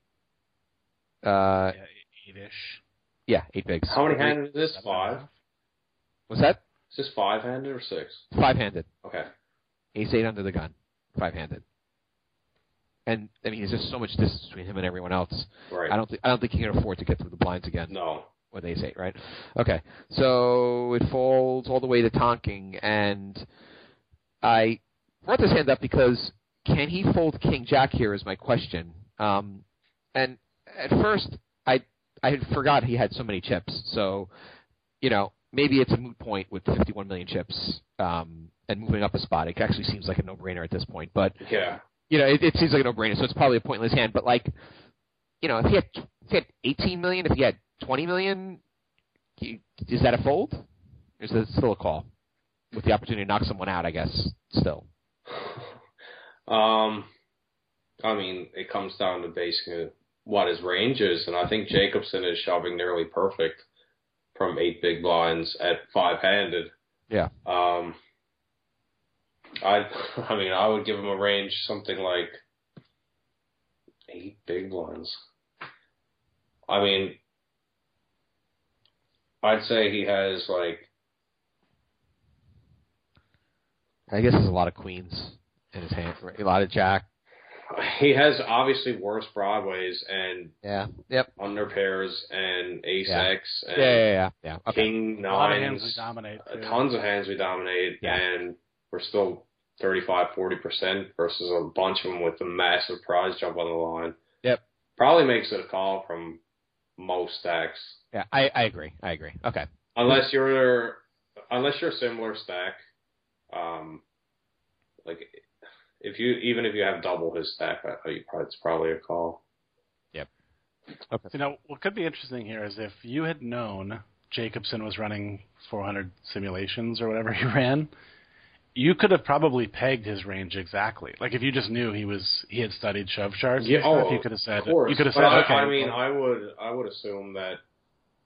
Uh, yeah, eight-ish. yeah, eight bigs. How many handed is this? Seven and a Five. half. Was that Is this five handed or six? five handed? Okay. Ace eight under the gun, five handed. And I mean, there's just so much distance between him and everyone else. Right. I don't think I don't think he can afford to get through the blinds again. No. With they say, right? Okay, so it falls all the way to Tonking, and I brought this hand up because can he fold King Jack here is my question. Um, and at first, I I had forgot he had so many chips, so you know maybe it's a moot point with 51 million chips um, and moving up a spot. It actually seems like a no-brainer at this point, but Yeah. you know, it, it seems like a no-brainer, so it's probably a pointless hand. But like, you know, if he had if he had 18 million, if he had 20 million, is that a fold? Or is it still a call with the opportunity to knock someone out? I guess still. [sighs] Um, I mean, it comes down to basically what his range is, and I think Jacobson is shoving nearly perfect from eight big blinds at five handed. Yeah. Um, I, [laughs] I mean, I would give him a range something like eight big blinds. I mean, I'd say he has like I guess there's a lot of queens in his hand, right? a lot of jack. he has obviously worse broadways and Yeah. Yep. under pairs and ace Yeah. X and Yeah. Yeah. Yeah. yeah. Okay. king A lot of hands we nines, dominate. uh, too. tons of hands we dominate, Yeah. and we're still 35, 40 percent versus a bunch of them with a massive prize jump on the line. Yep. Probably makes it a call from most stacks, Yeah. I, I agree. I agree. Okay. unless you're. unless you're a similar stack, um, like if you even if you have double his stack, I, I, it's probably a call. Yep. Okay. You know, what could be interesting here is if you had known Jacobson was running 400 simulations or whatever he [laughs] ran, you could have probably pegged his range exactly. Like if you just knew he was he had studied shove charts, Yeah, stuff, oh, you could have said Of course, you could have said I, okay. I mean, well, I would I would assume that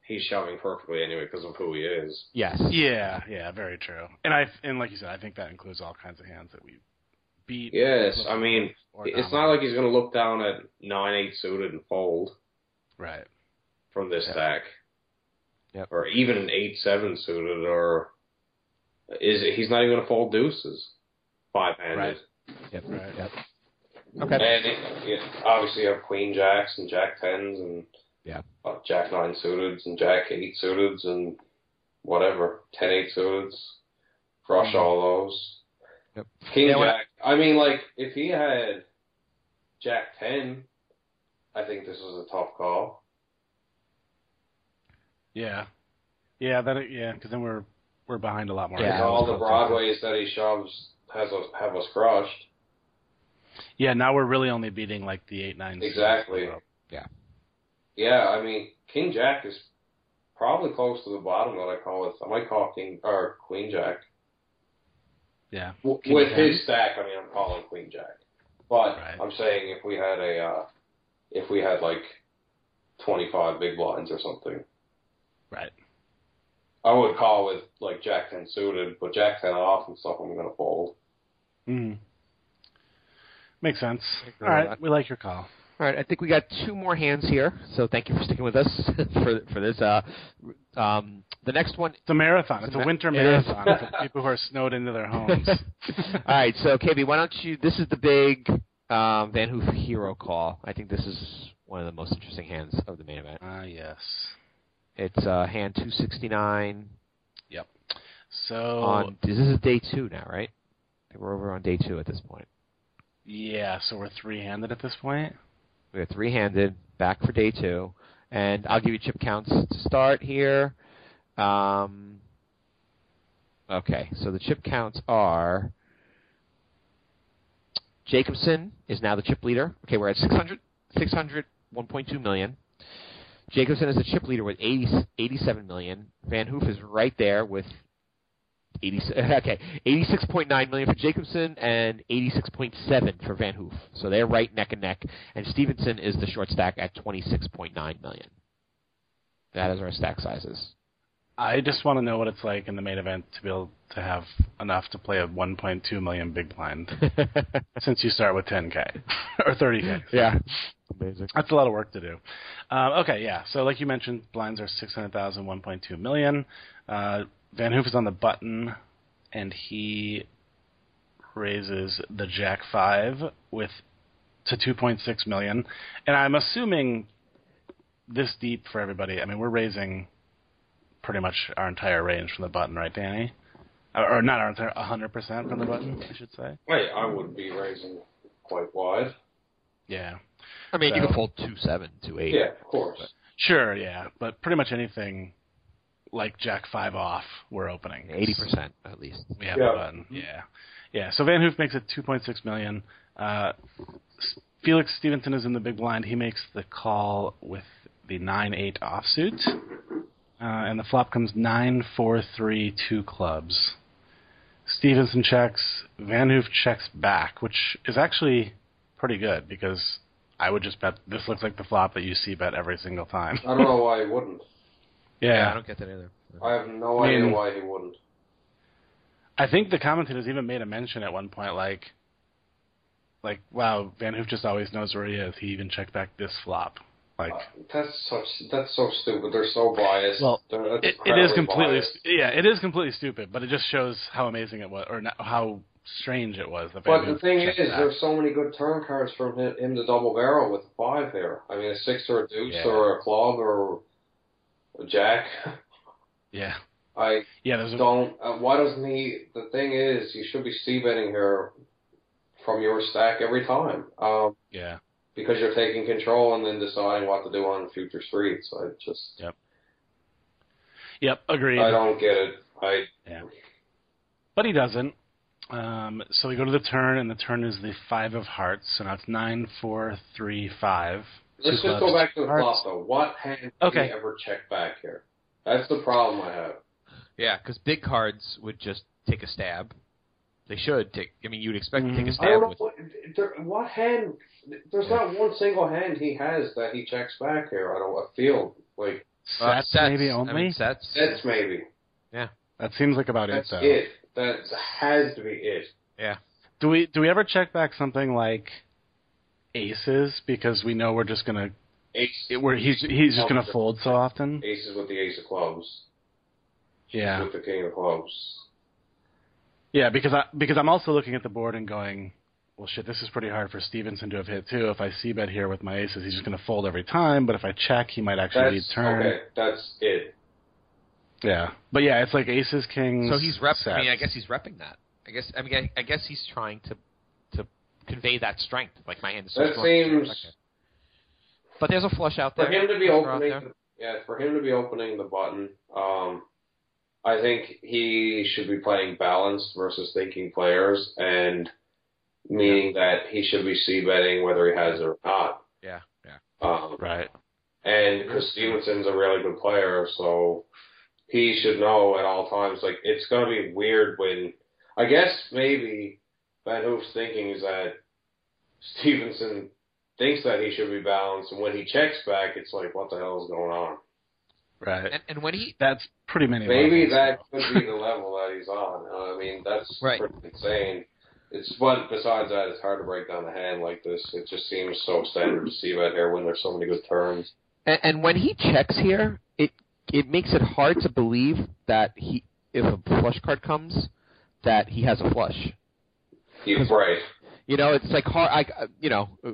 he's shoving perfectly anyway because of who he is. Yes. yeah, yeah, very true. And I and like you said, I think that includes all kinds of hands that we beat. Yes, I mean, it's not like he's going to look down at nine eight suited and fold right. from this Yeah. stack. Yep. Or even an eight seven suited, or is it, he's not even going to fold deuces, five handed. Right. Yep. Right. Yep. Okay. And it, it, obviously you have queen jacks and jack tens and Yeah. uh, jack nine suited and jack eight suited and whatever ten eight suited. Crush all those. Yep. King Yeah, when jack. I mean, like if he had jack ten, I think this was a tough call. Yeah. Yeah. That. Yeah. Because then we're we're behind a lot more. Yeah, And I all the gonna say broadways that he shoves has us have us crushed. Yeah. Now we're really only beating like the eight nine. Exactly. Yeah, Yeah, I mean, King Jack is probably close to the bottom that I call it. I might call King or Queen Jack. Yeah. W- King with ten? his stack, I mean, I'm calling Queen Jack. But Right. I'm saying if we had a, uh, if we had like 25 big blinds or something, Right. I would call with like Jack 10 suited, but Jack 10 off and stuff I'm going to fold. hmm Makes sense. agree All with right. that. We like your call. All right, I think we got two more hands here, so thank you for sticking with us [laughs] for for this. Uh, um, the next one. It's a marathon. It's a ma- winter it marathon for [laughs] people who are snowed into their homes. [laughs] All right, so KB, why don't you? This is the big um, Van Hoof hero call. I think this is one of the most interesting hands of the main event. Ah, yes. It's uh, hand 269 Yep. So on. This is day two now, right? We're over on day two at this point. yeah, so we're three-handed at this point. We're three-handed back for day two, and I'll give you chip counts to start here. Um, okay, so the chip counts are Jacobson is now the chip leader. Okay, we're at 600, 600, 1.2 million. Jacobson is the chip leader with 80, 87 million. Van Hoof is right there with 80, [laughs] okay, 86.9 million for Jacobson and 86.7 for Van Hoof. So they're right neck and neck. And Stephensen is the short stack at 26.9 million. That is our stack sizes. I just want to know what it's like in the main event to be able to have enough to play a 1.2 million big blind [laughs] since you start with 10k [laughs] or 30k. yeah. Amazing. That's a lot of work to do. Um, okay, yeah. So like you mentioned, blinds are 600,000, 1.2 million. Uh, Van Hoof is on the button, and he raises the Jack Five with to 2.6 million. And I'm assuming this deep for everybody. I mean, we're raising pretty much our entire range from the button, right, Danny? Or, or not our entire 100% from the button, I should say. Wait, I would be raising quite wide. Yeah. I mean, you So- can fold two seven, two eight. Yeah, of course. Sure, yeah, but pretty much anything like Jack Five off, we're opening. Eighty percent at least. We have Yeah. the button. Yeah, yeah. So Van Hoof makes it 2.6 million. Uh, Felix Stephensen is in the big blind. He makes the call with the nine eight offsuit, uh, and the flop comes nine four three two clubs. Stephensen checks. Van Hoof checks back, which is actually pretty good because I would just bet this looks like the flop that you C bet every single time. I don't know why he wouldn't. Yeah, I don't get that either. I have no I mean- idea why he wouldn't. I think the commentators even made a mention at one point, like, like, wow, Van Hoof just always knows where he is. He even checked back this flop. Like, Uh, that's such. That's so stupid. They're so biased. Well, They're, that's it, it is completely, biased. yeah, it is completely stupid. But it just shows how amazing it was, or not, how strange it was. That But the thing is, there's so many good turn cards from him, him to double barrel with a five here. I mean, a six or a deuce Yeah. or a club or a jack. yeah, I yeah. There's don't. Uh, why doesn't he? The thing is, you should be c betting here from your stack every time. Um, yeah, because you're taking control and then deciding what to do on future streets. I just, yep, yep, agreed. I don't get it. I yeah, But he doesn't. Um, so we go to the turn, and the turn is the five of hearts. So now it's nine, four, three, five. let's just go back to the hearts. flop though. What hand did Okay. he ever check back here? That's the problem I have. Yeah, because big cards would just take a stab. They should take. I mean, you'd expect to take a Mhm. I don't stab know with. what, there, what hand. There's not one single hand he has that he checks back here. I don't I feel like uh, Sets, sets, maybe I only. mean, sets. that's maybe Yeah, that seems like about that's it, though. it. That has to be it. Yeah. Do we do we ever check back something like aces because we know we're just gonna Ace, it, where he's he's just gonna fold so often? aces with the ace of clubs. Yeah, With the king of clubs. Yeah. Because I because I'm also looking at the board and going, well, shit, this is pretty hard for Stephensen to have hit too. If I C bet here with my aces, he's just gonna fold every time. But if I check, he might actually lead That's turn. okay. That's it. Yeah, but yeah, it's like aces, kings. So he's rep. I mean, I guess he's repping that. I guess. I mean, I, I guess he's trying to to convey that strength. Like my hand is so That strong. seems- Okay. But there's a flush out there. For there. him to be Flush draw out opening, yeah, for him to be opening the button, um, I think he should be playing balanced versus thinking players, and meaning that he should be c betting whether he has it or not. Yeah. Yeah. Um, right. and because Stephensen's a really good player, so he should know at all times. Like it's gonna be weird when I guess maybe Van Hoof's thinking is that Stephensen thinks that he should be balanced, and when he checks back, it's like, what the hell is going on? Right. And, and when he That's pretty many. Maybe levels. that could be the level that he's on. I mean, that's Right. pretty insane. It's but besides that, it's hard to break down the hand like this. It just seems so standard to see that here when there's so many good turns. and, and when he checks here, it it makes it hard to believe that he if a flush card comes that he has a flush. He's right. You know, it's like hard. I, you know, uh,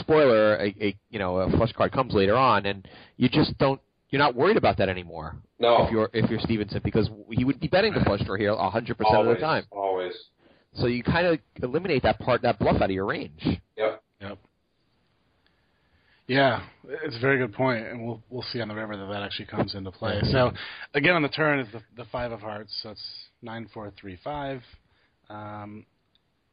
spoiler. A, a you know a flush card comes later on, and you just don't. You're not worried about that anymore No, if you're if you're Stephensen because he would be betting the flush draw here hundred percent of the time. always. So you kind of eliminate that part that bluff out of your range. Yep. Yep. Yeah, it's a very good point, and we'll we'll see on the river that that actually comes into play. [laughs] So again, on the turn is the the five of hearts. So it's nine, four, three, five, um,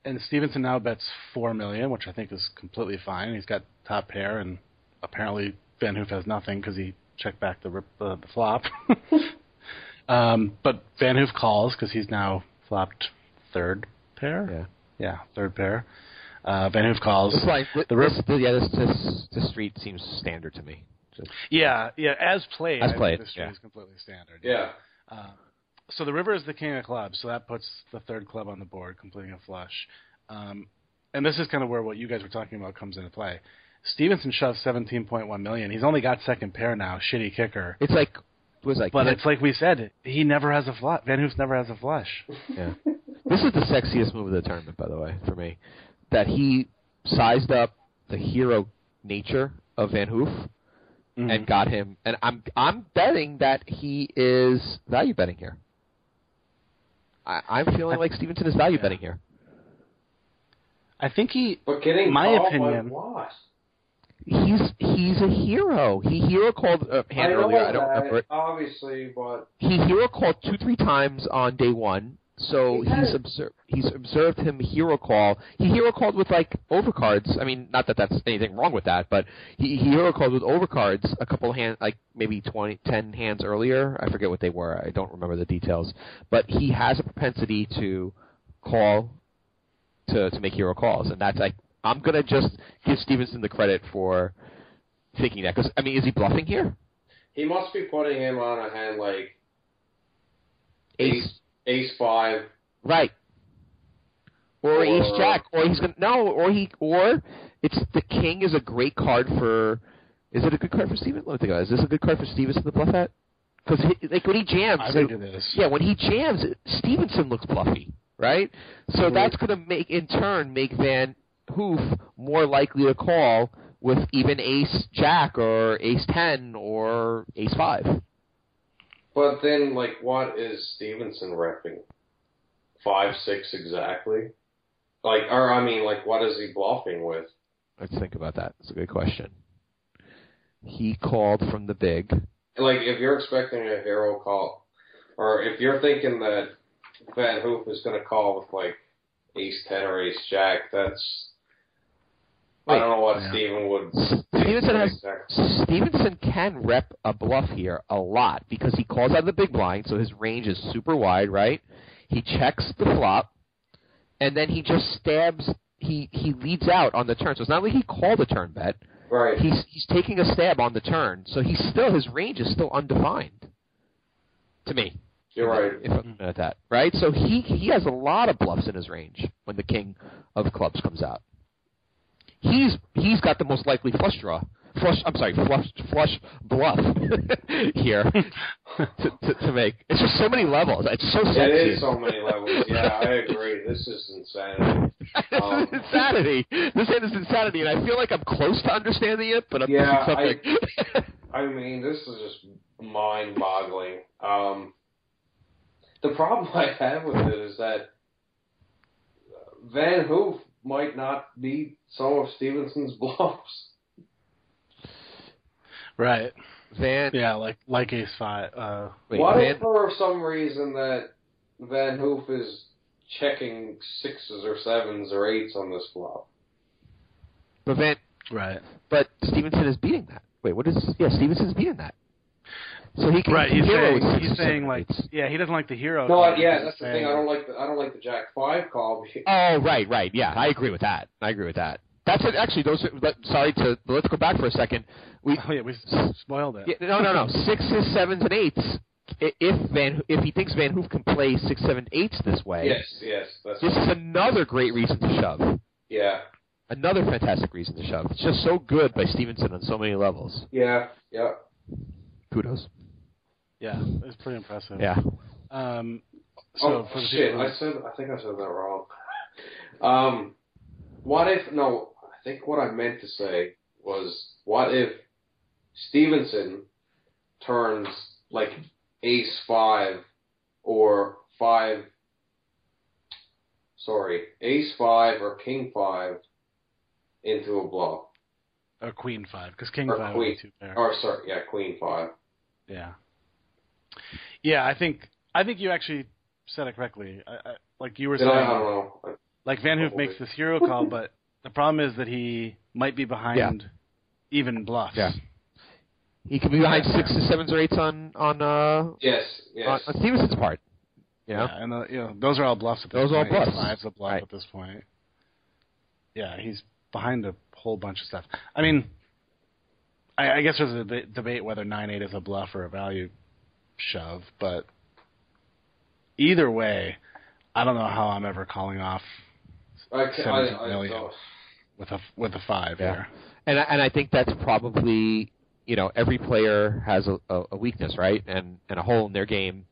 and Stephensen now bets four million, which I think is completely fine. He's got top pair, and apparently Van Hoof has nothing because he checked back the rip, uh, the flop. [laughs] um, but Van Hoof calls because he's now flopped third pair. Yeah. Yeah, third pair. Uh, Van Hoof calls. This like The the rip- this, yeah this, this this street seems standard to me. Just- Yeah, yeah. As played, As I think played, this street yeah. is completely standard. Yeah. Uh, so the river is the king of clubs, so that puts the third club on the board, completing a flush. Um, and this is kind of where what you guys were talking about comes into play. Stephensen shoves 17.1 million. He's only got second pair now. Shitty kicker. It's like was like But it's like we said, he never has a flush. Van Hoof never has a flush. Yeah. This is the sexiest move of the tournament, by the way, for me. That he sized up the hero nature of Van Hoof Mhm. and got him. And I'm I'm betting that he is value betting here. I, I'm feeling like Stephensen is value Yeah. betting here. I think he. But getting My called by opinion- what? He's he's a hero. He hero called uh, hand I earlier. I don't that, remember it. Obviously, but He hero called two three times on day one. So He he's observed he's observed him hero call. He hero called with like overcards. I mean, not that that's anything wrong with that, but he, he hero called with overcards a couple hand like maybe 20, 10 hands earlier. I forget what they were. I don't remember the details. But he has a propensity to call to to make hero calls, and that's like I'm gonna just give Stephensen the credit for thinking that because I mean, is he bluffing here? he must be putting him on a hand like Ace ace, ace five. Right. Or, Or- ace jack, or he's gonna no, or he, or it's the king is a great card for. Is it a good card for Steven? Let me think about it. Is this a good card for Stephensen to bluff at? Because like when he jams, I think it is. yeah, when he jams, Stephensen looks bluffy, right? So that's gonna make in turn make Van Hoof more likely to call with even ace jack or ace ten or ace five. But then, like, what is Stephensen repping? Five six exactly. Like, or I mean, like, what is he bluffing with? Let's think about that. It's a good question. He called from the big. Like, if you're expecting a hero call, or if you're thinking that Van Hoof is going to call with like Ace Ten or Ace Jack, that's I don't know what Yeah. Steven would. Stephensen has Exactly. Stephensen can rep a bluff here a lot because he calls out the big blind, so his range is super wide, right? He checks the flop, and then he just stabs. He he leads out on the turn, so it's not like he called a turn bet. Right. He's he's taking a stab on the turn, so he's still his range is still undefined. To me, You're right. if I'm looking at that, right? So he he has a lot of bluffs in his range when the king of clubs comes out. He's he's got the most likely flush draw. Flush, I'm sorry, flush, flush bluff [laughs] here [laughs] to, to, to make. It's just so many levels. It's so sexy. It is so many levels. Yeah, I agree. This is insanity. [laughs] this Um, is insanity. This is insanity, and I feel like I'm close to understanding it, but I'm Yeah, missing something. I mean, this is just mind-boggling. Um, the problem I have with it is that Van Hoof might not beat some of Stephensen's [laughs] bluffs. Right. Van, Yeah, like like Ace Five. Uh, wait, what Van, if for some reason that Van Hoof is checking sixes or sevens or eights on this flop? but Van, right. but Stephensen is beating that. Wait, what is? Yeah, Stephensen's beating that. So he can Right. He's hero saying he's saying like eights. yeah he doesn't like the hero. No, card yeah, that's the thing. I don't like the I don't like the Jack Five call. [laughs] Oh, right, right. Yeah, I agree with that. I agree with that. That's it. Actually, those. Are, but, sorry to. Let's go back for a second. We Oh yeah, we s- spoiled it. yeah, no, no, no. Sixes, sevens, and eights. If Van, if he thinks Van Hoof can play six, seven, eights this way, Yes, yes, that's this is another great reason to shove. yeah, Another fantastic reason to shove. It's just so good by Stephensen on so many levels. yeah, yeah. Kudos. Yeah, it's pretty impressive. Yeah. Um. So oh for the shit! people I said I think I said that wrong. Um, what if no? I think what I meant to say was what if Stephensen turns like Ace Five or Five. Sorry, Ace Five or King Five into a bluff. or Queen Five because King Or Five Queen. would be. Or sorry, yeah, Queen Five. Yeah. Yeah, I think I think you actually said it correctly. I, I, like you were Did saying, I? I don't know. like Van Hoof makes this hero call, but the problem is that he might be behind even bluffs. Yeah. He could be behind sixes, sevens, or eights on on uh Yes, yes. on, on Stephensen's part. You know? Yeah, and uh, you know those are all bluffs at this Those are all point. Ace bluffs. Five's a bluff Right. at this point. Yeah, he's behind a whole bunch of stuff. I mean, I, I guess there's a deba- debate whether nine eight is a bluff or a value shove, but either way, I don't know how I'm ever calling off I, ca- 17 I, I million. don't- with a with a five Yeah. here. And I, and I think that's probably you know every player has a, a, a weakness, right, and and a hole in their game.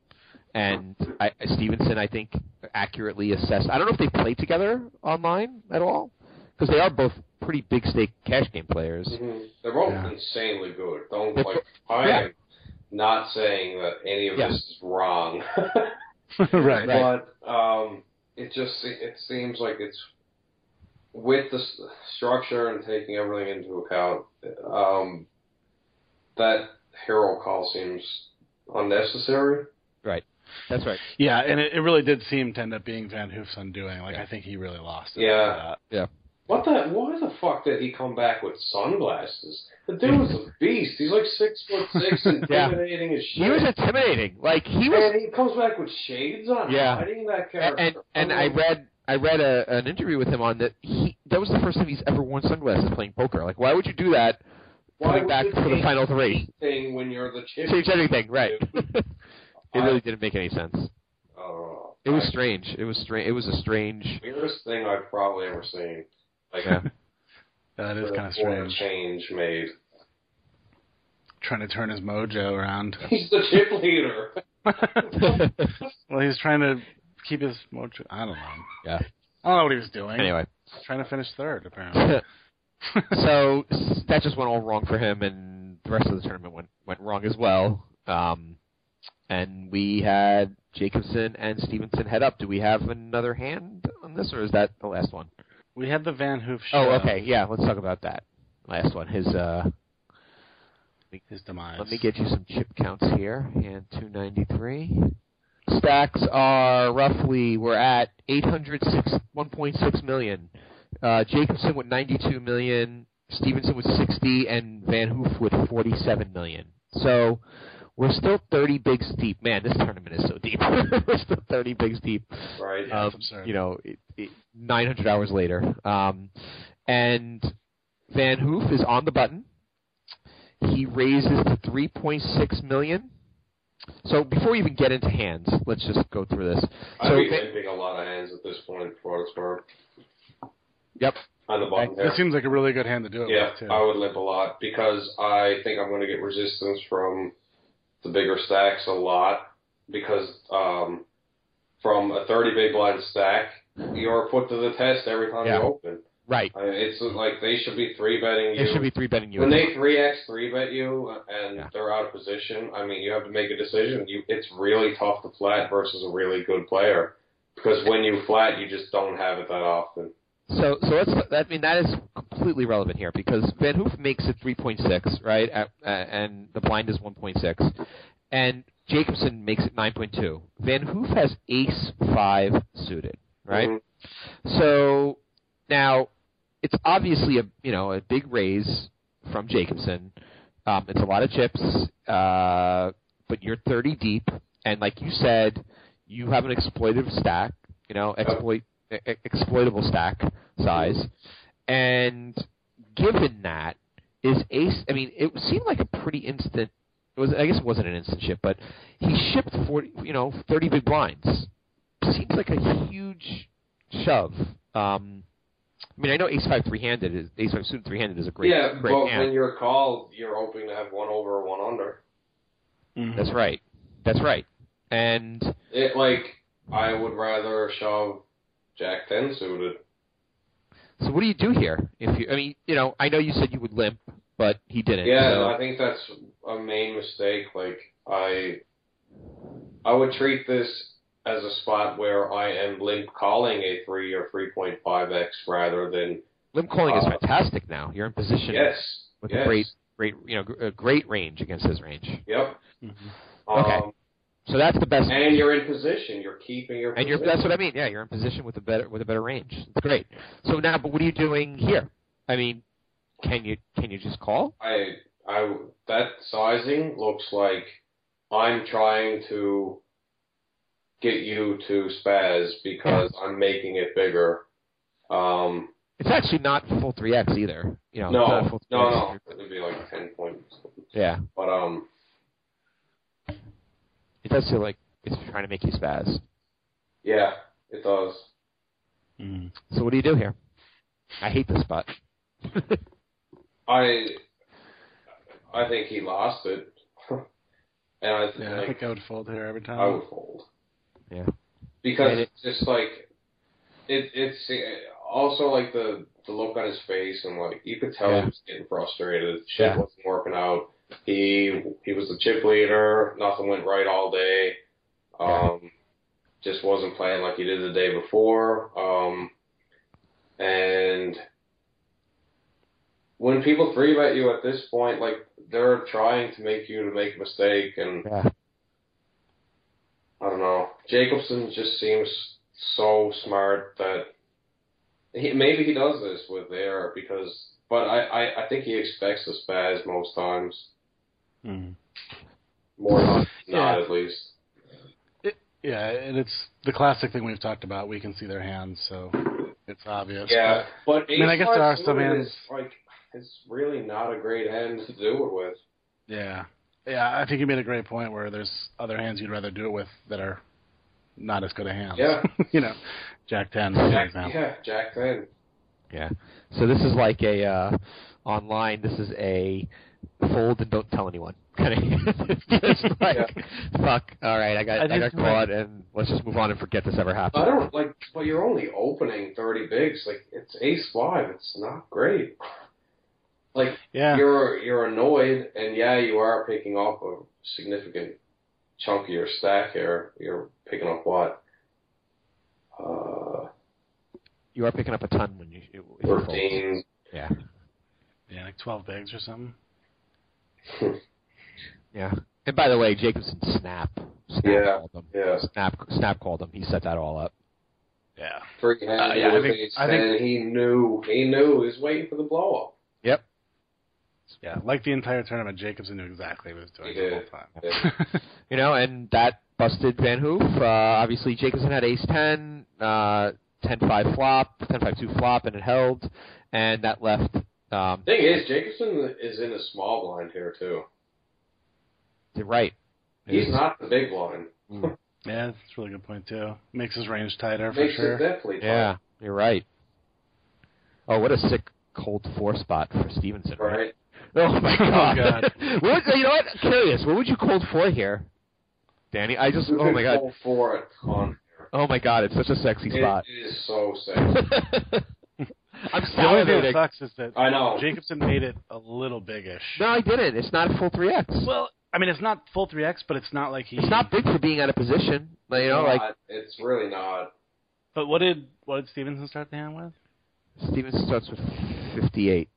And I, Stephensen, I think, accurately assessed. I don't know if they play together online at all because they are both pretty big stake cash game players. Mhm. They're both Yeah. insanely good. Don't They're like. I yeah. am not saying that any of Yeah. this is wrong, [laughs] right. but um, it just it, it seems like it's with the structure and taking everything into account. Um, that hero call seems unnecessary. Right. That's right. Yeah, and it, it really did seem to end up being Van Hoof's undoing. Like I think he really lost it. Yeah. for that. What the? Why the fuck did he come back with sunglasses? The dude was a beast. He's like six foot six, [laughs] Yeah. intimidating as shit. He was intimidating. Like he was and he comes back with shades on, Yeah. hiding that and character. and, and I oh. read I read a, an interview with him on that he that was the first time he's ever worn sunglasses playing poker. Like why would you do that Why coming back for the final three? thing when you're the. Change anything, right? [laughs] it really didn't make any sense. Oh, It was I- strange. It was strange. It was a strange. weirdest thing I've probably ever seen. Like Yeah. [laughs] That is kind of strange. change made. Trying to turn his mojo around. [laughs] He's the chip leader. [laughs] well, he's trying to keep his mojo. I don't know. Yeah. I don't know what he was doing. Anyway, trying to finish third apparently. so that just went all wrong for him, and the rest of the tournament went went wrong as well. Um, and we had Jacobson and Stephensen head up. Do we have another hand on this, or is that the last one? We had the Van Hoof show. Oh, okay. Yeah, let's talk about that. Last one. His uh His demise. let me get you some chip counts here. And two ninety three. stacks are roughly we're at 806 1.6 million. Uh, Jacobson with 92 million, Stephensen with 60, and Van Hoof with 47 million. So we're still 30 bigs deep. Man, this tournament is so deep. [laughs] we're still 30 bigs deep. Right. Um, absurd. you know, it, it, 900 hours later. Um, and Van Hoof is on the button. He raises to 3.6 million. So before we even get into hands, let's just go through this. I'd So be Van- limping a lot of hands at this point for what it's. Yep. On the button That there. seems like a really good hand to do it Yeah, with too. I would limp a lot because I think I'm going to get resistance from the bigger stacks a lot because um, from a 30 big blind stack, you're put to the test every time Yeah. you open. Right. I mean, it's like they should be three betting you. They should be three betting you. when they three x three bet you and Yeah. they're out of position, I mean, you have to make a decision. You, it's really tough to flat versus a really good player because when you flat, you just don't have it that often. So, so let's. I mean, that is completely relevant here because Van Hoof makes it 3.6, right? At, uh, and the blind is 1.6, and Jacobson makes it 9.2. Van Hoof has Ace five suited, right? Mhm. So now it's obviously a you know a big raise from Jacobson. Um, it's a lot of chips, uh, but you're 30 deep, and like you said, you have an exploitive stack. You know, exploit exploitable stack size, and given that is Ace. I mean, it seemed like a pretty instant. It was. I guess it wasn't an instant ship, but he shipped 40. You know, 30 big blinds. Seems like a huge shove. Um, I mean, I know Ace Five three handed is Ace Five suited three handed is a great, yeah, great but hand. when you're called, you're hoping to have one over or one under. Mhm. That's right. That's right. And It like I would rather shove Jack ten suited. so, what do you do here? If you, I mean, you know, I know you said you would limp, but he didn't. Yeah, so- I think that's a main mistake. Like I, I would treat this as a spot where I am limp calling a three or three point five x rather than limp calling is uh, fantastic now. You're in position yes, with yes, a great, great, you know, a great range against his range. Yep. Mhm. Okay. Um, So that's the best. and you're in position. You're keeping your. And you're, that's what I mean. Yeah, you're in position with a better with a better range. It's great. So now, but what are you doing here? I mean, can you can you just call? I I that sizing looks like I'm trying to get you to spaz because I'm making it bigger. Um, It's actually not full three x either. You know, it's no, not full no, 3x. no, it'd be like ten points. Yeah, But um, it does feel like it's trying to make you spaz. yeah, it does. Mhm. So what do you do here? I hate this spot. [laughs] I I think he lost it, [laughs] and I, Yeah, I think I would fold here every time. I would fold. Yeah. Because And it- it's just like it. It's also like the the look on his face, and like you could tell Yeah. he was getting frustrated. Shit Yeah. wasn't working out. He he was the chip leader. Nothing went right all day. Um, just wasn't playing like he did the day before. Um, and when people three bet you at this point, like they're trying to make you to make a mistake, and Yeah. I don't know. Jacobson just seems so smart that he, maybe he does this with air because, but I, I, I think he expects a spaz most times. Mhm. More not, Yeah. not at least. Yeah, and it's the classic thing we've talked about. We can see their hands, so it's obvious. Yeah, but I mean, I guess there are some ace-five hands- is, like it's really not a great hand to do it with. Yeah. Yeah, I think you made a great point where there's other hands you'd rather do it with that are not as good a hands. Yeah. [laughs] you know, Jack 10, for Jack, example. yeah, Jack ten. Yeah. So this is like a uh, online. This is a fold and don't tell anyone [laughs] kind of. [laughs] Just like fuck. All right, I got I I, got just- caught, and let's just move on and forget this ever happened. I don't like, but you're only opening thirty bigs. Like it's ace five. It's not great. Like Yeah. you're you're annoyed, and yeah, you are picking up a significant chunk of your stack here. You're picking up what? Uh, You are picking up a ton when you. If you fold. thirteen. Yeah. Yeah, like 12 bigs or something. Yeah. And by the way, Jacobson snap. Snap Snap Yeah, called him. yeah. Snap Snap called him. He set that all up. Yeah. Free hand Uh, yeah, I think- I think- He knew. He knew. He was waiting for the blow up. Yep. Yeah. Like the entire tournament, Jacobson knew exactly what he was doing He the whole time. [laughs] You know, and that busted Van Hoof. Uh, obviously, Jacobson had ace 10, uh, 10-5 flop, 10-5-2 flop, and it held. And that left, um, Thing is, Jacobson is in a small blind here too. right. He's not the big blind. [laughs] yeah, that's a really good point too. Makes his range tighter for Makes sure. it definitely. tough, Yeah, you're right. Oh, what a sick cold four spot for Stephensen, right? Right. [laughs] Oh my [laughs] god. God. what, you know what? Curious. What would you cold four here, Danny? I just. You Oh my god. go for a ton. Oh my god. It's such a sexy spot. It is so sick. I'm The only thing that sucks is that I know. Jacobson made it a little biggish. No, I didn't. It's not a full three X. Well, I mean, it's not full three X, but it's not like he. It's not big for being out of position. Like, you know, It's like not- it's really not. But what did what did Stephensen start the hand with? Stephensen starts with 58.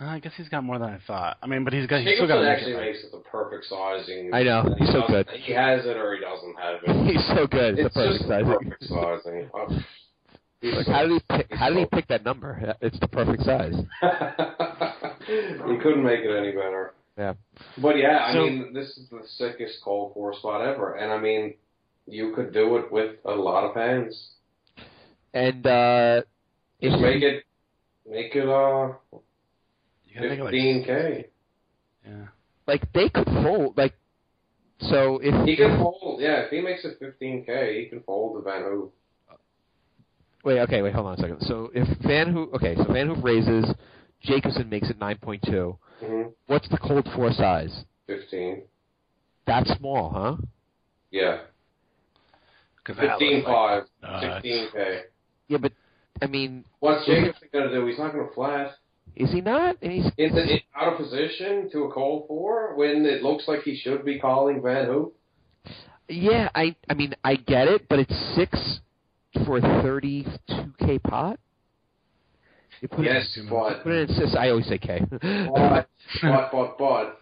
Uh, I guess he's got more than I thought. I mean, but he's got he's still got Jacobson actually it. makes it the perfect sizing. I know. And he He's so good. He has it or he doesn't have it. [laughs] He's so good. It's, It's the perfect just the sizing. perfect sizing. [laughs] He's Like, how did he pick? How did he pick that number? It's the perfect size. [laughs] he couldn't make it any better. Yeah. But yeah, I So- mean, this is the sickest cold four spot ever, and I mean, you could do it with a lot of hands. And uh, Just if- make it, make it uh You gotta think of, like, fifteen k. Yeah. like they could fold. Like so, if He can fold. Yeah, if he makes it fifteen k, he can fold the Van Hoof. Wait, okay, wait, hold on a second. So if Van Hoof, okay, so Van Hoof raises, Jacobson makes it 9.2. hmm What's the cold four size? Fifteen. That's small, huh? Yeah. that fifteen looks like five. nuts. Sixteen k. Yeah, but I mean, What's Jacobson gonna do? He's not gonna flat. is he not? And he's in the, out of position to a call four when it looks like he should be calling Van Hoof. yeah. I I mean, I get it, but it's six for a 32k pot. You put Yes, it, but put it in sis. I always say K. [laughs] but but but but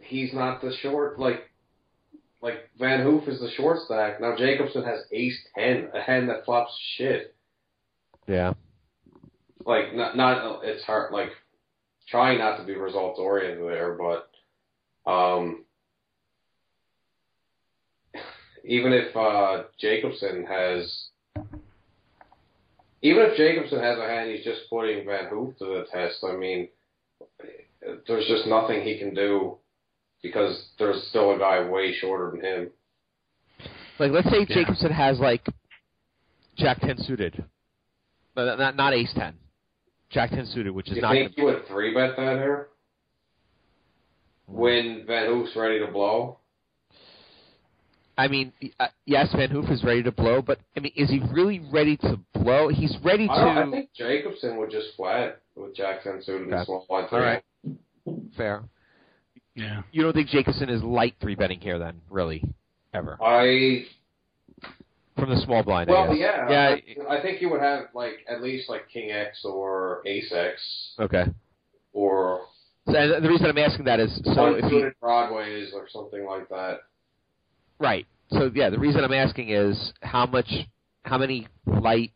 he's not the short like like Van Hoof is the short stack. Now Jacobson has ace ten, a hand that flops shit. yeah. Like not not it's hard like trying not to be results oriented there, but um even if uh Jacobson has even if Jacobson has a hand he's just putting Van Hoof to the test, I mean there's just nothing he can do because there's still a guy way shorter than him. Like, let's say Yeah. Jacobson has like Jack ten suited, but not not Ace ten. Jack ten suited, which is You not. You think you would three bet that here? When Van Hoof's ready to blow? I mean, uh, yes, Van Hoof is ready to blow, but I mean, is he really ready to blow? He's ready to. I, I think Jacobson would just flat with Jackson suited Okay. and small blind All right. Fair. Yeah. You don't think Jacobson is light three betting here then, really, ever I from the small blind? I well, guess. yeah, Yeah. I, I think you would have like at least like King X or Ace X Okay. or So, the reason I'm asking that is so if he unsuited Broadways or something like that. Right. So yeah, the reason I'm asking is how much, how many light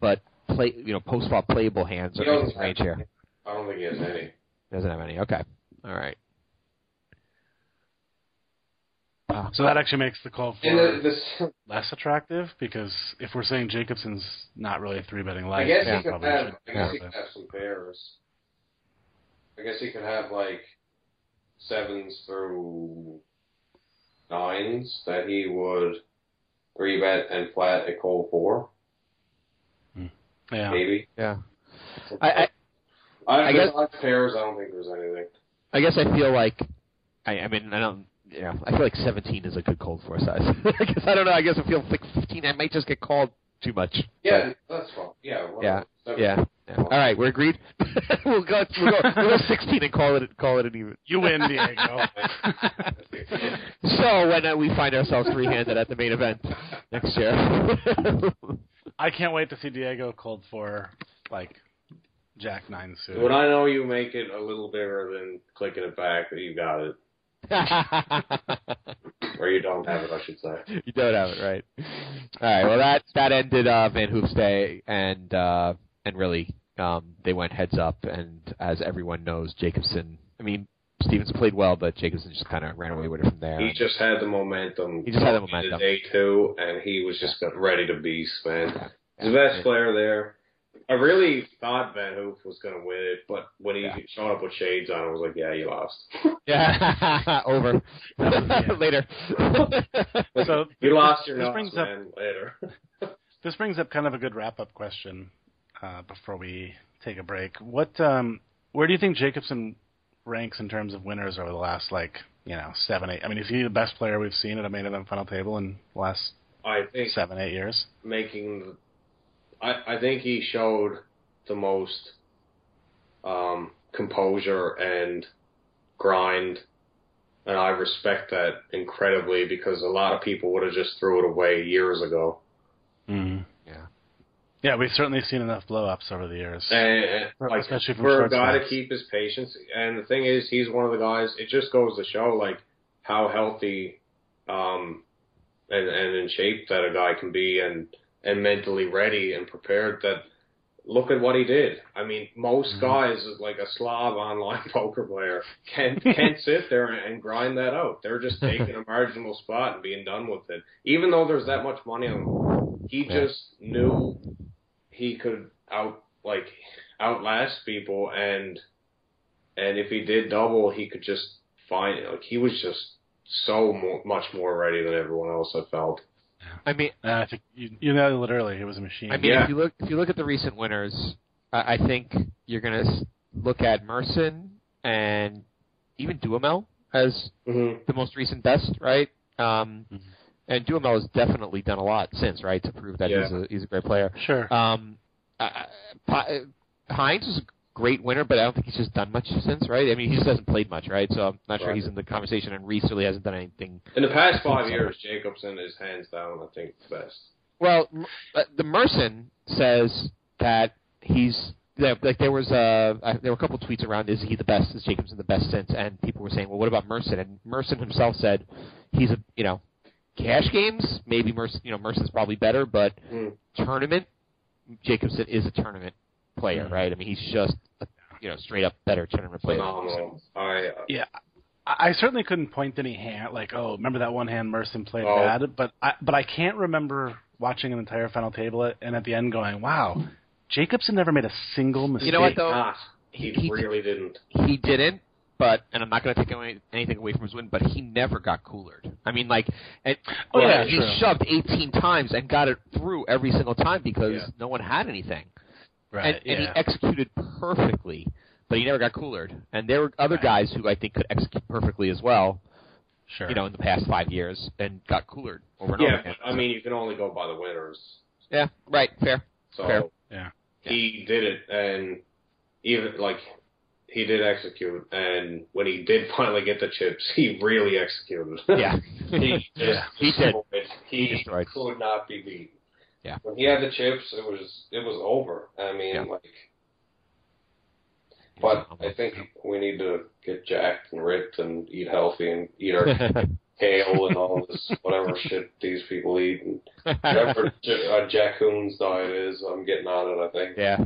but play, you know, post flop playable hands are in his range here? I don't think he has any. Doesn't have any. Okay. All right. Uh, So that actually makes the call for the, this, less attractive because if we're saying Jacobson's not really a three betting light, I guess yeah, he could have. I guess have he could have some pairs. I guess he could have like sevens through nines that he would three bet and flat at cold four, hmm. yeah. maybe. yeah. I, I I, I guess- besides pairs, I don't think there's anything. I guess I feel like I, I mean I don't. Yeah, I feel like 17 is a good cold four size. [laughs] I guess I don't know. I guess I feel like 15. I might just get called too much. Yeah, that's fine. Yeah, Yeah, whatever. Yeah. yeah. All right, we're agreed. [laughs] we'll go. We'll go. We'll go [laughs] 16 and call it. Call it an even. You win, Diego. [laughs] So when uh, we find ourselves three-handed at the main event next year. I can't wait to see Diego cold for like Jack nine suit. When I know you make it a little bigger than clicking it back, that you got it. [laughs] or you don't have it, I should say. you don't have it right. All right. Well, that that ended uh, Van Hoof's day, and uh, and really um, they went heads up. And as everyone knows, Jacobson. I mean, Stevens played well, but Jacobson just kind of ran away with it from there. He just had the momentum. He just had the momentum. Day two, and he was just ready to beast, man. Yeah. He's the best player there. I really thought Van Hoof was going to win it, but when he Yeah. showed up with shades on, I was like, yeah, you lost. Yeah, [laughs] over. [laughs] Later. So You lost your this nuts, brings up man, later. [laughs] this brings up kind of a good wrap up question uh, before we take a break. What um, where do you think Jacobson ranks in terms of winners over the last like you know seven eight? I mean, is he the best player we've seen at a main event final table in the last I think seven eight years? making I I think he showed the most um composure and grind and I respect that incredibly because a lot of people would have just threw it away years ago. Mm. Yeah. Yeah, we've certainly seen enough blow ups over the years. And, and like Especially from for a guy to keep his patience and the thing is he's one of the guys it just goes to show like how healthy um and and in shape that a guy can be and and mentally ready and prepared that look at what he did. I mean, most Mhm. guys like a slob online [laughs] poker player can't [laughs] can't sit there and grind that out. They're just [laughs] taking a marginal spot and being done with it. Even though there's that much money on him, he Yeah. just knew he could out like outlast people and and if he did double, he could just find like he was just so more, much more ready than everyone else. I felt. I mean, And I think you, you nailed it early. He was a machine. I mean, Yeah. if you look if you look at the recent winners, I, I think you're going to look at Merson and even Duhamel as Mm-hmm. the most recent best, right? Um, Mhm. And Duhamel has definitely done a lot since, right, to prove that Yeah. he's a he's a great player. sure. Um, I, I, Heinz was a great winner, but I don't think he's just done much since, right? I mean, he just hasn't played much, right? So I'm not sure he's in the conversation. And Riess really hasn't done anything. In the past five so. years, Jacobson is hands down, I think, the best. Well, uh, the Merson says that he's like there was uh there were a couple tweets around is he the best is Jacobson the best since and people were saying well what about Merson and Merson himself said he's a you know cash games maybe Merson you know Merson's probably better but Mm. tournament Jacobson is a tournament player Mhm. right I mean he's just a, you know straight up better tournament player Phenomenal. I uh, Yeah, I I certainly couldn't point to any hand like, oh, remember that one hand Merson played Oh. bad, but I, but I can't remember watching an entire final table and at the end going, wow, Jacobson never made a single mistake. You know what, though? not. He, He- he- really didn't. he didn't, but and I'm not going to take away, anything away from his win, but he never got coolered. I mean, like, and, Oh, yeah, he true. shoved 18 times and got it through every single time because Yeah. no one had anything, Right? and, and he executed perfectly, but he never got coolered. And there were other Right. guys who I think could execute perfectly as well, sure. you know, in the past five years and got coolered over and Yeah, over again. but, I mean, you can only go by the winners. yeah, right, fair. So Fair. Yeah. he did it, and even like he did execute. And when he did [laughs] finally get the chips, he really executed. Yeah, [laughs] he [laughs] just Yeah. He did. destroyed. He, He destroyed. could not be beat. Yeah. When he had the chips, it was it was over. I mean, Yeah. like. But I think we need to get jacked and ripped and eat healthy and eat our [laughs] kale and all this whatever shit these people eat and whatever [laughs] J- uh, Jack Coon's diet is. I'm getting on it. I think. yeah.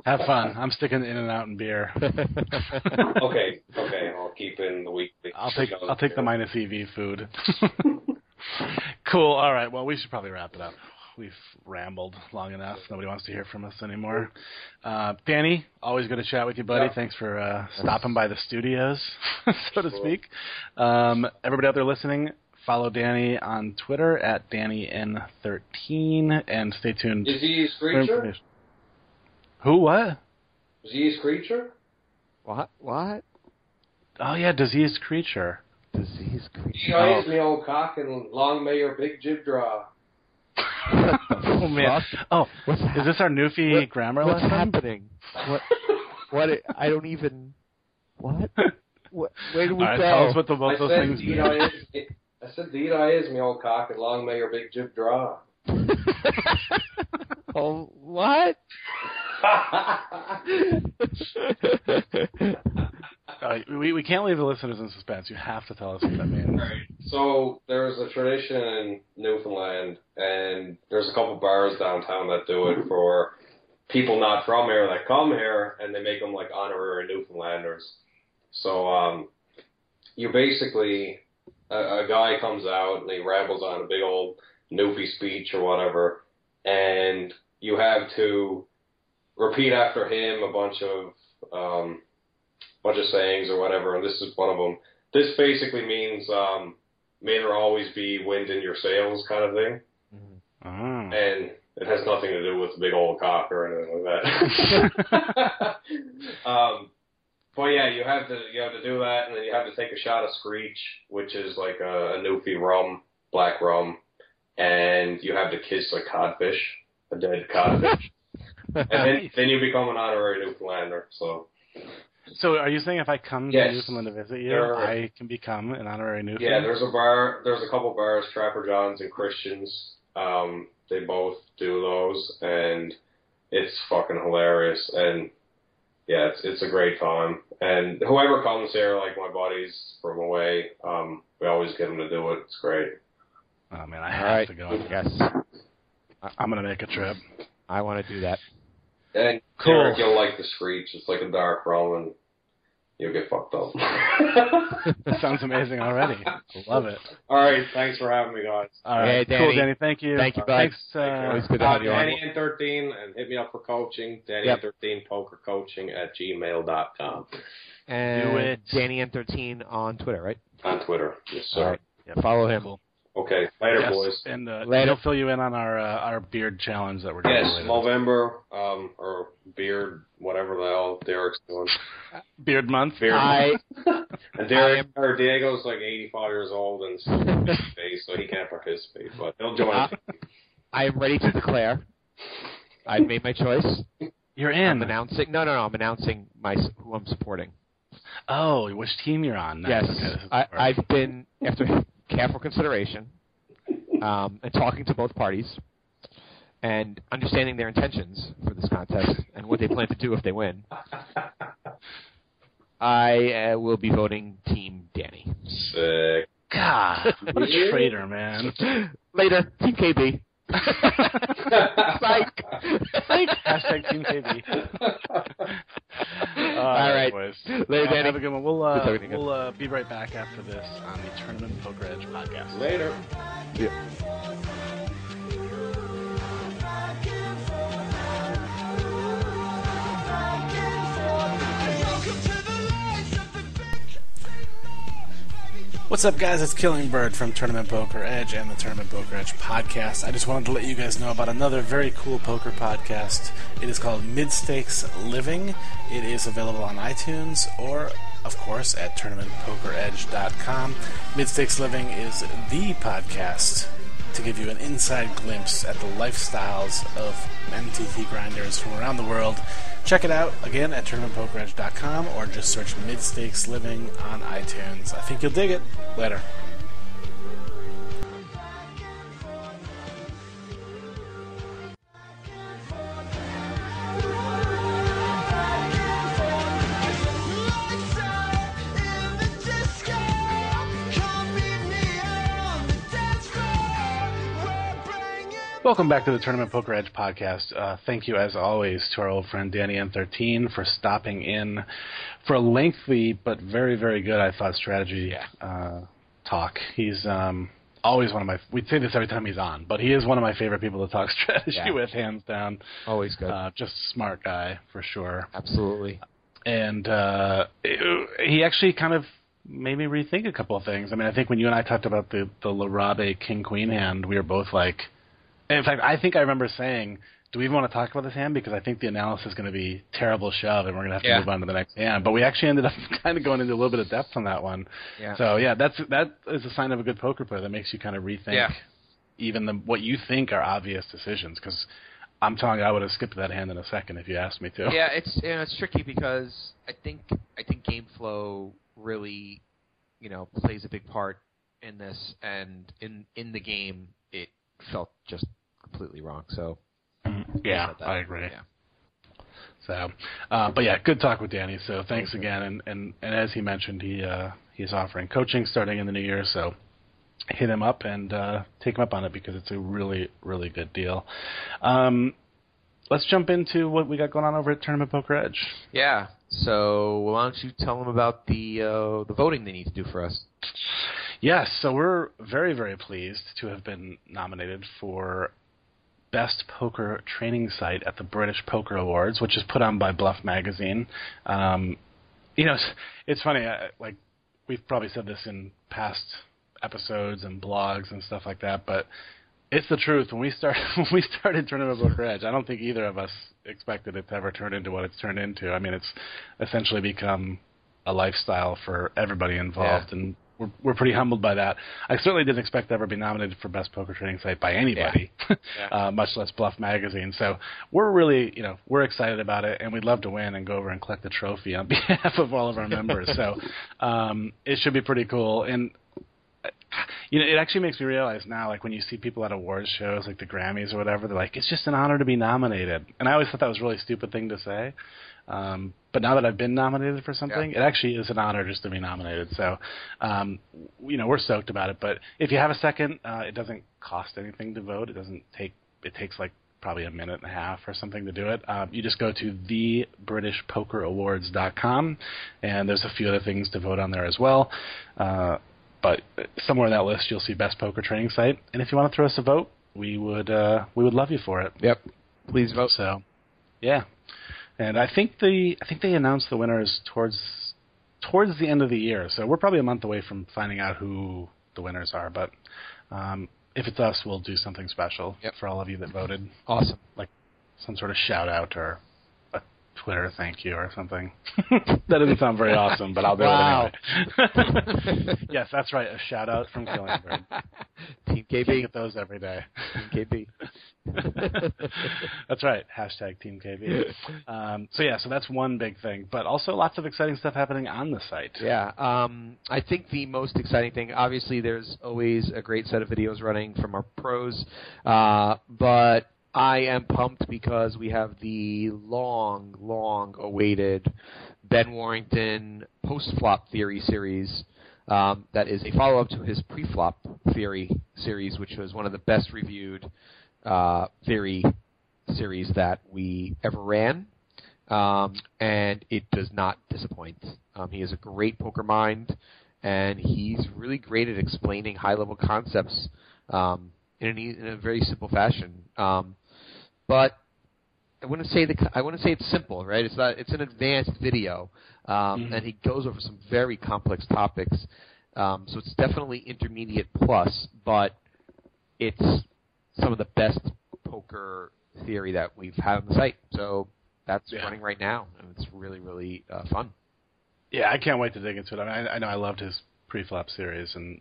[laughs] Have fun. I'm sticking in and out and beer. okay, okay, I'll keep in the weekly. I'll take I'll take the minus EV food. Cool. All right. Well, we should probably wrap it up. We've rambled long enough. Nobody wants to hear from us anymore. Uh, Danny, always good to chat with you, buddy. Yeah. Thanks for uh, stopping by the studios, [laughs] so to speak. Um, everybody out there listening, follow Danny on Twitter at DannyN13, and stay tuned Is he a for creature? Who? What? Is he a creature? what? What? Oh yeah, diseased creature. Disease creature. He eyes me old cock and long may your big jib draw. oh man. Oh, What's is this our Newfie What- grammar What's lesson? happening? What? What? I don't even. What? what where do we All right, go? tell us what the, I both those said, things "Deed mean. I is, I said, "Deed I is me old cock and long may your big jib draw." [laughs] oh, what? [laughs] [laughs] Right, we we can't leave the listeners in suspense. You have to tell us what that means. Right. So there's a tradition in Newfoundland, and there's a couple bars downtown that do it for people not from here that come here, and they make them like honorary Newfoundlanders. So um, you basically a, a guy comes out and he rambles on a big old Newfie speech or whatever, and you have to repeat after him a bunch of um, bunch of sayings or whatever, and this is one of them. This basically means um, may there always be wind in your sails, kind of thing, Oh. and it has nothing to do with the big old cock or anything like that. [laughs] um, but yeah, you have to you have to do that, and then you have to take a shot of Screech, which is like a, a Newfie rum, black rum, and you have to kiss a codfish, a dead codfish, [laughs] and then then you become an honorary Newfoundlander. So So, are you saying if I come Yes. to Newfoundland to visit you, are- I can become an honorary Newfoundland? yeah, there's a bar, there's a couple bars, Trapper John's and Christians. Um, they both do those, and it's fucking hilarious. And yeah, it's it's a great time. And whoever comes here, like my buddies from away, um, we always get them to do it. It's great. Oh man, I have right. to go. Yes, I'm gonna make a trip. I want to do that. And Cool. Derek, you'll like the Screech. It's like a dark rum, and you'll get fucked up. That [laughs] [laughs] sounds amazing already. Love it. All right, thanks for having me, guys. All right, Hey, cool, Danny. Danny. Thank you. Thank you, bud. Thanks. Uh, Always good to have you on. Danny and thirteen, and hit me up for coaching. Danny Yep. and thirteen poker coaching at gmail dot com And Do it. Danny N13 on Twitter, right? on Twitter. Yes, sir. All right. Yep. Follow him. Cool. Okay, later, Yes, boys. And uh, Later. he'll fill you in on our uh, our beard challenge that we're doing. Yes, later. Movember, um, or beard, whatever the hell Derek's doing. Beard month. Beard. I [laughs] and Derek I or Diego's like 85 years old and still [laughs] so he can't participate, but he'll join. Uh, I am ready to declare. I've made my choice. You're in. I'm in. announcing. No, no, no. I'm announcing my who I'm supporting. Oh, which team you're on? Nice. Yes, Okay, I. I've been after careful consideration um, and talking to both parties and understanding their intentions for this contest and what they plan to do if they win. I uh, will be voting Team Danny. Sick. God, what a traitor, man. [laughs] Later, Team KB. [laughs] Psych. Psych. Hashtag Team KB. All [laughs] All right. boys. Later, Uh, Danny. Have a good one. We'll uh, talking we'll uh, be right back after this on the Tournament Poker Edge podcast. Later. What's up, guys? It's Kyle Bird from Tournament Poker Edge and the Tournament Poker Edge podcast. I just wanted to let you guys know about another very cool poker podcast. It is called Mid Stakes Living. It is available on iTunes or, of course, at tournamentpokeredge.com. Mid Stakes Living is the podcast to give you an inside glimpse at the lifestyles of MTT grinders from around the world. Check it out again at tournamentpokeredge.com or just search Mid Stakes Living on iTunes. I think you'll dig it. Later. Welcome back to the Tournament Poker Edge podcast. Uh, thank you, as always, to our old friend Danny N13 for stopping in for a lengthy but very, very good, I thought, strategy uh, talk. He's um, always one of my. We say this every time he's on, but he is one of my favorite people to talk [laughs] strategy Yeah. with, hands down. Always good. Uh, just a smart guy for sure. Absolutely. And uh, it- he actually kind of made me rethink a couple of things. I mean, I think when you and I talked about the the Larrabe King Queen hand, we were both like. In fact, I think I remember saying, "Do we even want to talk about this hand?" Because I think the analysis is going to be terrible shove, and we're going to have to Yeah. move on to the next hand. But we actually ended up [laughs] kind of going into a little bit of depth on that one. Yeah. So yeah, that's that is a sign of a good poker player. That makes you kind of rethink Yeah. even the what you think are obvious decisions. Because I'm telling you, I would have skipped that hand in a second if you asked me to. yeah, it's you know, it's tricky because I think I think game flow really, you know, plays a big part in this, and in in the game felt just completely wrong. So yeah, that. I agree. Yeah. So, uh, but yeah, good talk with Danny. So thanks again. And, and, and as he mentioned, he uh, he's offering coaching starting in the new year. So hit him up and uh, take him up on it because it's a really really good deal. Um, let's jump into what we got going on over at Tournament Poker Edge. Yeah. So why don't you tell them about the uh, the voting they need to do for us? Yes, so we're very, very pleased to have been nominated for Best Poker Training Site at the British Poker Awards, which is put on by Bluff Magazine. Um, you know, it's, it's funny. I, like we've probably said this in past episodes and blogs and stuff like that, but it's the truth. When we start [laughs] when we started Tournament Poker Edge, I don't think either of us expected it to ever turn into what it's turned into. I mean, it's essentially become a lifestyle for everybody involved, Yeah. and we're we're pretty humbled by that. I certainly didn't expect to ever be nominated for best poker training site by anybody, [laughs] uh, much less Bluff Magazine. So we're really, you know, we're excited about it, and we'd love to win and go over and collect the trophy on [laughs] behalf of all of our members. so um, it should be pretty cool, and uh, you know, it actually makes me realize now, like when you see people at awards shows, like the Grammys or whatever, they're like, it's just an honor to be nominated. And I always thought that was a really stupid thing to say. Um, but now that I've been nominated for something, it actually is an honor just to be nominated. So, um, you know, we're stoked about it. But if you have a second, uh, it doesn't cost anything to vote. It doesn't take. It takes like probably a minute and a half or something to do it. Um, you just go to thebritishpokerawards.com, and there's a few other things to vote on there as well. Uh, but somewhere in that list, you'll see best poker training site. And if you want to throw us a vote, we would uh, we would love you for it. Yep. Please vote. So, yeah, and I think the I think they announced the winners towards towards the end of the year. So we're probably a month away from finding out who the winners are. But um, if it's us, we'll do something special Yep. for all of you that voted, Awesome. like some sort of shout out or Twitter thank you or something. [laughs] that doesn't sound very awesome, but I'll do Wow. it anyway. [laughs] yes, that's right. A shout out from Kyle Bird. [laughs] Team KB. get those every day. Team KB. that's right. Hashtag Team KB. Um, so yeah, so that's one big thing, but also lots of exciting stuff happening on the site. Yeah, um, I think the most exciting thing, obviously, there's always a great set of videos running from our pros, uh, but I am pumped because we have the long, long awaited Ben Warrington post flop theory series. Um, that is a follow up to his pre flop theory series, which was one of the best reviewed uh, theory series that we ever ran um, and it does not disappoint. Um, he has a great poker mind, and he's really great at explaining high-level concepts um, in, an, in a very simple fashion. Um, but I wouldn't say the I wouldn't say it's simple, right? It's not. It's an advanced video, um, and he goes over some very complex topics. Um, so it's definitely intermediate plus, but it's some of the best poker theory that we've had on the site. So that's Yeah. running right now, and it's really really uh, fun. Yeah, I can't wait to dig into it. I mean, I, I know I loved his pre-flop series, and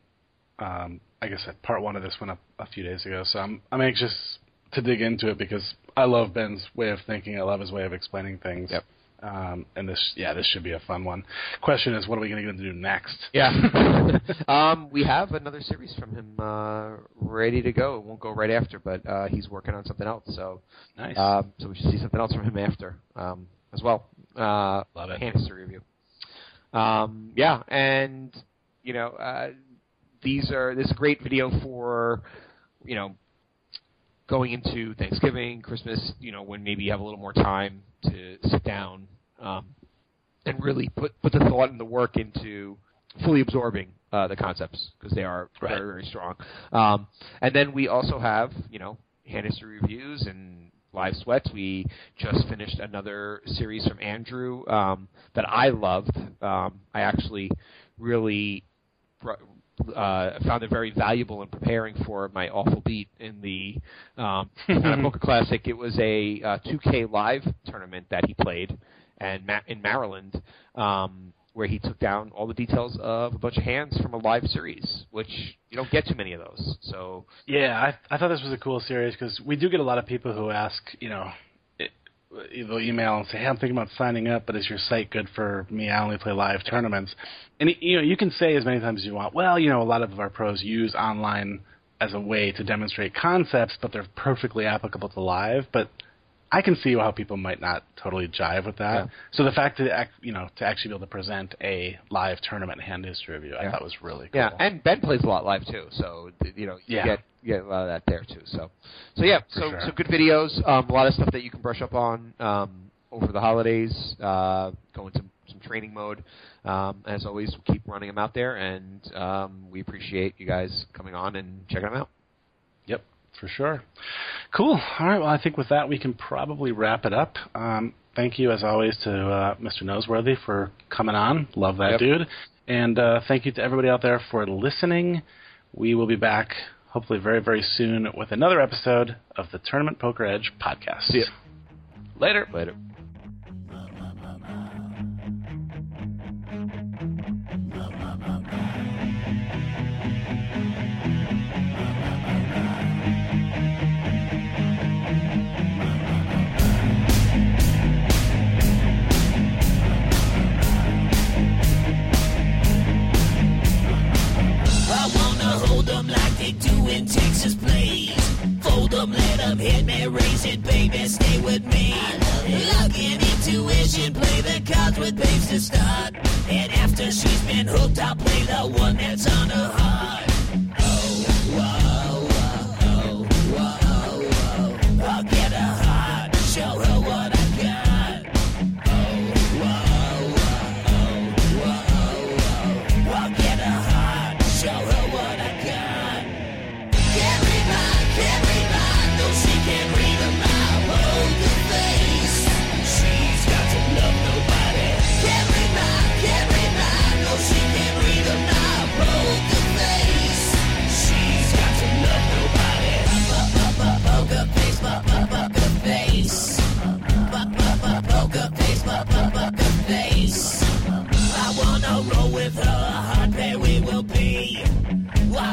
um, I guess part one of this went up a few days ago, so I'm I'm anxious to dig into it because I love Ben's way of thinking. I love his way of explaining things. Yep. Um, and this, yeah, this should be a fun one. Question is, what are we going to do next? Yeah. [laughs] [laughs] um, we have another series from him uh, ready to go. It won't go right after, but uh, he's working on something else. So, Nice. um, so we should see something else from him after um, as well. Uh, Love it. Enhanced review. Um, yeah, and you know, uh, these are this is a great video for you know going into Thanksgiving, Christmas. You know, when maybe you have a little more time to sit down um, and really put put the thought and the work into fully absorbing uh, the concepts because they are Right. very very strong. Um, and then we also have you know hand history reviews and live sweats. We just finished another series from Andrew um, that I loved. Um, I actually really uh, found it very valuable in preparing for my awful beat in the um, [laughs] Poker Classic. It was a uh, 2K live tournament that he played, and Ma- in Maryland, um, where he took down all the details of a bunch of hands from a live series, which you don't get too many of those. So Yeah, I, I thought this was a cool series because we do get a lot of people who ask, you know, they'll email and say, "Hey, I'm thinking about signing up, but is your site good for me? I only play live tournaments." And you know, you can say as many times as you want. Well, you know, a lot of our pros use online as a way to demonstrate concepts, but they're perfectly applicable to live. But I can see how people might not totally jive with that. Yeah. So the fact that you know to actually be able to present a live tournament hand history review, I thought was really cool. Yeah, and Ben plays a lot live too, so you know you Yeah. get you get a lot of that there too. So, so yeah, so sure. so good videos, um, a lot of stuff that you can brush up on um, over the holidays. Uh, go into some training mode. Um, as always, we keep running them out there, and um, we appreciate you guys coming on and checking them out. Yep, for sure. Cool. All right. Well, I think with that we can probably wrap it up. Um, thank you, as always, to uh, Mr. Noseworthy for coming on. Love that Yep. dude. And uh, thank you to everybody out there for listening. We will be back hopefully very, very soon with another episode of the Tournament Poker Edge podcast. See ya. Later. Later. Texas plays. Fold 'em, let 'em hit me, raise it, baby, stay with me. Luck and intuition, play the cards with babes to start. And after she's been hooked, I'll play the one that's on her heart. Oh, whoa, whoa, oh, whoa, whoa. I'll get her heart, show her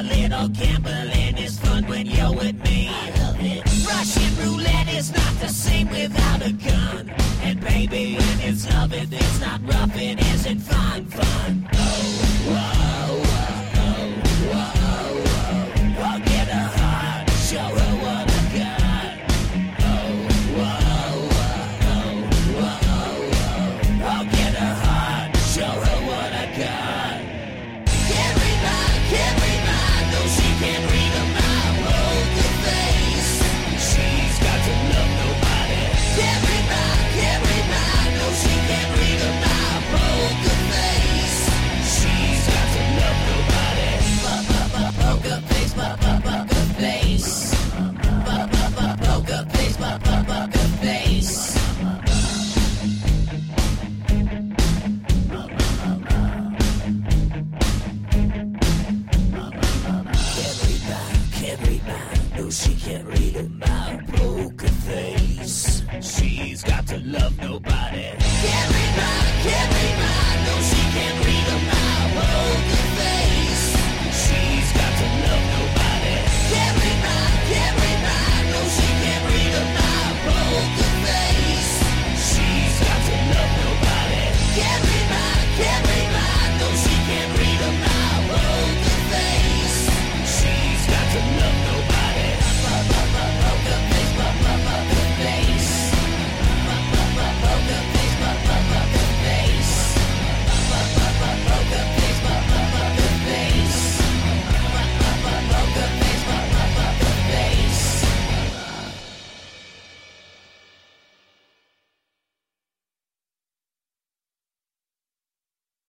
Little gambling is fun when you're with me. Russian roulette is not the same without a gun. And baby, when it's love, it is not rough, it isn't fun, fun. Oh, whoa,